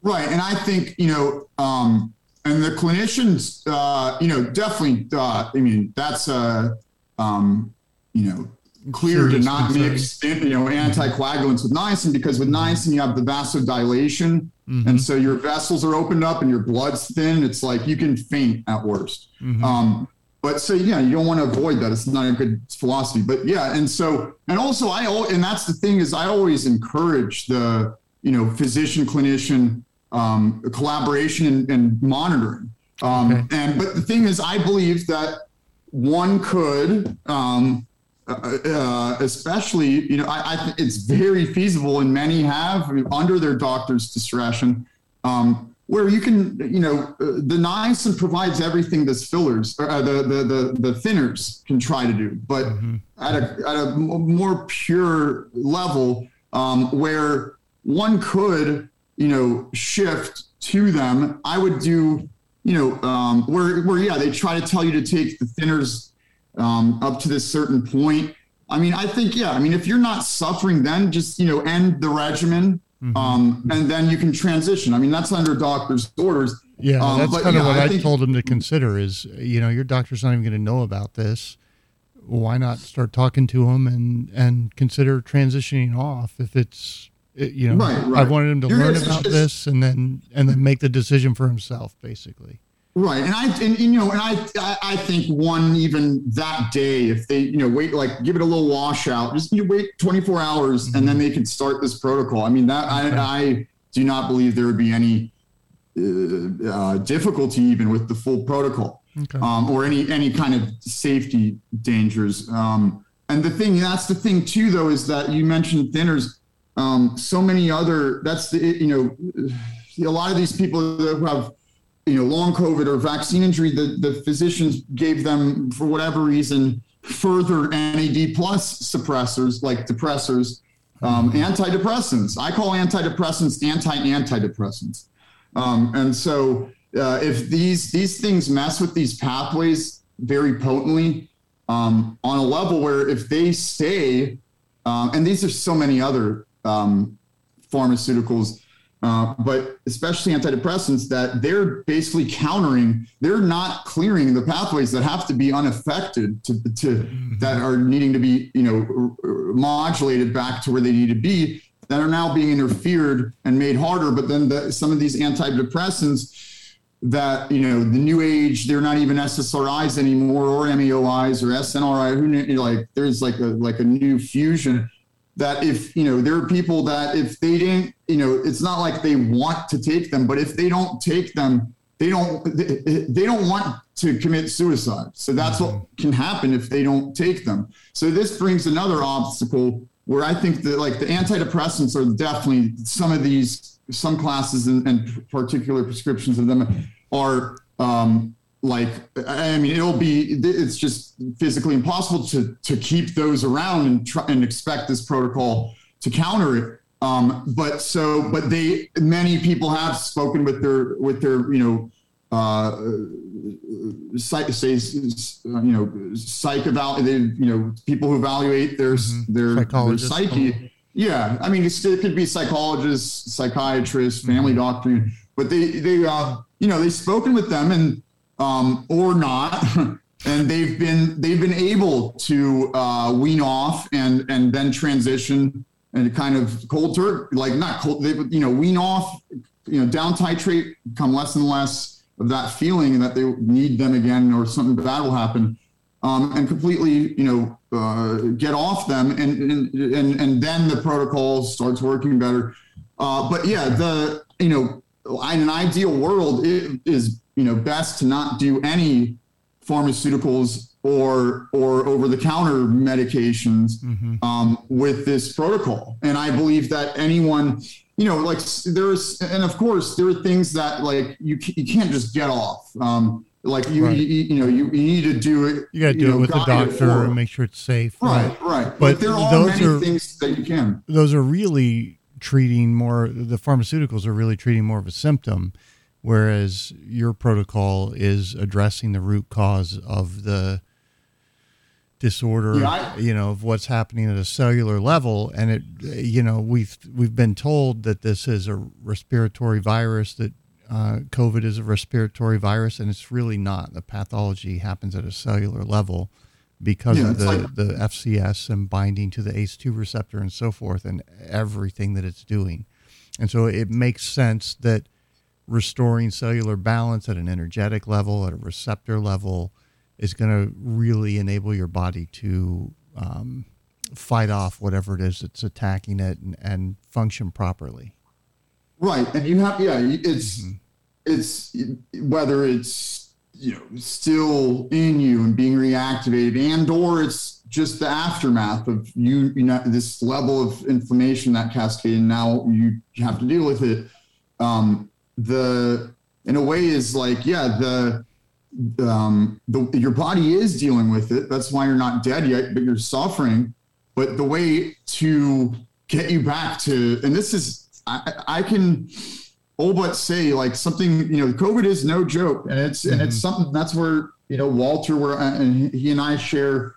Right, and I think you know, um, and the clinicians, uh, you know, definitely. Uh, I mean, that's a, um, you know, clear to not mix you know anticoagulants with niacin because with niacin you have the vasodilation mm-hmm. and so your vessels are opened up and your blood's thin it's like you can faint at worst mm-hmm. um, but so yeah you don't want to avoid that. It's not a good philosophy. But yeah and so and also i and that's the thing is i always encourage the you know physician clinician um, collaboration and, and monitoring. Um, okay. and but the thing is i believe that one could um, uh, uh, especially, you know, I, I it's very feasible, and many have under their doctor's discretion, um, where you can, you know, uh, the niacin provides everything this fillers, uh, the, the the the thinners can try to do, but mm-hmm. at a at a more pure level, um, where one could, you know, shift to them. I would do, you know, um, where where yeah, they try to tell you to take the thinners um, up to this certain point. I mean, I think, yeah, I mean, if you're not suffering, then just, you know, end the regimen mm-hmm. um, and then you can transition. I mean, that's under doctor's orders. Yeah, um, that's kind of yeah, what I, think, told him to consider is, you know, your doctor's not even going to know about this. Why not start talking to him and, and consider transitioning off if it's, you know, right, right. I wanted him to you're, learn about this and then, and then make the decision for himself, basically. Right, and I and, you know, and I I think one even that day, if they you know wait like give it a little washout, just you wait 24 hours mm-hmm. and then they can start this protocol. I mean that okay. I I do not believe there would be any uh, uh, difficulty even with the full protocol okay. um, or any any kind of safety dangers. Um, and the thing that's the thing too though is that you mentioned thinners. Um, so many other that's the you know a lot of these people who have you know, long COVID or vaccine injury, the, the physicians gave them, for whatever reason, further NAD plus suppressors like depressors, um, antidepressants. I call antidepressants anti-antidepressants. Um, and so uh, if these these things mess with these pathways very potently um, on a level where if they stay, um, and these are so many other um, pharmaceuticals uh, but especially antidepressants that they're basically countering they're not clearing the pathways that have to be unaffected to, to mm-hmm. that are needing to be you know modulated back to where they need to be that are now being interfered and made harder but then the, some of these antidepressants that you know the new age they're not even ssris anymore or maois or snri who like there's like a like a new fusion that if you know there are people that if they didn't you know it's not like they want to take them but if they don't take them they don't they don't want to commit suicide so that's what mm-hmm. can happen if they don't take them so this brings another obstacle where i think that like the antidepressants are definitely some of these some classes and, and particular prescriptions of them are um, like i mean it'll be it's just physically impossible to to keep those around and try and expect this protocol to counter it um, but so but they many people have spoken with their with their you know uh, psych, say, you know, psych about they, you know, people who evaluate their mm-hmm. their, their psyche. Yeah, I mean, it could be psychologists, psychiatrists, family mm-hmm. doctor, but they they uh, you know they've spoken with them and um, or not. and they've been they've been able to uh, wean off and and then transition and kind of cold turkey, like not cold they you know wean off you know down titrate become less and less of that feeling that they need them again or something bad will happen um, and completely you know uh, get off them and, and and and then the protocol starts working better uh, but yeah the you know in an ideal world it is you know best to not do any pharmaceuticals or or over the counter medications mm-hmm. um, with this protocol and i believe that anyone you know like there's and of course there are things that like you, you can't just get off um, like you, right. you, you know you, you, need to do it you got to do know, it with the doctor and make sure it's safe right right, right. but, but there are those many are, things that you can those are really treating more the pharmaceuticals are really treating more of a symptom whereas your protocol is addressing the root cause of the disorder yeah, you know of what's happening at a cellular level and it you know we've we've been told that this is a respiratory virus that uh, covid is a respiratory virus and it's really not the pathology happens at a cellular level because yeah, of the, like, the FCS and binding to the ACE2 receptor and so forth and everything that it's doing. And so it makes sense that restoring cellular balance at an energetic level, at a receptor level, is going to really enable your body to um, fight off whatever it is that's attacking it and, and, function properly. Right, and you have yeah, it's mm-hmm. it's whether it's you know still in you and being reactivated, and or it's just the aftermath of you you know this level of inflammation that cascade, and now you have to deal with it. Um, the in a way is like yeah the um, the, your body is dealing with it. That's why you're not dead yet, but you're suffering. But the way to get you back to, and this is, I, I can all but say like something, you know, COVID is no joke, and it's mm-hmm. and it's mm-hmm. something that's where you know Walter, where and he and I share,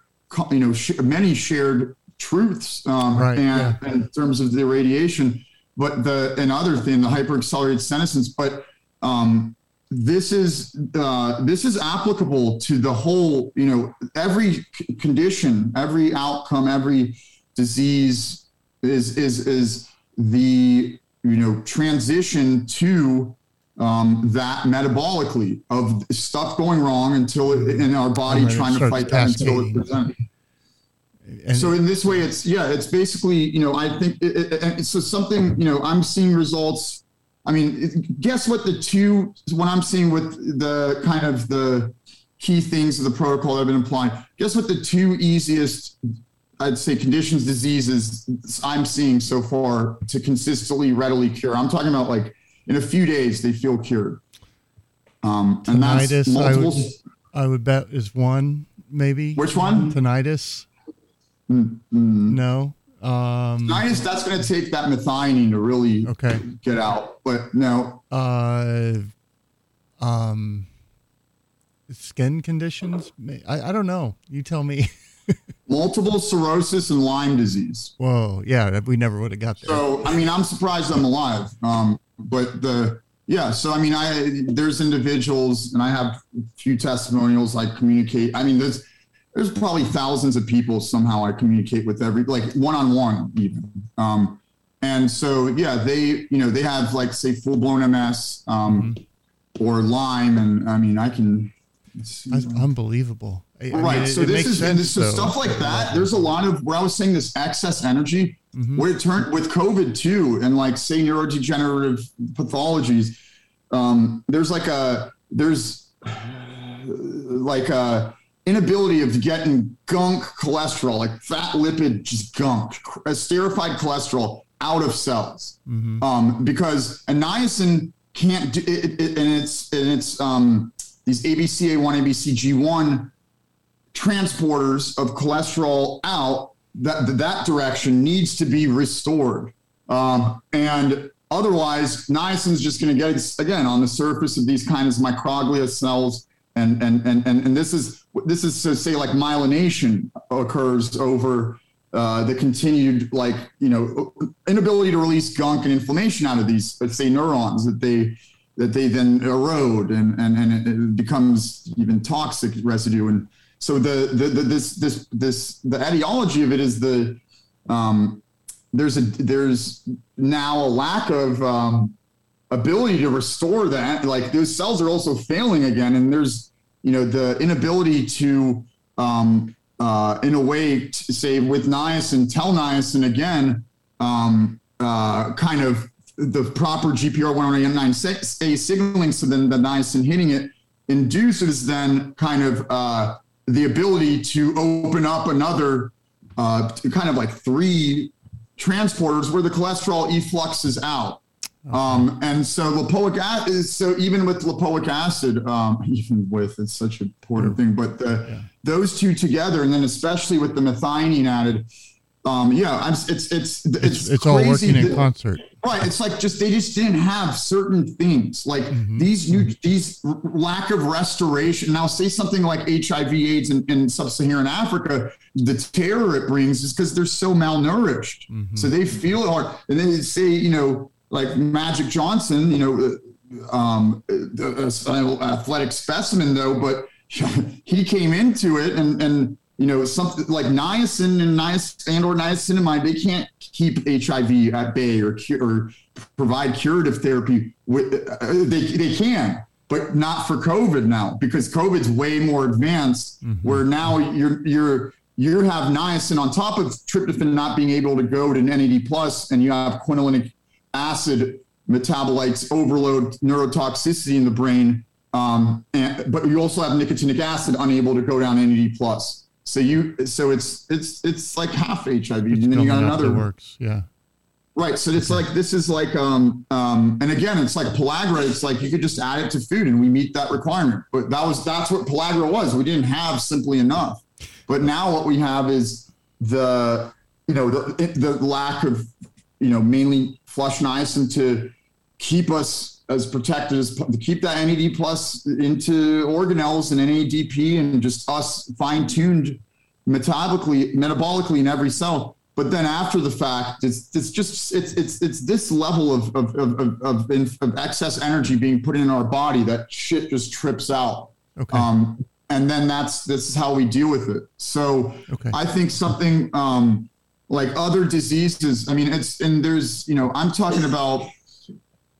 you know, sh- many shared truths, um, right, and yeah. in terms of the radiation, but the and other thing, the hyper accelerated senescence, but um, this is uh, this is applicable to the whole you know every condition every outcome every disease is is is the you know transition to um, that metabolically of stuff going wrong until it, in our body trying to fight that until it presents. so in this way, it's yeah, it's basically you know I think it, it, so something you know I'm seeing results I mean, guess what the two, what I'm seeing with the kind of the key things of the protocol that have been applying. guess what the two easiest, I'd say, conditions, diseases I'm seeing so far to consistently, readily cure? I'm talking about like in a few days, they feel cured. Um, and Tinnitus, that's multiple. I would, I would bet is one, maybe. Which one? Tinnitus. Mm-hmm. No. Um, Tinnitus, that's going to take that methionine to really okay. get out. But no. Uh, um, skin conditions? I, I don't know. You tell me. Multiple sclerosis and Lyme disease. Whoa, yeah, we never would have got there. So, I mean, I'm surprised I'm alive. Um, but the yeah, so I mean, I there's individuals, and I have a few testimonials. I communicate. I mean, there's there's probably thousands of people somehow I communicate with every like one on one even. Um, and so yeah, they you know they have like say full blown MS um, mm-hmm. or Lyme, and I mean I can. That's unbelievable. I, right. mean, so it, this is sense, and so stuff like that. There's a lot of where I was saying this excess energy. Mm-hmm. Where it turned with COVID too, and like say neurodegenerative pathologies. Um, there's like a there's like a inability of getting gunk cholesterol, like fat lipid, just gunk, esterified cholesterol out of cells. Mm-hmm. Um, because a niacin can't do it, it, and it's and it's um, these ABCA1, ABCG1 transporters of cholesterol out that that direction needs to be restored. Um, and otherwise, niacin is just going to get again on the surface of these kinds of microglia cells and and and and, and this is this is to say like myelination occurs over uh, the continued like you know inability to release gunk and inflammation out of these let's say neurons that they that they then erode and and, and it becomes even toxic residue. And so the, the, the this this this the etiology of it is the um, there's a there's now a lack of um, ability to restore that. Like those cells are also failing again. And there's you know the inability to um, uh, in a way to say with niacin tell niacin again um, uh, kind of the proper GPR109A signaling so then the niacin hitting it induces then kind of uh, the ability to open up another uh, kind of like three transporters where the cholesterol effluxes out. Um, and so lipoic acid so even with lipoic acid, um, even with it's such a important thing, but the, yeah. those two together, and then especially with the methionine added, um, yeah, I'm, it's it's it's it's, it's all working that, in concert. Right. It's like just they just didn't have certain things like mm-hmm. these new these lack of restoration. Now say something like HIV/AIDS in, in sub-Saharan Africa, the terror it brings is because they're so malnourished, mm-hmm. so they feel it hard. And then they say, you know like Magic Johnson, you know, um, an athletic specimen though, but he came into it and and you know, something like niacin and niacin and or niacinamide, they can't keep HIV at bay or cure, or provide curative therapy. With, uh, they they can, but not for COVID now because COVID's way more advanced. Mm-hmm. Where now you're you're you have niacin on top of tryptophan not being able to go to NAD plus, and you have quinolinic acid metabolites overload neurotoxicity in the brain. Um, and, but you also have nicotinic acid unable to go down NAD plus. So you, so it's it's it's like half HIV, it's and then you got another works, yeah. Right. So it's like this is like um um and again it's like pellagra. It's like you could just add it to food and we meet that requirement. But that was that's what pellagra was. We didn't have simply enough. But now what we have is the you know the the lack of you know mainly flush niacin to keep us as protected as to keep that NAD plus into organelles and NADP and just us fine tuned metabolically, metabolically in every cell. But then after the fact, it's it's just it's it's it's this level of of of, of, of excess energy being put in our body that shit just trips out. Okay. Um, and then that's this is how we deal with it. So okay. I think something um, like other diseases. I mean, it's and there's you know I'm talking about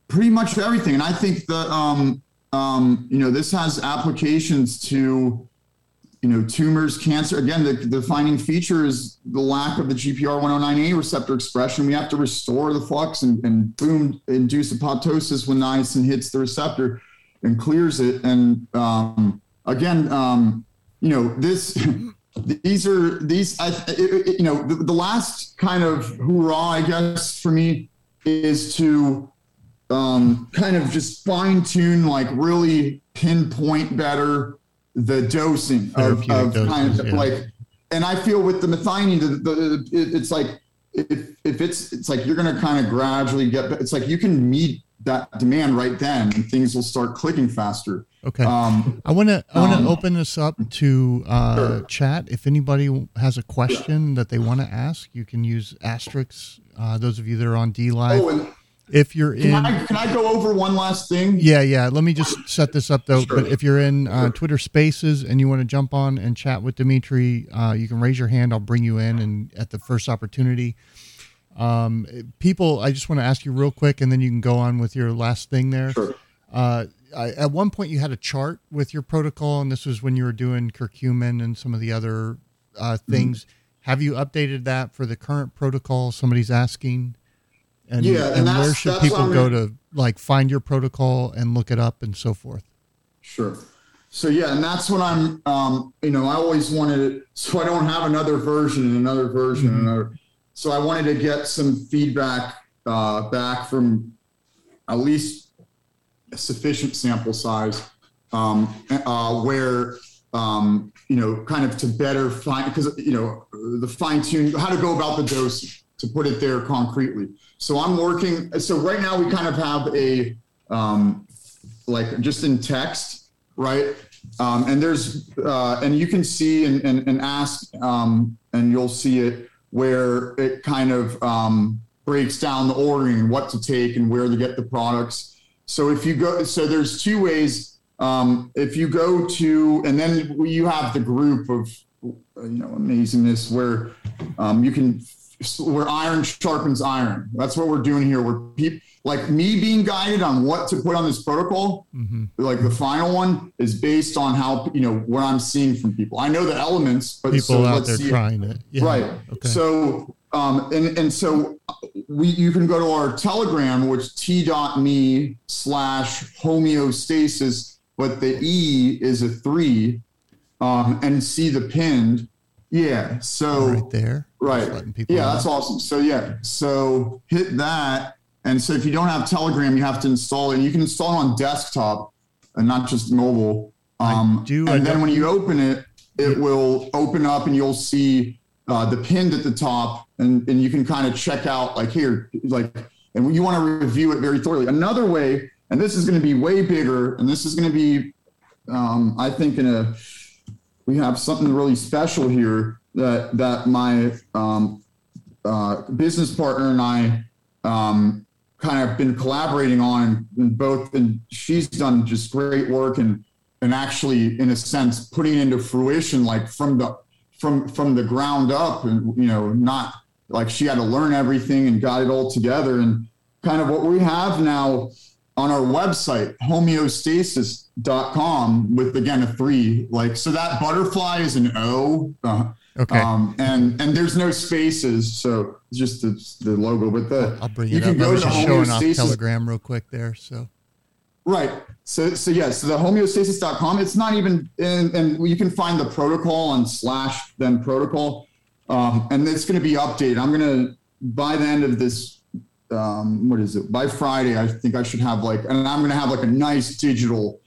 pretty much everything. And I think that um, um, you know this has applications to you know tumors, cancer. Again, the, defining feature is the lack of the GPR109A receptor expression. We have to restore the flux and, and boom, induce apoptosis when niacin hits the receptor and clears it. And um, again, um, you know this. These are these, I, it, you know, the, the last kind of hoorah, I guess, for me is to um, kind of just fine tune, like really pinpoint better the dosing of, of doses, kind of yeah. like, and I feel with the methionine, the, the, it, it's like, if, if it's, it's like you're going to kind of gradually get, it's like you can meet that demand right then and things will start clicking faster. Okay. Um, I want to I want to um, open this up to uh, sure. chat. If anybody has a question that they want to ask, you can use asterisks. Uh, those of you that are on DLive. Oh, if you're can in I, can I go over one last thing yeah yeah let me just set this up though sure. but if you're in uh, twitter spaces and you want to jump on and chat with Dmitry uh, you can raise your hand i'll bring you in and at the first opportunity um, people i just want to ask you real quick and then you can go on with your last thing there sure. Uh, I, at one point you had a chart with your protocol and this was when you were doing curcumin and some of the other uh, things mm-hmm. have you updated that for the current protocol somebody's asking and, yeah, and, and where should people go to like find your protocol and look it up and so forth? Sure. So yeah, and that's what I'm. Um, you know, I always wanted it, so I don't have another version and another version mm-hmm. and another. So I wanted to get some feedback uh, back from at least sufficient sample size um, uh, where um, you know, kind of to better find because you know the fine tune how to go about the dose to put it there concretely. So I'm working. So right now we kind of have a um, like just in text, right? Um, and there's uh, and you can see and, and, and ask um, and you'll see it where it kind of um, breaks down the ordering and what to take and where to get the products. So if you go, so there's two ways. Um, if you go to, and then you have the group of, you know, amazingness where um, you can where iron sharpens iron. That's what we're doing here. Where people like me being guided on what to put on this protocol, mm-hmm. like the final one is based on how you know what I'm seeing from people. I know the elements, but people so out there trying it, yeah. right? Okay. So um, and and so we you can go to our Telegram, which t.me slash homeostasis, but the e is a three, um, and see the pinned. Yeah. So right there. Right. Yeah, know. that's awesome. So yeah, so hit that, and so if you don't have Telegram, you have to install it. And you can install it on desktop and not just mobile. Um, I do. And then when you open it, it will open up, and you'll see uh, the pinned at the top, and and you can kind of check out like here, like, and you want to review it very thoroughly. Another way, and this is going to be way bigger, and this is going to be, um, I think, in a we have something really special here that that my um, uh, business partner and I um, kind of been collaborating on, and both and she's done just great work and and actually in a sense putting into fruition like from the from from the ground up, and you know, not like she had to learn everything and got it all together. And kind of what we have now on our website, homeostasis.com, with again a three. Like so, that butterfly is an O. Uh, Okay. Um, and and there's no spaces, so just the, the logo. But the I'll bring you it can up. I go to showing off homeostasis- Telegram real quick there. So Right. So so yeah, so the homeostasis.com, it's not even and, and you can find the protocol on slash then protocol. Um, and it's gonna be updated. I'm gonna by the end of this um, what is it? By Friday, I think I should have like and I'm gonna have like a nice digital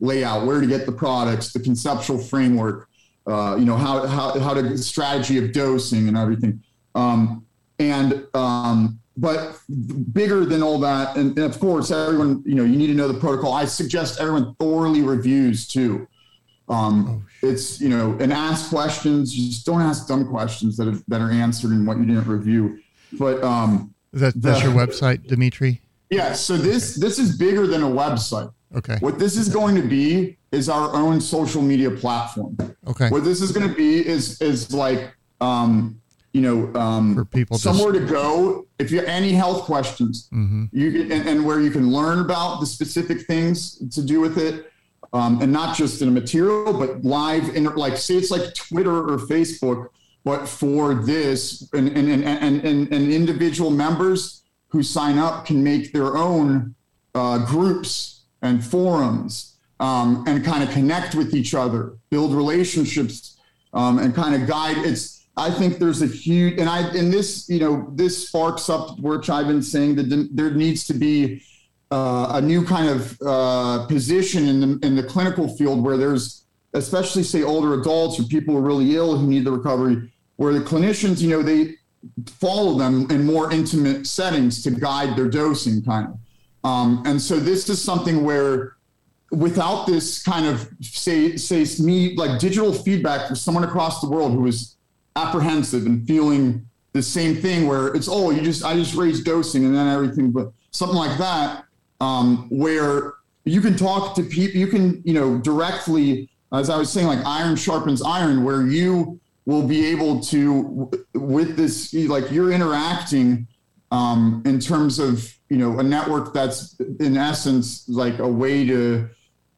layout, where to get the products, the conceptual framework, uh, you know, how how how to strategy of dosing and everything. Um, and um, but bigger than all that, and, and of course, everyone, you know, you need to know the protocol. I suggest everyone thoroughly reviews too. Um, it's you know, and ask questions. Just don't ask dumb questions that have, that are answered in what you didn't review. But um, that that's The- your website, Dmitry? yeah, so this this is bigger than a website. Okay. What this is going to be is our own social media platform. Okay. What this is going to be is is like um, you know um, For people somewhere to go. If you have any health questions hmm you can, and, and where you can learn about the specific things to do with it um, and not just in a material but live in like say it's like twitter or facebook but for this and and, and, and, and, and individual members who sign up can make their own uh, groups and forums um, and kind of connect with each other build relationships um, and kind of guide. It's I think there's a huge, and I, and this, you know, this sparks up which I've been saying that there needs to be uh, a new kind of uh, position in the in the clinical field where there's, especially say older adults or people who are really ill who need the recovery, where the clinicians, you know, they follow them in more intimate settings to guide their dosing, kind of. Um, and so this is something where without this kind of say say me like digital feedback from someone across the world who is apprehensive and feeling the same thing where it's oh you just I just raised dosing and then everything but something like that um, where you can talk to people you can you know directly as I was saying like iron sharpens iron where you will be able to with this like you're interacting um, in terms of you know a network that's in essence like a way to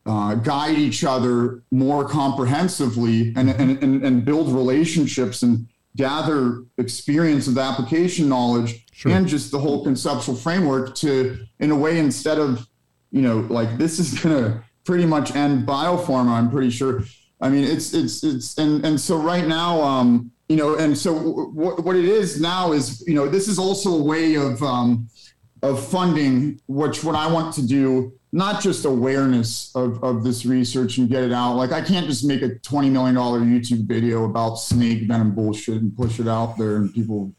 uh, guide each other more comprehensively and, and, and, and build relationships and gather experience of application knowledge Sure. and just the whole conceptual framework to in a way instead of you know like this is going to pretty much end biopharma i'm pretty sure i mean it's it's it's and and so right now um you know and so what, what it is now is you know this is also a way of um of funding which what i want to do not just awareness of, of this research and get it out. Like i can't just make a 20 million dollar youtube video about snake venom bullshit and push it out there and people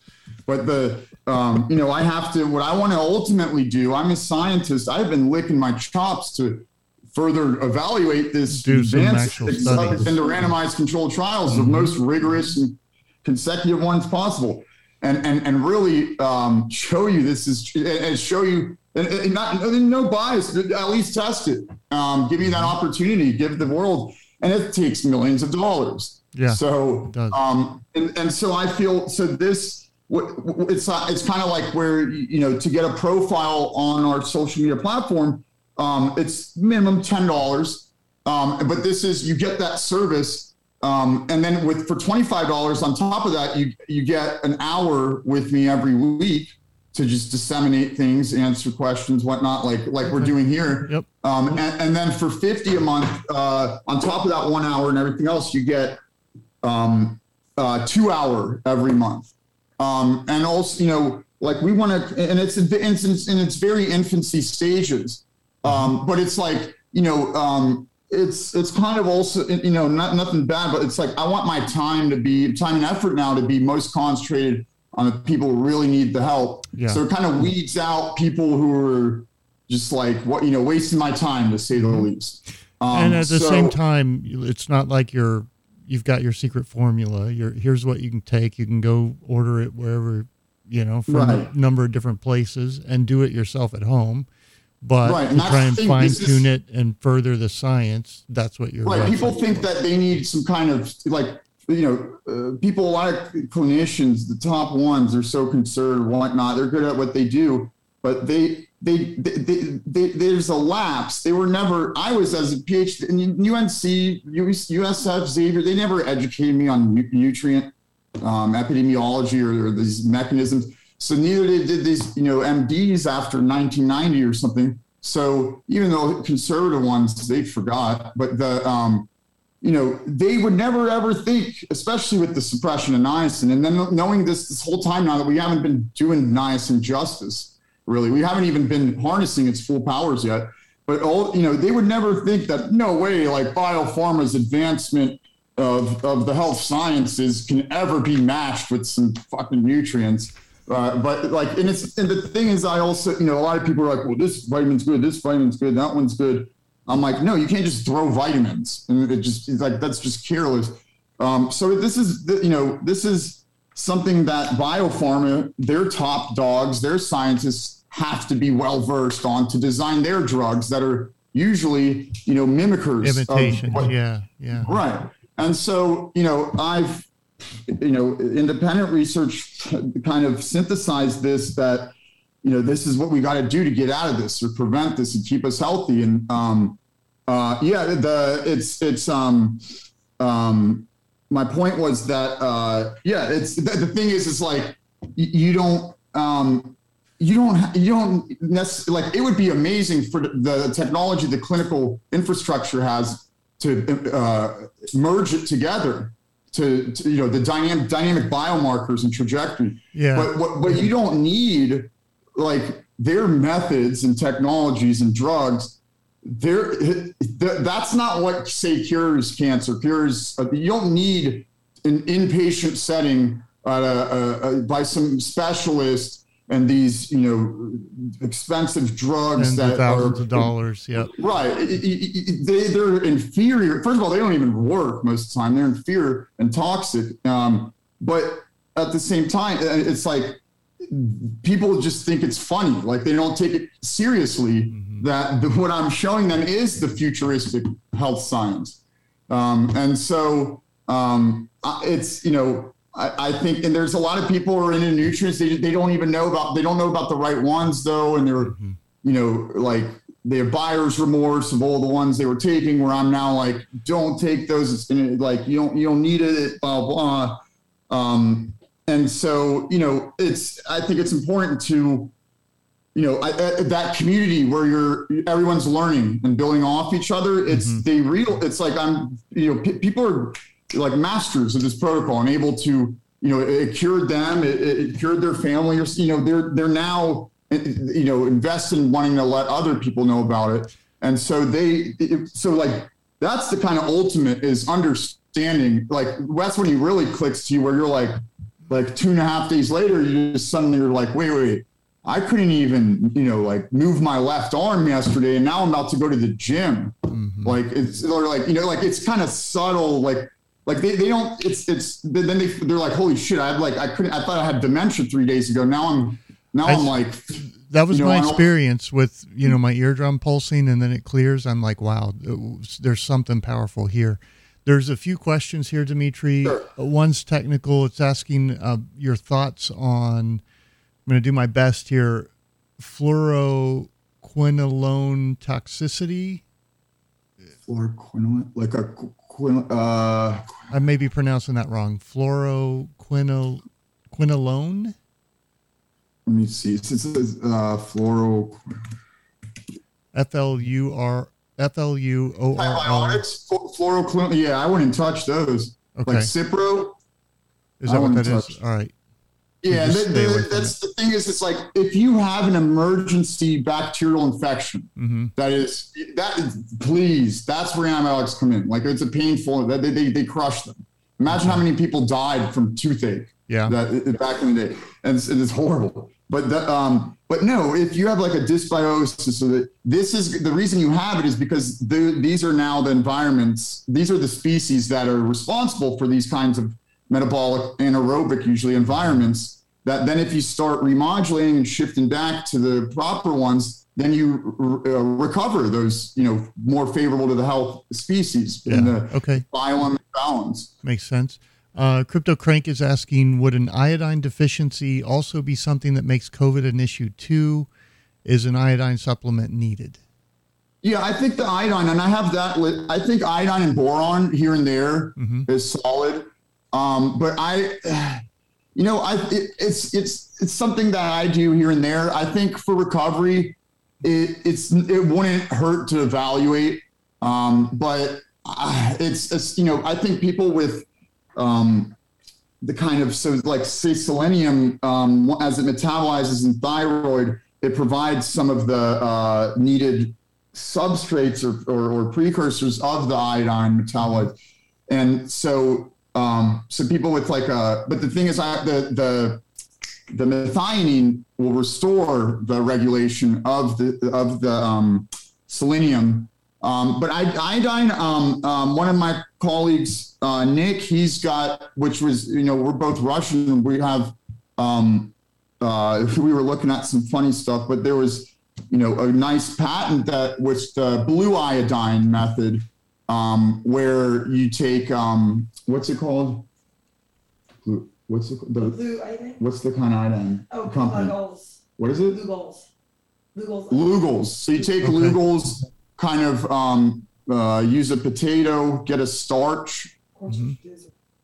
but the um, you know i have to what i want to ultimately do i'm a scientist i've been licking my chops to further evaluate this Do advanced studies. into randomized controlled trials the most rigorous and consecutive ones possible. And and and really um, show you this is and show you and, and not no bias but at least test it. Um, give you that opportunity give the world and it takes millions of dollars. Yeah, so um and, and so i feel so this it's it's kind of like where you know to get a profile on our social media platform um it's minimum ten dollars. Um but this is you get that service um, and then with for twenty five dollars on top of that, you you get an hour with me every week to just disseminate things, answer questions, whatnot, like like we're doing here. Yep. Um, and, and then for fifty a month, uh, on top of that one hour and everything else, you get um, uh, two hour every month. Um, and also, you know, like we want to, and it's in its in its very infancy stages, um, but it's like you know, um, it's it's kind of also you know not nothing bad, but it's like I want my time to be time and effort now to be most concentrated on the people who really need the help. Yeah. So it kind of weeds out people who are just like what you know wasting my time to say the least. Um, and at the so- same time, it's not like you're you've got your secret formula. You're here's what you can take. You can go order it wherever you know from Right. a number of different places and do it yourself at home. But Right, and try and fine tune it and further the science, that's what you're Right. People think that they need some kind of like you know, uh, people, of clinicians, the top ones, are so concerned, whatnot. They're good at what they do, but they, they, they, they, they there's a lapse. They were never. I was as a PhD in UNC, USF, Xavier. They never educated me on nutrient um, epidemiology or, or these mechanisms. So neither did, did these, you know, MDs after 1990 or something. So even though conservative ones, they forgot, but the, um, you know, they would never ever think, especially with the suppression of niacin, and then knowing this this whole time now that we haven't been doing niacin justice, really, we haven't even been harnessing its full powers yet. But all you know, they would never think that no way, like biopharma's advancement of of the health sciences can ever be matched with some fucking nutrients. Uh, but like, and it's and the thing is, I also you know a lot of people are like, well, this vitamin's good, this vitamin's good, that one's good. I'm like, no, you can't just throw vitamins, and it just it's like that's just careless. Um, so this is you know this is something that biopharma, their top dogs, their scientists have to be well versed on to design their drugs that are usually you know mimickers. Imitation, what, yeah, yeah, right. And so you know I've you know independent research kind of synthesized this that you know, this is what we got to do to get out of this or prevent this and keep us healthy. And um, uh, yeah, the it's it's um, um, my point was that uh, yeah, it's the, the thing is, it's like you don't um, you don't you don't necessarily like it would be amazing for the technology the clinical infrastructure has to uh, merge it together to, to, you know the dynamic dynamic biomarkers and trajectory. Yeah. But what what you don't need like their methods and technologies and drugs there that's not what say cures cancer. Cures uh, you don't need an inpatient setting uh, uh, uh, by some specialist and these you know expensive drugs and that thousands are of dollars yeah right. They, they're inferior. First of all they don't even work most of the time. They're inferior and toxic. Um, but at the same time it's like people just think it's funny. Like they don't take it seriously. Mm-hmm. That the, what I'm showing them is the futuristic health science. Um, and so um, it's, you know, I, I, think, and there's a lot of people who are into nutrients. They, they don't even know about, they don't know about the right ones though. And they're, mm-hmm. you know, like they have buyer's remorse of all the ones they were taking where I'm now like, don't take those. It's gonna like, you don't, you don't need it, blah, blah. Um, and so you know it's i think it's important to you know I, I, that community where you're everyone's learning and building off each other it's mm-hmm. they real it's like i'm you know p- people are like masters of this protocol and able to you know it cured them it, it cured their family or you know they're they're now you know invested in wanting to let other people know about it and so they so like that's the kind of ultimate is understanding like that's when he really clicks to you where you're like like two and a half days later, you just suddenly you're like, wait, wait, I couldn't even, you know, like move my left arm yesterday, and now I'm about to go to the gym. Mm-hmm. Like it's or like you know, like it's kind of subtle, like like they, they don't. It's it's then they they're like, holy shit, I had like I couldn't. I thought I had dementia three days ago. Now I'm now I, am like. That was you know, my experience with you know my eardrum pulsing, and then it clears. I'm like, wow, there's something powerful here. There's a few questions here, Dmitry. Sure. One's technical. It's asking uh, your thoughts on. I'm going to do my best here. Fluoroquinolone toxicity. Fluoroquinolone, like a quin, uh, I may be pronouncing that wrong. Fluoroquinolone. Let me see. It says uh, fluoro. F L U R F L U O R. Floral Yeah, I wouldn't touch those. Okay. Like Cipro. Is that what that touch. is? All right. Yeah, the, the, that's the thing is, it's like if you have an emergency bacterial infection, mm-hmm. that is that is please, that's where antibiotics come in. Like it's a painful that they, they, they crush them. Imagine how many people died from toothache. Yeah, that back in the day, and it's, it's horrible. But the, um, but no, if you have like a dysbiosis, so that this is the reason you have it is because the, these are now the environments. These are the species that are responsible for these kinds of metabolic anaerobic usually environments. That then if you start remodulating and shifting back to the proper ones, then you uh, recover those, you know, more favorable to the health species yeah. in the okay. biome balance. Makes sense. Uh, Crypto Crank is asking Would an iodine deficiency also be something that makes COVID an issue too? Is an iodine supplement needed? Yeah, I think the iodine, and I have that. I think iodine and boron here and there mm-hmm. is solid. Um, but I, you know, I it, it's it's it's something that I do here and there. I think for recovery, it it's it wouldn't hurt to evaluate. Um, but uh, it's it's you know I think people with um, the kind of so like say selenium um, as it metabolizes in thyroid, it provides some of the uh, needed substrates or, or, or, precursors of the iodine metabolite. And so um, so people with like a but the thing is I, the the the methionine will restore the regulation of the of the um, selenium. Um, but iodine, um, um, one of my colleagues, uh, Nick, he's got, which was, you know, we're both Russian. We have, um, uh, we were looking at some funny stuff, but there was, you know, a nice patent that was the blue iodine method, um, where you take, um, what's it called? What's the, the Blue, I think. what's the kind of item? Oh, company? Lugol's. What is it? Lugol's. Lugol's. Lugol's. So you take Okay. Lugol's, kind of um, uh, use a potato, get a starch, Corn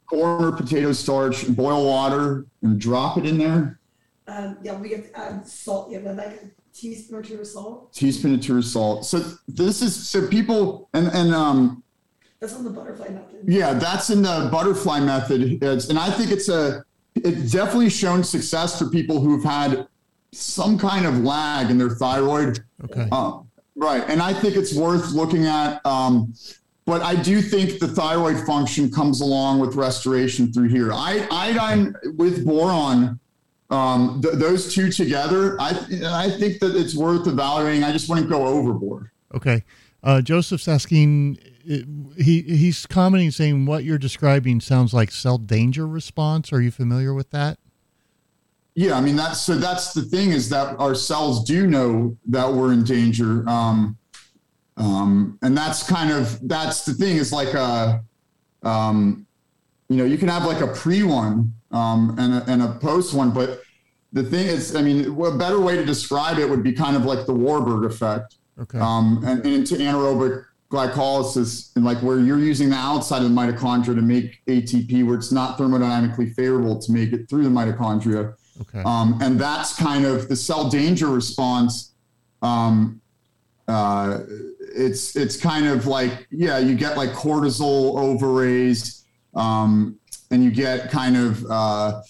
corn or potato starch, boil water, and drop it in there. Um, yeah, we have to add salt. Yeah, like a teaspoon or two of salt. Teaspoon of two salt. So this is so people and and um, That's on the butterfly method. Yeah, that's in the butterfly method. It's, and I think it's a it's definitely shown success for people who've had some kind of lag in their thyroid. Okay. Uh, right. And I think it's worth looking at. Um, but I do think the thyroid function comes along with restoration through here. I, iodine with boron, um, th- those two together, I, I think that it's worth evaluating. I just wouldn't go overboard. Okay. Uh, Joseph's asking, he he's commenting saying what you're describing sounds like cell danger response. Are you familiar with that? Yeah, I mean that's so that's the thing is that our cells do know that we're in danger, um, um, and that's kind of that's the thing is like a, um, you know, you can have like a pre one um, and a, and a post one, but the thing is, I mean, a better way to describe it would be kind of like the Warburg effect Okay. um, and, and into anaerobic glycolysis, and like where you're using the outside of the mitochondria to make ATP, where it's not thermodynamically favorable to make it through the mitochondria. okay. Um, and that's kind of the cell danger response. Um, uh, it's it's kind of like yeah, you get like cortisol overraised, um, and you get kind of uh,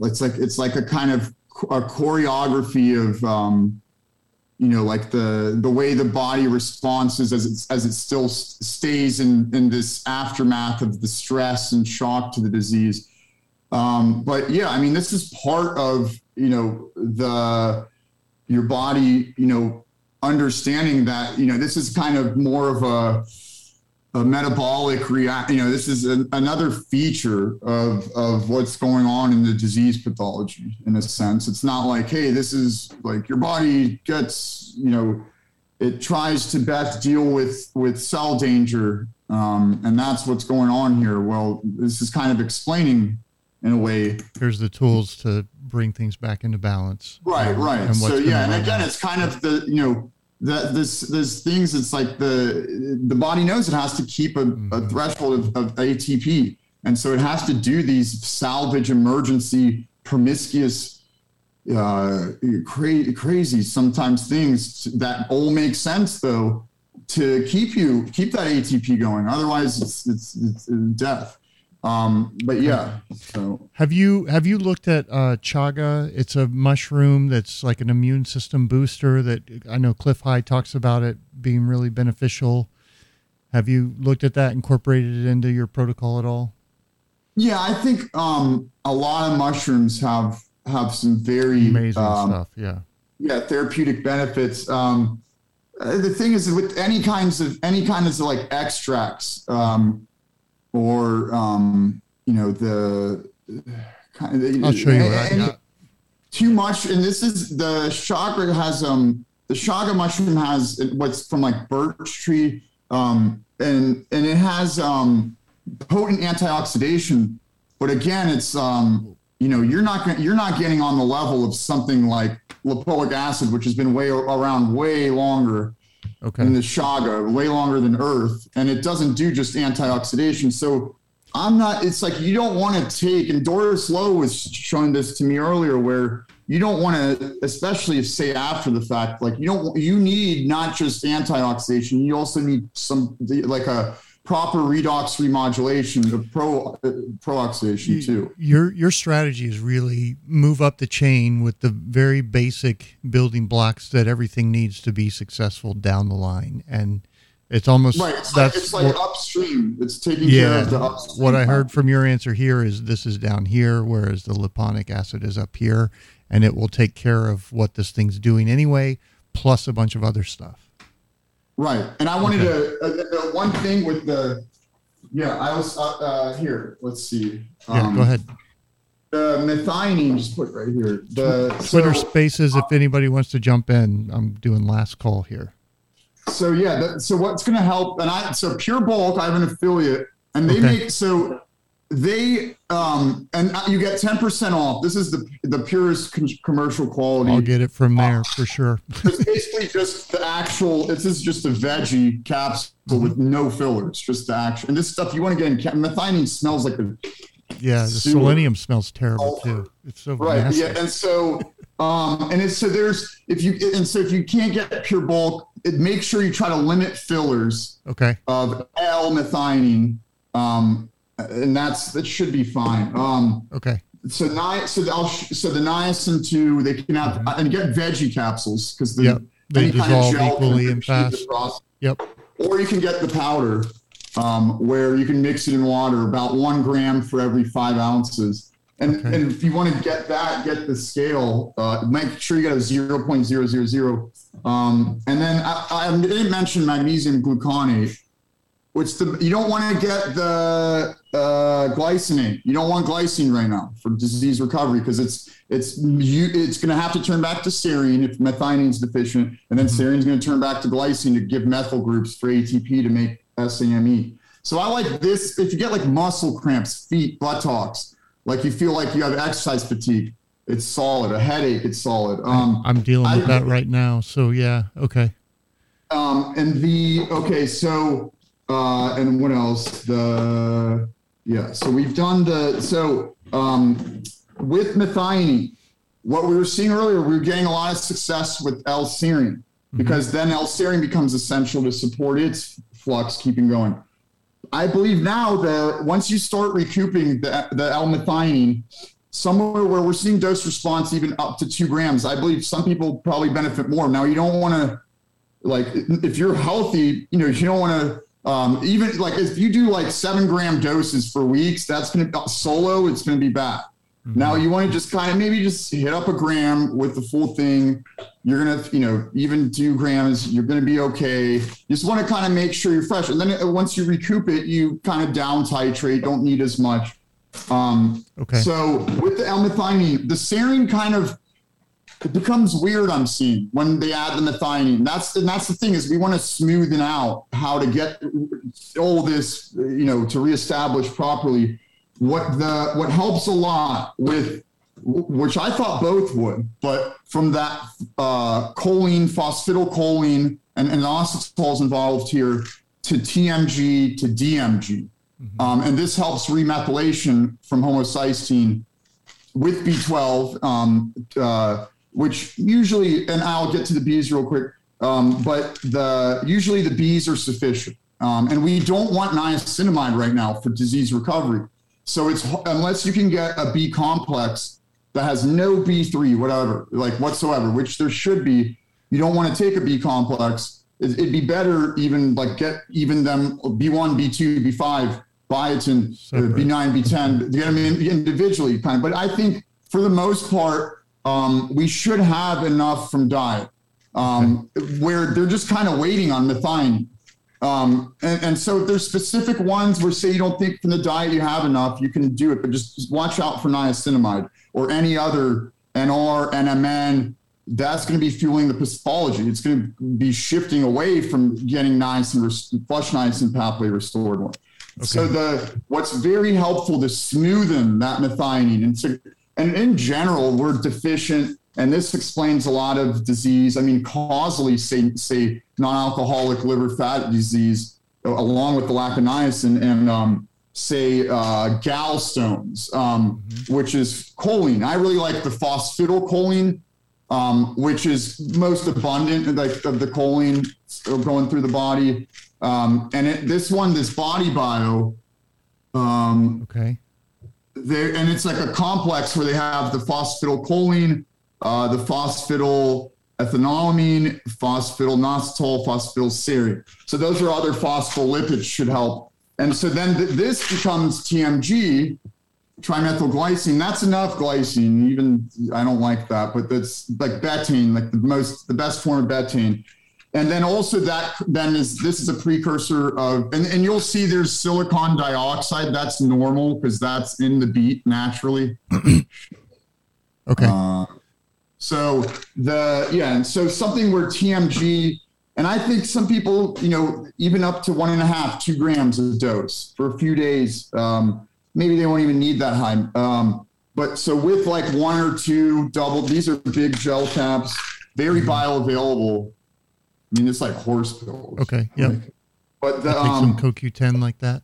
it's like it's like a kind of a choreography of um, you know like the the way the body responds as it as it still stays in in this aftermath of the stress and shock to the disease. Um, but yeah i mean this is part of you know the your body you know understanding that you know this is kind of more of a a metabolic react you know this is an, another feature of of what's going on in the disease pathology in a sense. It's not like hey this is like your body gets you know it tries to best deal with with cell danger um, and that's what's going on here. Well this is kind of explaining in a way Here's the tools to bring things back into balance. right right. And so yeah and again it's kind of the you know that this there's things it's like the the body knows it has to keep a, a Mhm. threshold of, of atp and so it has to do these salvage emergency promiscuous uh cra- crazy sometimes things that all make sense though to keep you keep that atp going. Otherwise it's it's, it's death um but yeah so Have you have you looked at uh, chaga? It's a mushroom that's like an immune system booster. That I know Cliff High talks about it being really beneficial. Have you looked at that, incorporated it into your protocol at all? Yeah, I think um, a lot of mushrooms have have some very Amazing um, stuff. Yeah. yeah therapeutic benefits. Um, the thing is with any kinds of any kinds of like extracts um, or um, you know the kind of I'll show you what I got. too much and this is the chaga has um the chaga mushroom has what's from like birch tree um and and it has um potent antioxidation, but again, it's um, you know you're not you're not getting on the level of something like lipoic acid, which has been way around way longer Okay. than the chaga, way longer than Earth, and it doesn't do just antioxidation. So I'm not. It's like you don't want to take. And Doris Lowe was showing this to me earlier, where you don't want to, especially if say after the fact, like you don't. You need not just antioxidation. You also need some like a proper redox remodulation, the pro uh, pro-oxidation too. Your your strategy is really move up the chain with the very basic building blocks that everything needs to be successful down the line, and it's almost Right. It's like, it's like what, upstream. It's taking care of the upstream. What I heard from your answer here is this is down here, whereas the lipoic acid is up here, and it will take care of what this thing's doing anyway, plus a bunch of other stuff. Right. And I wanted to, uh, one thing with the, yeah, I was, uh, uh, here, let's see. Yeah, Um, go ahead. The methionine, just put right here. The, Twitter so, Spaces, if anybody wants to jump in, I'm doing last call here. so yeah, that, so what's going to help, and I, so Pure Bulk, I have an affiliate, and they Okay. make, so they, um, and you get 10% off. This is the, the purest con- commercial quality. I'll get it from there for sure. it's basically just the actual. This is just a veggie capsule with no fillers, just the actual. And this stuff you want to get in. Methionine smells like the Yeah, the selenium smells terrible too. It's so right. nasty. Yeah, and so um, and it's so there's if you and so if you can't get pure bulk, it make sure you try to limit fillers Okay. of L-methionine, um, and that's that should be fine. Um, Okay. so ni- so the, I'll sh- so the niacin two they can have and get veggie capsules because the Yep. They any kind of dissolve gel equally and fast. Yep. or you can get the powder um, where you can mix it in water about one gram for every five ounces and, Okay. and if you want to get that get the scale uh, make sure you get a 0.000 um, and then I, I didn't mention magnesium gluconate which the you don't want to get the uh, glycinate you don't want glycine right now for disease recovery because it's it's you it's going to have to turn back to serine if methionine is deficient and then serine is going to turn back to glycine to give methyl groups for atp to make SAMe so i like this if you get like muscle cramps feet buttocks like you feel like you have exercise fatigue it's solid a headache it's solid um, I'm dealing with I- that right now. So yeah. Okay. um, and the okay, so uh, and what else? The yeah, so we've done the so um, with methionine. What we were seeing earlier, we were getting a lot of success with L-serine because then L-serine becomes essential to support its flux keeping going. I believe now that once you start recouping the, the L-methionine, somewhere where we're seeing dose response even up to two grams, I believe some people probably benefit more. Now you don't want to like if you're healthy, you know, you don't want to um, even like if you do like seven gram doses for weeks, that's going to be solo. It's going to be bad. Now you want to just kind of maybe just hit up a gram with the full thing. You're gonna, you know, even two grams, you're gonna be okay. You just want to kind of make sure you're fresh, and then uh, once you recoup it, you kind of down titrate. Don't need as much. Um, Okay. so with the L-methionine, the serine kind of it becomes weird. I'm seeing when they add the methionine. That's and that's the thing is we want to smoothen out how to get all this, you know, to reestablish properly. What the what helps a lot with which I thought both would, but from that uh, choline, phosphatidylcholine, and, and inositol involved here to TMG to DMG. Um, and this helps remethylation from homocysteine with B12, um, uh, which usually, and I'll get to the bees real quick, um, but the usually the bees are sufficient. Um, and we don't want niacinamide right now for disease recovery. So it's unless you can get a B complex that has no B3, whatever, like whatsoever, which there should be, you don't want to take a B complex. It- It'd be better even like get even them B1, B2, B5, biotin, Separate. B9, B10, to get them in individually kind of. But I think for the most part, um, we should have enough from diet um, where they're just kind of waiting on methionine. Um, and, and so if there's specific ones where say you don't think from the diet you have enough, you can do it, but just, just watch out for niacinamide or any other NR, NMN. That's going to be fueling the pathology. It's going to be shifting away from getting niacin, flush niacin pathway restored. So the what's very helpful to smoothen that methionine, and so and in general, we're deficient, and this explains a lot of disease. I mean, causally, say say non-alcoholic liver fat disease, along with the lack of niacin, and um, say uh, gallstones, um, mm-hmm. which is choline. I really like the phosphatidylcholine, um, which is most abundant like of the choline going through the body. Um, and it, this one, this body bio, um, okay, there, and it's like a complex where they have the phosphatidylcholine, uh, the phosphatidylethanolamine, phosphatidylinositol, phosphatidylserine. So those are other phospholipids should help. And so then th- this becomes TMG, trimethylglycine. That's enough glycine. Even I don't like that, but that's like betaine, like the most, the best form of betaine and then also that then is this is a precursor of and, and you'll see there's silicon dioxide that's normal because that's in the beet naturally. Okay. Uh, so the yeah and so something where tmg and i think some people you know even up to one and a half two grams of dose for a few days um, maybe they won't even need that high. Um, but so with like one or two double these are big gel caps very mm-hmm. bioavailable I mean, it's like horse pills. Okay. Yeah. Like, but the, um, some CoQ10 like that.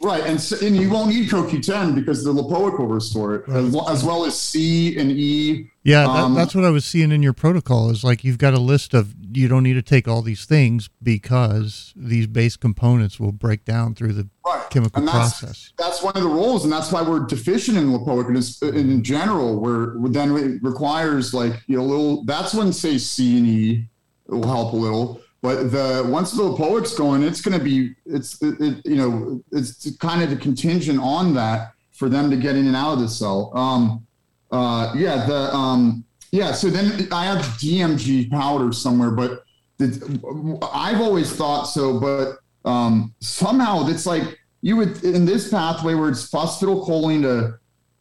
Right, and so, and you won't need CoQ10 because the lipoic will restore it, right. as, as, well as C and E. Yeah, um, that, that's what I was seeing in your protocol. Is like you've got a list of you don't need to take all these things because these base components will break down through the right. chemical that's, process. That's one of the roles, and that's why we're deficient in lipoic in, in general. Where then it requires like you know little. That's when say C and E it will help a little. But the once the lipoic's going, it's going to be it's it, it, you know it's kind of a contingent on that for them to get in and out of the cell. Um, uh, yeah, the um, yeah. So then I have DMG powder somewhere, but the, I've always thought so. But um, somehow it's like you would in this pathway where it's phosphatidylcholine to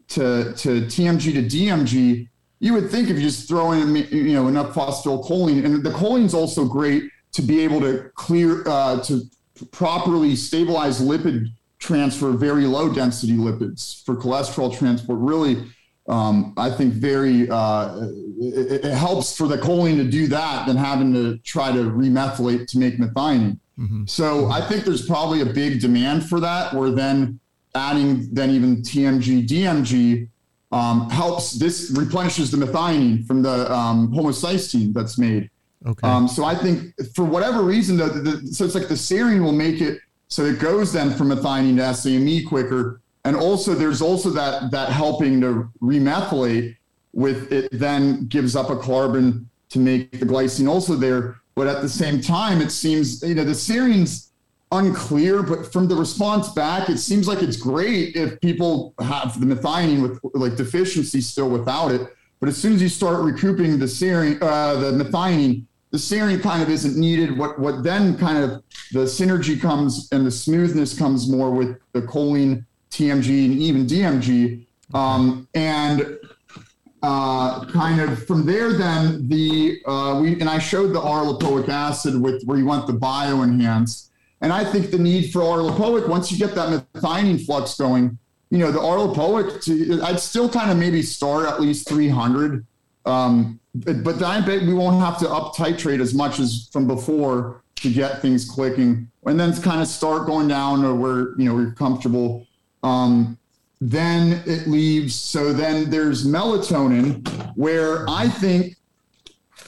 to to TMG to DMG you would think if you just throw in you know enough phosphatidylcholine, and the choline's also great to be able to clear uh, to properly stabilize lipid transfer, very low density lipids for cholesterol transport. Really, um, I think very uh, it, it, helps for the choline to do that than having to try to remethylate to make methionine. Mm-hmm. So I think there's probably a big demand for that. Where then adding then even TMG, DMG um, helps this replenishes the methionine from the um, homocysteine that's made. Okay. Um, so I think for whatever reason, the, the, so it's like the serine will make it so it goes then from methionine to SAMe quicker, and also there's also that that helping to remethylate with it then gives up a carbon to make the glycine also there. But at the same time, it seems you know the serine's unclear, but from the response back, it seems like it's great if people have the methionine with like deficiency still without it. But as soon as you start recouping the serine, uh, the methionine, the serine kind of isn't needed. What what then kind of the synergy comes and the smoothness comes more with the choline, TMG, and even DMG. Um, and uh, kind of from there, then the uh, we and I showed the R-lipoic acid with where you want the bio enhanced and I think the need for R-lipoic, once you get that methionine flux going, you know, the R-lipoic, I'd still kind of maybe start at least 300. Um, but, but I bet we won't have to up titrate as much as from before to get things clicking. And then kind of start going down to where, you know, we're comfortable. Um, then it leaves. So then there's melatonin, where I think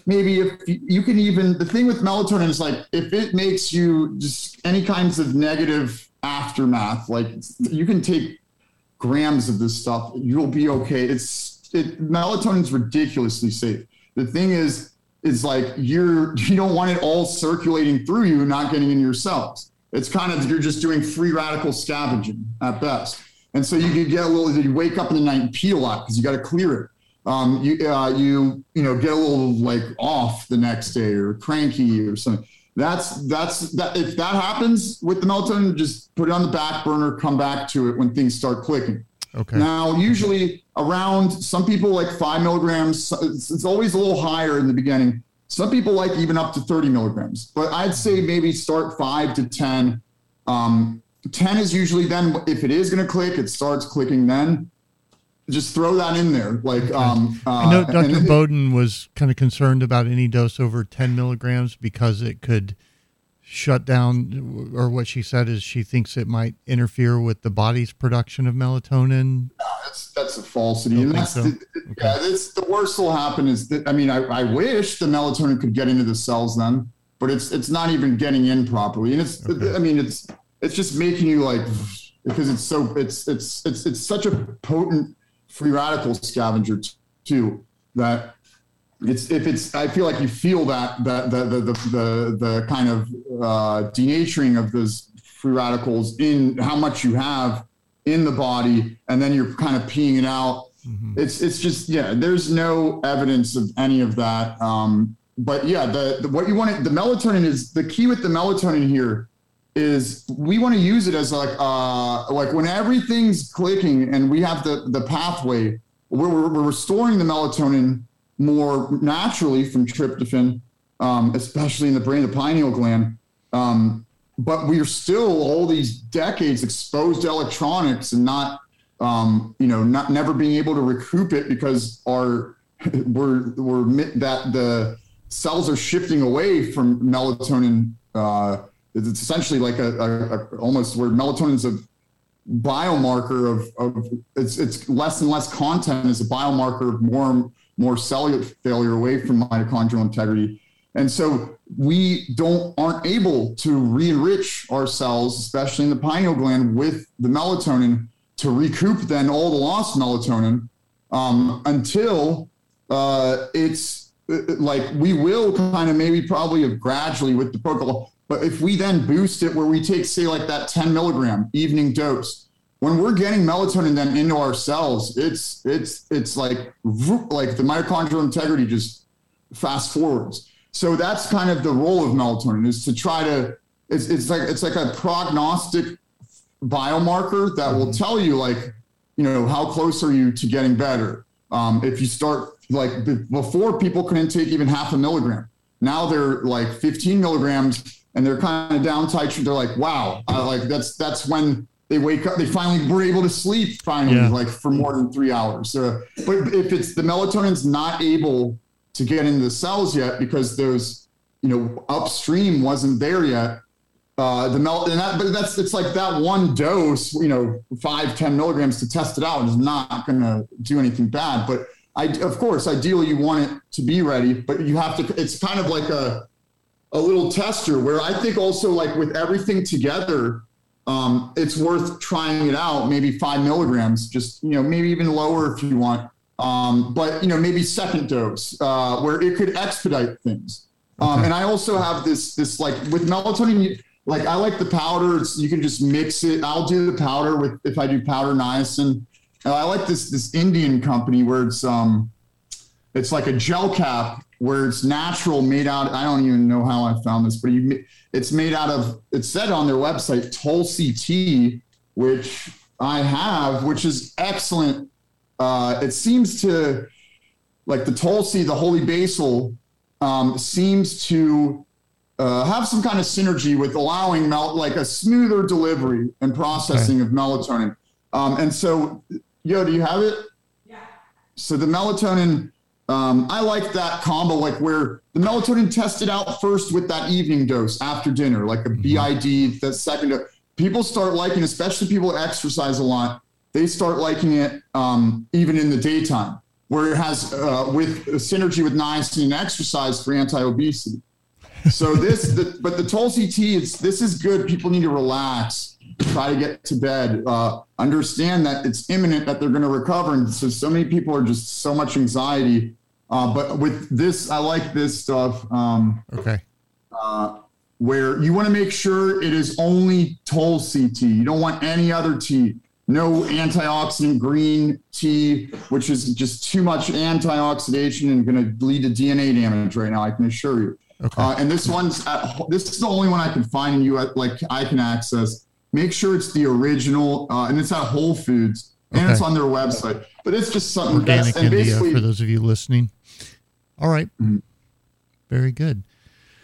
maybe if you can even the thing with melatonin is like if it makes you just any kinds of negative aftermath like you can take grams of this stuff you'll be okay. It's it melatonin's ridiculously safe. The thing is is like you're you don't want it all circulating through you not getting in your cells. It's kind of you're just doing free radical scavenging at best. And so you can get a little you wake up in the night and pee a lot because you got to clear it um, you uh, you you know get a little like off the next day or cranky or something. That's that's that. If that happens with the melatonin, just put it on the back burner. Come back to it when things start clicking. Okay. Now, usually around some people like five milligrams. It's, it's always a little higher in the beginning. Some people like even up to 30 milligrams, but I'd say maybe start five to 10. Um, 10 is usually then if it is going to click, it starts clicking then. Just throw that in there. Like um, uh, I know Dr. it- Bowden was kind of concerned about any dose over 10 milligrams because it could shut down, or what she said is she thinks it might interfere with the body's production of melatonin. that's that's a falsity, and that's so? the, yeah. That's the worst will happen is that I mean I, I wish the melatonin could get into the cells then, but it's it's not even getting in properly, and it's Okay. I mean it's it's just making you like because it's so it's it's it's it's such a potent free radical scavenger too that it's if it's I feel like you feel that that the the the the, the kind of uh, denaturing of those free radicals in how much you have in the body, and then you're kind of peeing it out. It's it's just yeah. There's no evidence of any of that. Um, but yeah, the, the what you want to, the melatonin is the key with the melatonin here is we want to use it as like uh like when everything's clicking and we have the the pathway we're, we're, restoring the melatonin more naturally from tryptophan um, especially in the brain the pineal gland. Um, but we're still all these decades exposed to electronics and not um, you know not never being able to recoup it because our we're we're that the cells are shifting away from melatonin uh, it's essentially like a, a, a almost where melatonin is a biomarker of, of it's it's less and less content is a biomarker of more more cellular failure away from mitochondrial integrity. And so we don't aren't able to re-enrich our cells especially in the pineal gland with the melatonin to recoup then all the lost melatonin um, until uh, it's uh, like we will kind of maybe probably have gradually with the protocol but if we then boost it where we take say like that 10 milligram evening dose when we're getting melatonin then into our cells it's it's it's like like the mitochondrial integrity just fast forwards. So that's kind of the role of melatonin is to try to it's, it's like it's like a prognostic biomarker that will tell you like you know how close are you to getting better. Um, if you start like before people couldn't take even half a milligram now they're like 15 milligrams and they're kind of down titrate they're like wow I, like that's that's when they wake up they finally were able to sleep finally Yeah. like for more than three hours so, but if it's the melatonin's not able to get into the cells yet because those you know upstream wasn't there yet uh, the mel and that, but that's it's like that one dose, you know, five ten milligrams to test it out is not going to do anything bad. But I, of course, ideally you want it to be ready, but you have to. It's kind of like a a little tester where I think also like with everything together, um, it's worth trying it out. Maybe five milligrams, just you know, maybe even lower if you want. Um, but you know, maybe second dose uh, where it could expedite things. Um, and I also have this this like with melatonin. Like I like the powder. It's, you can just mix it. I'll do the powder with if I do powder niacin. And I like this this Indian company where it's um it's like a gel cap where it's natural, made out. I don't even know how I found this, but you, it's made out of. It said on their website Tulsi tea, which I have, which is excellent. Uh, it seems to like the Tulsi, the holy basil, um, seems to uh, have some kind of synergy with allowing mel- like a smoother delivery and processing of melatonin. Um, and so, yo, do you have it? Yeah. So the melatonin, um, I like that combo, like where the melatonin tested out first with that evening dose after dinner, like a BID, the second. do- People start liking, especially people exercise a lot. They start liking it um, even in the daytime, where it has uh, with synergy with niacin and exercise for anti-obesity. So this, the, but the Tulsi tea, it's this is good. People need to relax, try to get to bed, uh, understand that it's imminent that they're going to recover, and so so many people are just so much anxiety. Uh, but with this, I like this stuff um, Okay. uh, where you want to make sure it is only Tulsi tea. You don't want any other tea. No antioxidant green tea, which is just too much antioxidation and going to lead to DNA damage right now. I can assure you. Okay. Uh, and this one's at, this is the only one I can find in you at, like I can access. Make sure it's the original, uh, and it's at Whole Foods and it's on their website. But it's just something Organic India basically for those of you listening. All right. Mhm. Very good.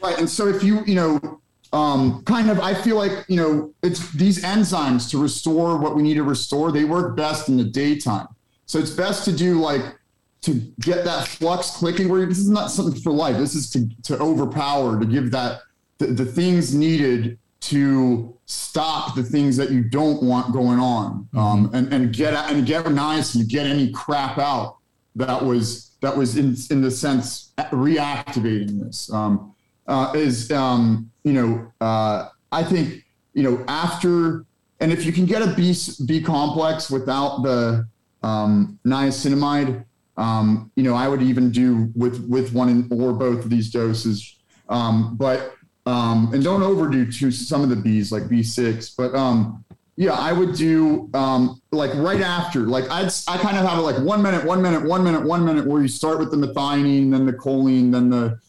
Right. And so if you, you know, um, kind of, I feel like, you know, it's these enzymes to restore what we need to restore, they work best in the daytime. So it's best to do like to get that flux clicking where this is not something for life. This is to, to overpower, to give that the, the things needed to stop the things that you don't want going on mm-hmm. um, and, and get and get nice and get any crap out that was that was in in the sense reactivating this um, uh, is um, you know uh, I think you know after and if you can get a B B complex without the um, niacinamide, um, you know I would even do with with one or both of these doses. Um, but um, and don't overdo to some of the Bs like B6. But um, yeah, I would do um, like right after, like I'd I kind of have it like one minute, one minute, one minute, one minute, where you start with the methionine, then the choline, then the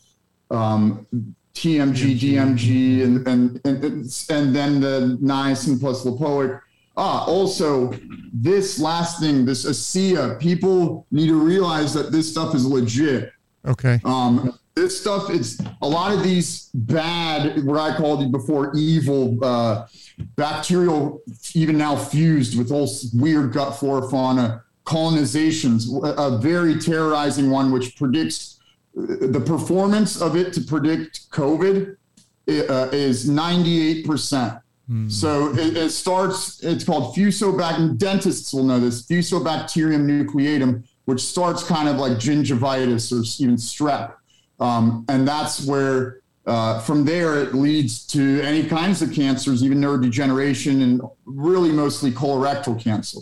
um, TMG, DMG, and and and, and then the niacin plus lipoic. Ah, also, this last thing, this ASEA, people need to realize that this stuff is legit. Okay. Um, this stuff it's a lot of these bad what i called it before evil uh, bacterial even now fused with all weird gut flora fauna colonizations a very terrorizing one which predicts uh, the performance of it to predict covid uh, is 98% hmm. so it, it, starts it's called fusobacterium dentists will know this fusobacterium nucleatum which starts kind of like gingivitis or even strep um, and that's where, uh, from there, it leads to any kinds of cancers, even neurodegeneration, and really mostly colorectal cancer.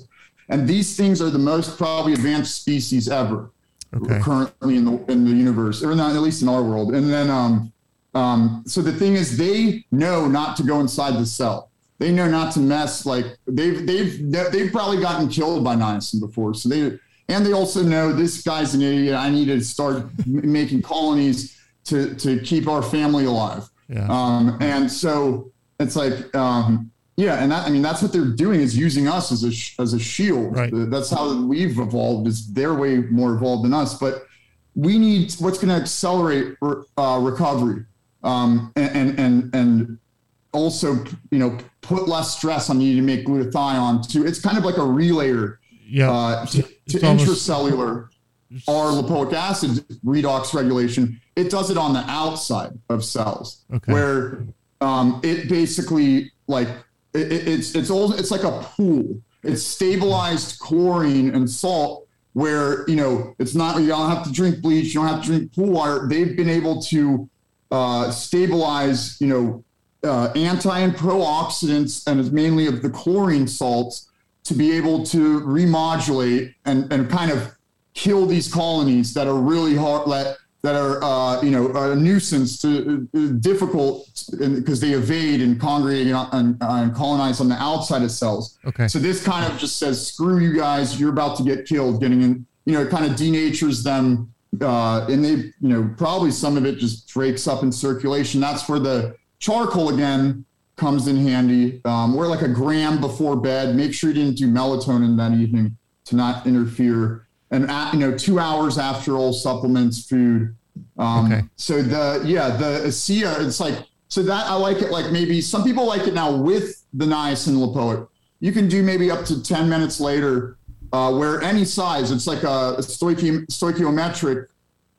And these things are the most probably advanced species ever okay. currently in the in the universe, or not at least in our world. And then, um, um, so the thing is, they know not to go inside the cell. They know not to mess. Like they've they've they've probably gotten killed by niacin before, so they and they also know this guy's an idiot. I need to start making colonies to to keep our family alive. Yeah. Um, and so it's like, um, yeah, and that, I mean that's what they're doing is using us as a as a shield. Right. That's how we've evolved. Is they're way more evolved than us, but we need what's going to accelerate uh, recovery um, and, and and and also you know put less stress on you to make glutathione too. It's kind of like a relayer yeah. Uh, to, to intracellular or lipoic acid redox regulation, it does it on the outside of cells, okay. where um, it basically like it, it's it's all it's like a pool. It's stabilized chlorine and salt, where you know it's not you don't have to drink bleach, you don't have to drink pool water. They've been able to uh, stabilize, you know, uh, anti and pro-oxidants, and it's mainly of the chlorine salts to be able to remodulate and, and kind of kill these colonies that are really hard that that are uh, you know are a nuisance to uh, difficult because they evade and congregate and, and, colonize on the outside of cells. Okay. So this kind of just says screw you guys, you're about to get killed. Getting in, you know, it kind of denatures them, uh, and they you know probably some of it just breaks up in circulation. That's where the charcoal again comes in handy. Um, we're like a gram before bed. Make sure you didn't do melatonin that evening to not interfere. And at, you know, two hours after all supplements, food. Um, okay. So the yeah the ASEA, it's like so that I like it. Like maybe some people like it now with the niacin lipoic. You can do maybe up to ten minutes later, uh, where any size. It's like a stoichi- stoichiometric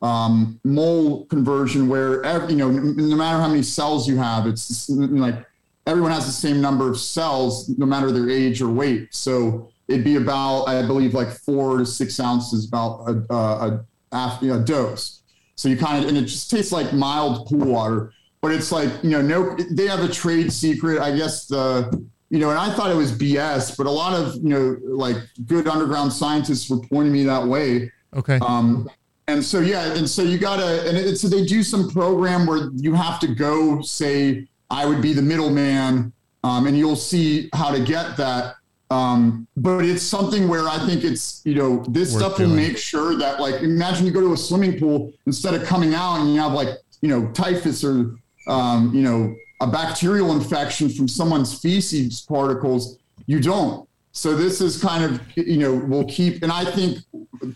um, mole conversion where every, you know no matter how many cells you have, it's like everyone has the same number of cells, no matter their age or weight. So it'd be about, I believe, like four to six ounces, about a, a, a, a dose. So you kind of, and it just tastes like mild pool water, but it's like, you know, no, they have a trade secret. I guess the, you know, and I thought it was BS, but a lot of, you know, like good underground scientists were pointing me that way. Okay. Um, and so, yeah. And so you gotta, and it's, so they do some program where you have to go say, I would be the middleman, um, and you'll see how to get that. Um, but it's something where I think it's you know this Worth stuff doing. will make sure that like imagine you go to a swimming pool instead of coming out and you have like you know typhus or um, you know a bacterial infection from someone's feces particles. You don't. So this is kind of you know will keep and I think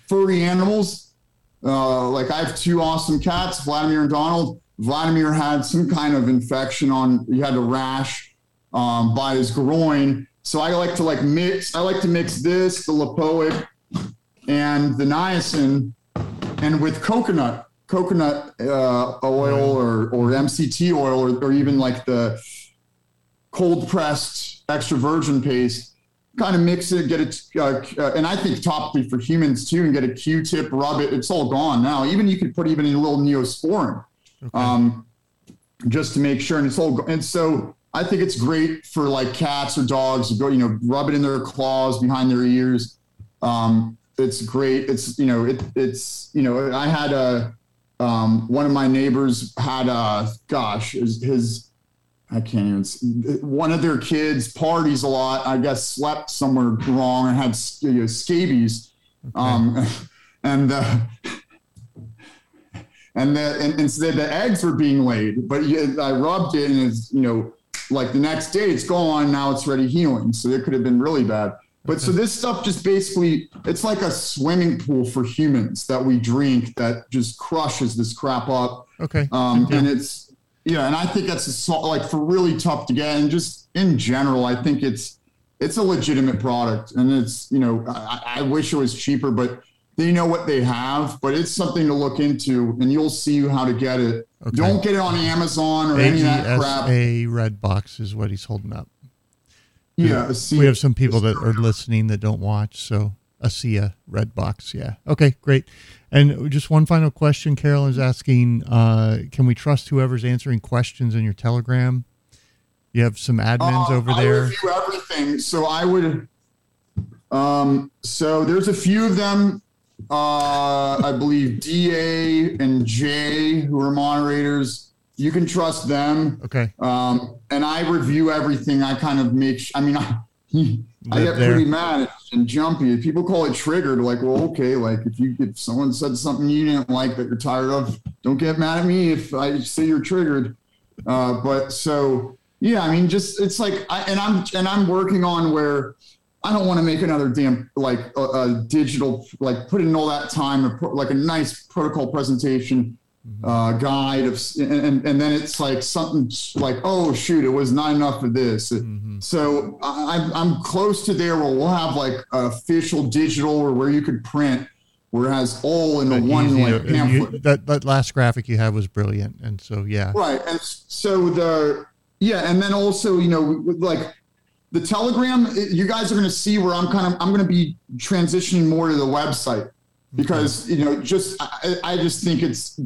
furry animals uh, like I have two awesome cats, Vladimir and Donald Vladimir had some kind of infection on, he had a rash um, by his groin. So I like to like mix, I like to mix this, the Lipoic and the niacin and with coconut, coconut uh, oil or, or MCT oil or, or even like the cold pressed extra virgin paste kind of mix it, get it, uh, uh, and I think topically for humans too, and get a Q-tip, rub it. It's all gone now. Even you could put even a little neosporin, okay. um, just to make sure. And it's all. And so I think it's great for like cats or dogs to go, you know, rub it in their claws, behind their ears. Um, it's great. It's you know, it, it's you know, I had a um, one of my neighbors had a gosh, his, his I can't even. See. One of their kids parties a lot. I guess slept somewhere wrong and had you know, scabies, okay. um, and uh, and the and, and so the eggs were being laid. But I rubbed it, and it's you know like the next day it's gone. Now it's ready healing. So it could have been really bad. But okay. so this stuff just basically it's like a swimming pool for humans that we drink that just crushes this crap up. Okay. Um, and it's yeah, and I think that's a, like for really tough to get, and just in general, I think it's it's a legitimate product, and it's you know I, I wish it was cheaper, but they know what they have, but it's something to look into, and you'll see how to get it. Okay. Don't get it on Amazon or any of that crap. A red box is what he's holding up. Yeah, we have some people that are listening that don't watch, so ASEA red box. Yeah. Okay, great. And just one final question. Carolyn is asking, uh, can we trust whoever's answering questions in your Telegram? You have some admins uh, over there. I review everything. So I would, um, so there's a few of them. Uh, I believe DA and J who are moderators. You can trust them. Okay. Um, and I review everything. I kind of make, I mean, I, I get there. pretty mad and jumpy. People call it triggered. Like, well, okay, like if you if someone said something you didn't like that you're tired of, don't get mad at me if I say you're triggered. Uh, but so yeah, I mean, just it's like, I, and I'm and I'm working on where I don't want to make another damn like a, a digital like put in all that time like a nice protocol presentation uh, guide of, and, and then it's like something like, oh shoot, it was not enough of this. Mm-hmm. So I, I'm close to there where we'll have like official digital or where you could print where it has all in the one like pamphlet. You, that, that last graphic you had was brilliant. And so, yeah. Right. And so the, yeah. And then also, you know, like the telegram, you guys are going to see where I'm kind of, I'm going to be transitioning more to the website. Because you know just I, I, just think it's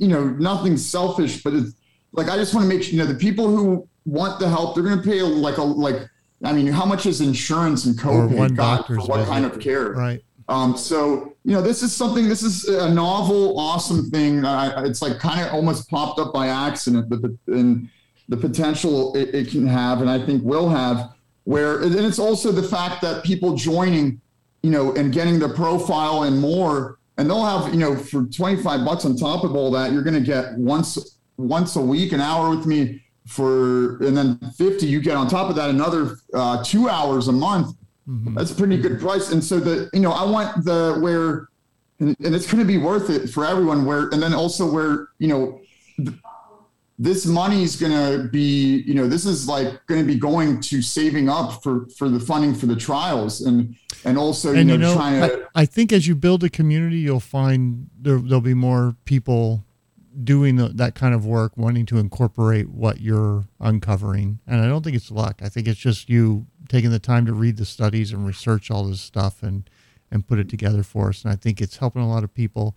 you know nothing selfish but it's like i just want to make sure you know the people who want the help they're going to pay like a like i mean how much is insurance and copay got for what visit. kind of care? Right. Um so you know this is something this is a novel awesome thing. Uh, it's like kind of almost popped up by accident but the and the potential it, it can have and i think will have where and it's also the fact that people joining you know, and getting the profile and more. And they'll have, you know, for 25 bucks on top of all that, you're going to get once, once a week, an hour with me for, and then 50, you get on top of that another uh, two hours a month. Mm-hmm. That's a pretty good price. And so the, you know, I want the, where, and, and it's going to be worth it for everyone where, and then also where, you know, this money is going to be, you know, this is like going to be going to saving up for for the funding for the trials and and also you, and, know, you know trying to. I, I, think as you build a community, you'll find there there'll be more people doing the, that kind of work, wanting to incorporate what you're uncovering. And I don't think it's luck. I think it's just you taking the time to read the studies and research all this stuff and and put it together for us. And I think it's helping a lot of people.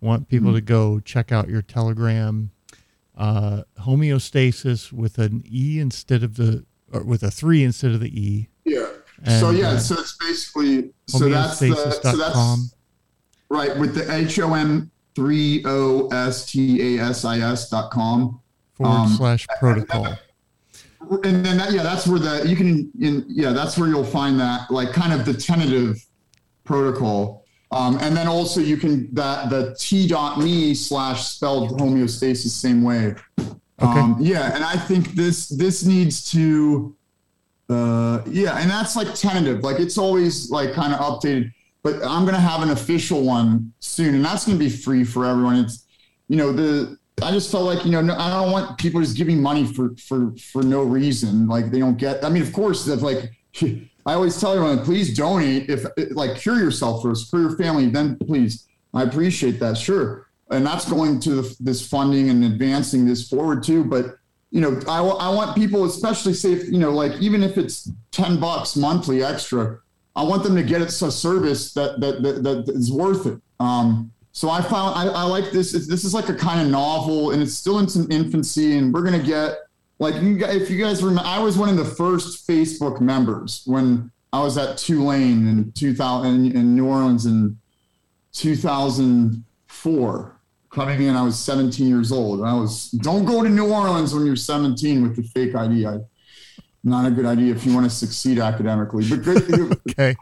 Want people mm-hmm. to go check out your Telegram uh, homeostasis with an E instead of the, or with a three instead of the E. Yeah. And, so yeah, uh, so it's basically so that's the, so that's right with the H O M three O S T A S I S dot com forward um, slash protocol. And then that, yeah, that's where the you can in yeah that's where you'll find that like kind of the tentative protocol um, and then also you can that the t.me slash spelled homeostasis same way. Okay. Um, yeah, and I think this this needs to uh, yeah, and that's like tentative. Like it's always like kind of updated, but I'm gonna have an official one soon, and that's gonna be free for everyone. It's you know the I just felt like you know no, I don't want people just giving money for for for no reason. Like they don't get. I mean, of course, that's like I always tell everyone, please donate if like cure yourself first, for your family, then please. I appreciate that, sure, and that's going to this funding and advancing this forward too. But you know, I, I want people, especially say, if, you know, like even if it's 10 bucks monthly extra, I want them to get it a service that, that, that, that is worth it. Um, so I found, I, I like this. It's, this is like a kind of novel and it's still in some infancy and we're going to get like you guys, if you guys remember, I was one of the first Facebook members when I was at Tulane in 2000 in New Orleans in 2004 coming in, I was 17 years old. I was, don't go to New Orleans when you're 17 with the fake ID. I, not a good idea if you want to succeed academically. But good. okay.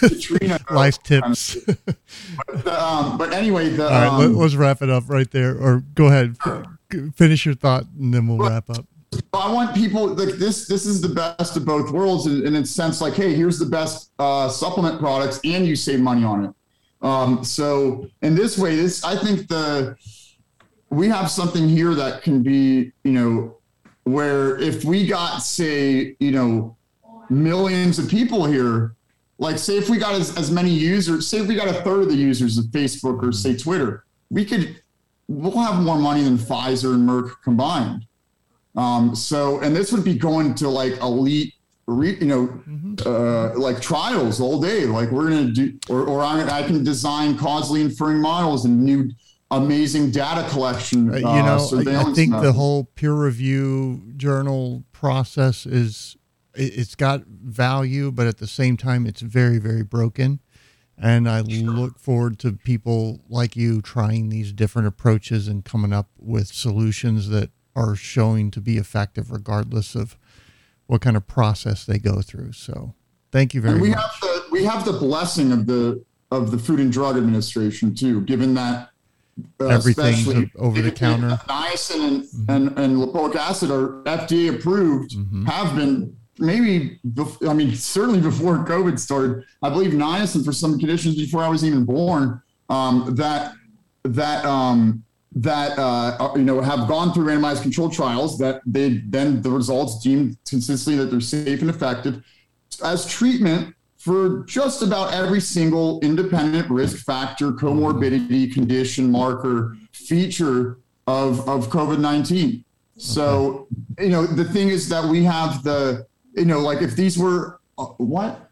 Katrina, Life tips. but, um, but, anyway, the, all right, um, let, us wrap it up right there. Or go ahead, finish your thought, and then we'll wrap up. I want people like this. This is the best of both worlds, in, in a sense. Like, hey, here's the best uh, supplement products, and you save money on it. Um, so in this way, this I think the we have something here that can be, you know, where if we got say, you know, millions of people here, like say if we got as, as many users, say if we got a third of the users of Facebook or say Twitter, we could we'll have more money than Pfizer and Merck combined. Um, so and this would be going to like elite re, you know, mm-hmm. uh, like trials all day. Like we're going to do, or, or I, I, can design causally inferring models and new amazing data collection. Uh, you know, I, I, think method. the whole peer review journal process is, it, it's got value, but at the same time, it's very, very broken. And I sure. look forward to people like you trying these different approaches and coming up with solutions that are showing to be effective regardless of what kind of process they go through. So thank you very and we much. Have the, we have the blessing of the of the Food and Drug Administration too, given that uh, everything over the counter. Niacin and, mm-hmm. and, and lipoic acid are FDA approved, mm-hmm. have been maybe, I mean, certainly before COVID started. I believe niacin for some conditions before I was even born. Um, that that um, that uh, you know have gone through randomized controlled trials that they then the results deemed consistently that they're safe and effective as treatment for just about every single independent risk factor, comorbidity, condition, marker, feature of, of COVID 19. So, you know, the thing is that we have the, you know, like if these were, uh, what?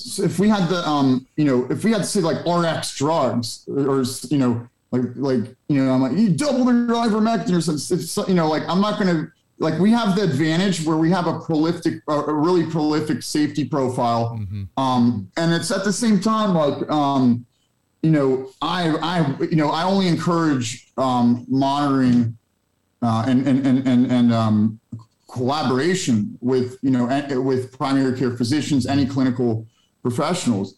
So if we had the um you know if we had to say like rx drugs or, or you know like like you know i'm like you double the ivermectin or something you know like i'm not gonna like we have the advantage where we have a prolific a really prolific safety profile mm-hmm. um and it's at the same time like um you know i i you know i only encourage um monitoring uh and and and and, and um collaboration with you know with primary care physicians any clinical professionals.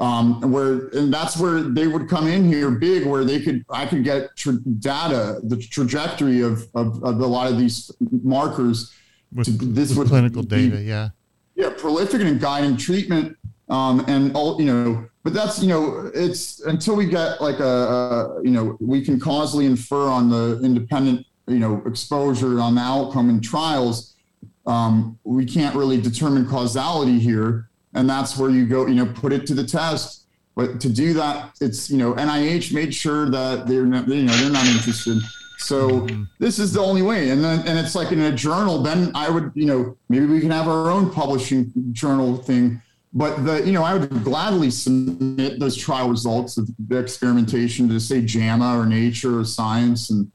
Um, where and that's where they would come in here big, where they could I could get tra- data, the trajectory of, of, of a lot of these markers. With, to, this with would clinical be, data, yeah, yeah, prolific and guiding treatment, um, and all you know. But that's you know, it's until we get like a, a you know we can causally infer on the independent you know exposure on the outcome in trials. Um, we can't really determine causality here and that's where you go you know put it to the test. But to do that it's you know nih made sure that they're not you know they're not interested. So mm-hmm. this is the only way. And then and it's like in a journal then i would you know maybe we can have our own publishing journal thing. But the you know i would gladly submit those trial results of the experimentation to say jama or nature or science and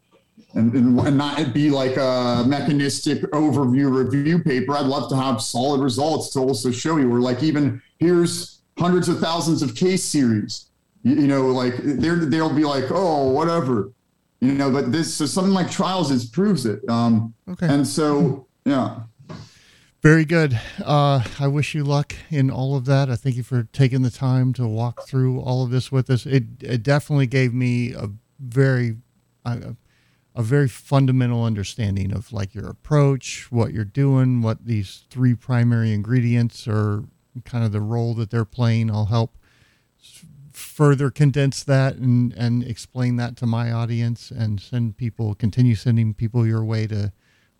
and, and, not be like a mechanistic overview review paper. I'd love to have solid results to also show you, or like even here's hundreds of thousands of case series. You, you know, like they'll be like, oh, whatever, you know. But this, so something like trials is proves it. Um, okay. And so, yeah. Very good. Uh, I wish you luck in all of that. I thank you for taking the time to walk through all of this with us. It, it definitely gave me a very, uh, a very fundamental understanding of like your approach, what you're doing, what these three primary ingredients are, kind of the role that they're playing. I'll help further condense that and and explain that to my audience and send people continue sending people your way to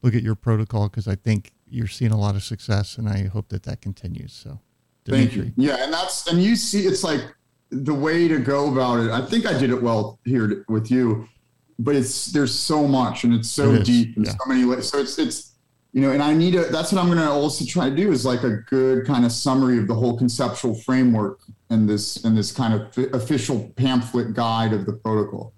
look at your protocol because I think you're seeing a lot of success and I hope that that continues. So, Dmitry. thank you. Yeah, and that's and you see, it's like the way to go about it. I think I did it well here with you, but it's there's so much and it's so it deep and yeah. so many. Ways. So it's it's you know, and I need a. That's what I'm going to also try to do is like a good kind of summary of the whole conceptual framework in this in this kind of official pamphlet guide of the protocol.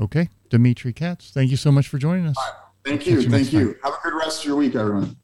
Okay, Dmitry Kats, thank you so much for joining us. Right. Thank you, you thank you. Have a good rest of your week, everyone.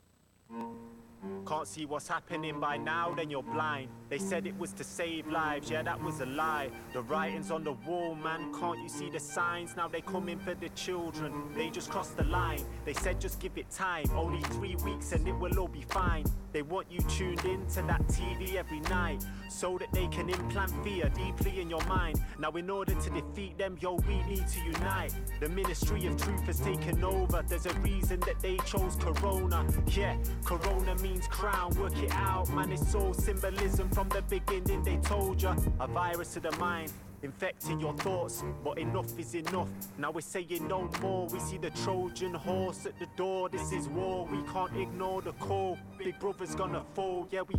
Can't see what's happening by now, then you're blind. They said it was to save lives, yeah, that was a lie. The writing's on the wall, man, can't you see the signs? Now they come in for the children, they just crossed the line. They said just give it time, only three weeks and it will all be fine. They want you tuned in to that TV every night, so that they can implant fear deeply in your mind. Now, in order to defeat them, yo, we need to unite. The ministry of truth has taken over, there's a reason that they chose Corona. Yeah, Corona means crown, work it out, man. It's all symbolism from the beginning. They told ya a virus to the mind infecting your thoughts. But enough is enough. Now we're saying no more. We see the Trojan horse at the door. This is war. We can't ignore the call. Big brother's gonna fall. Yeah, we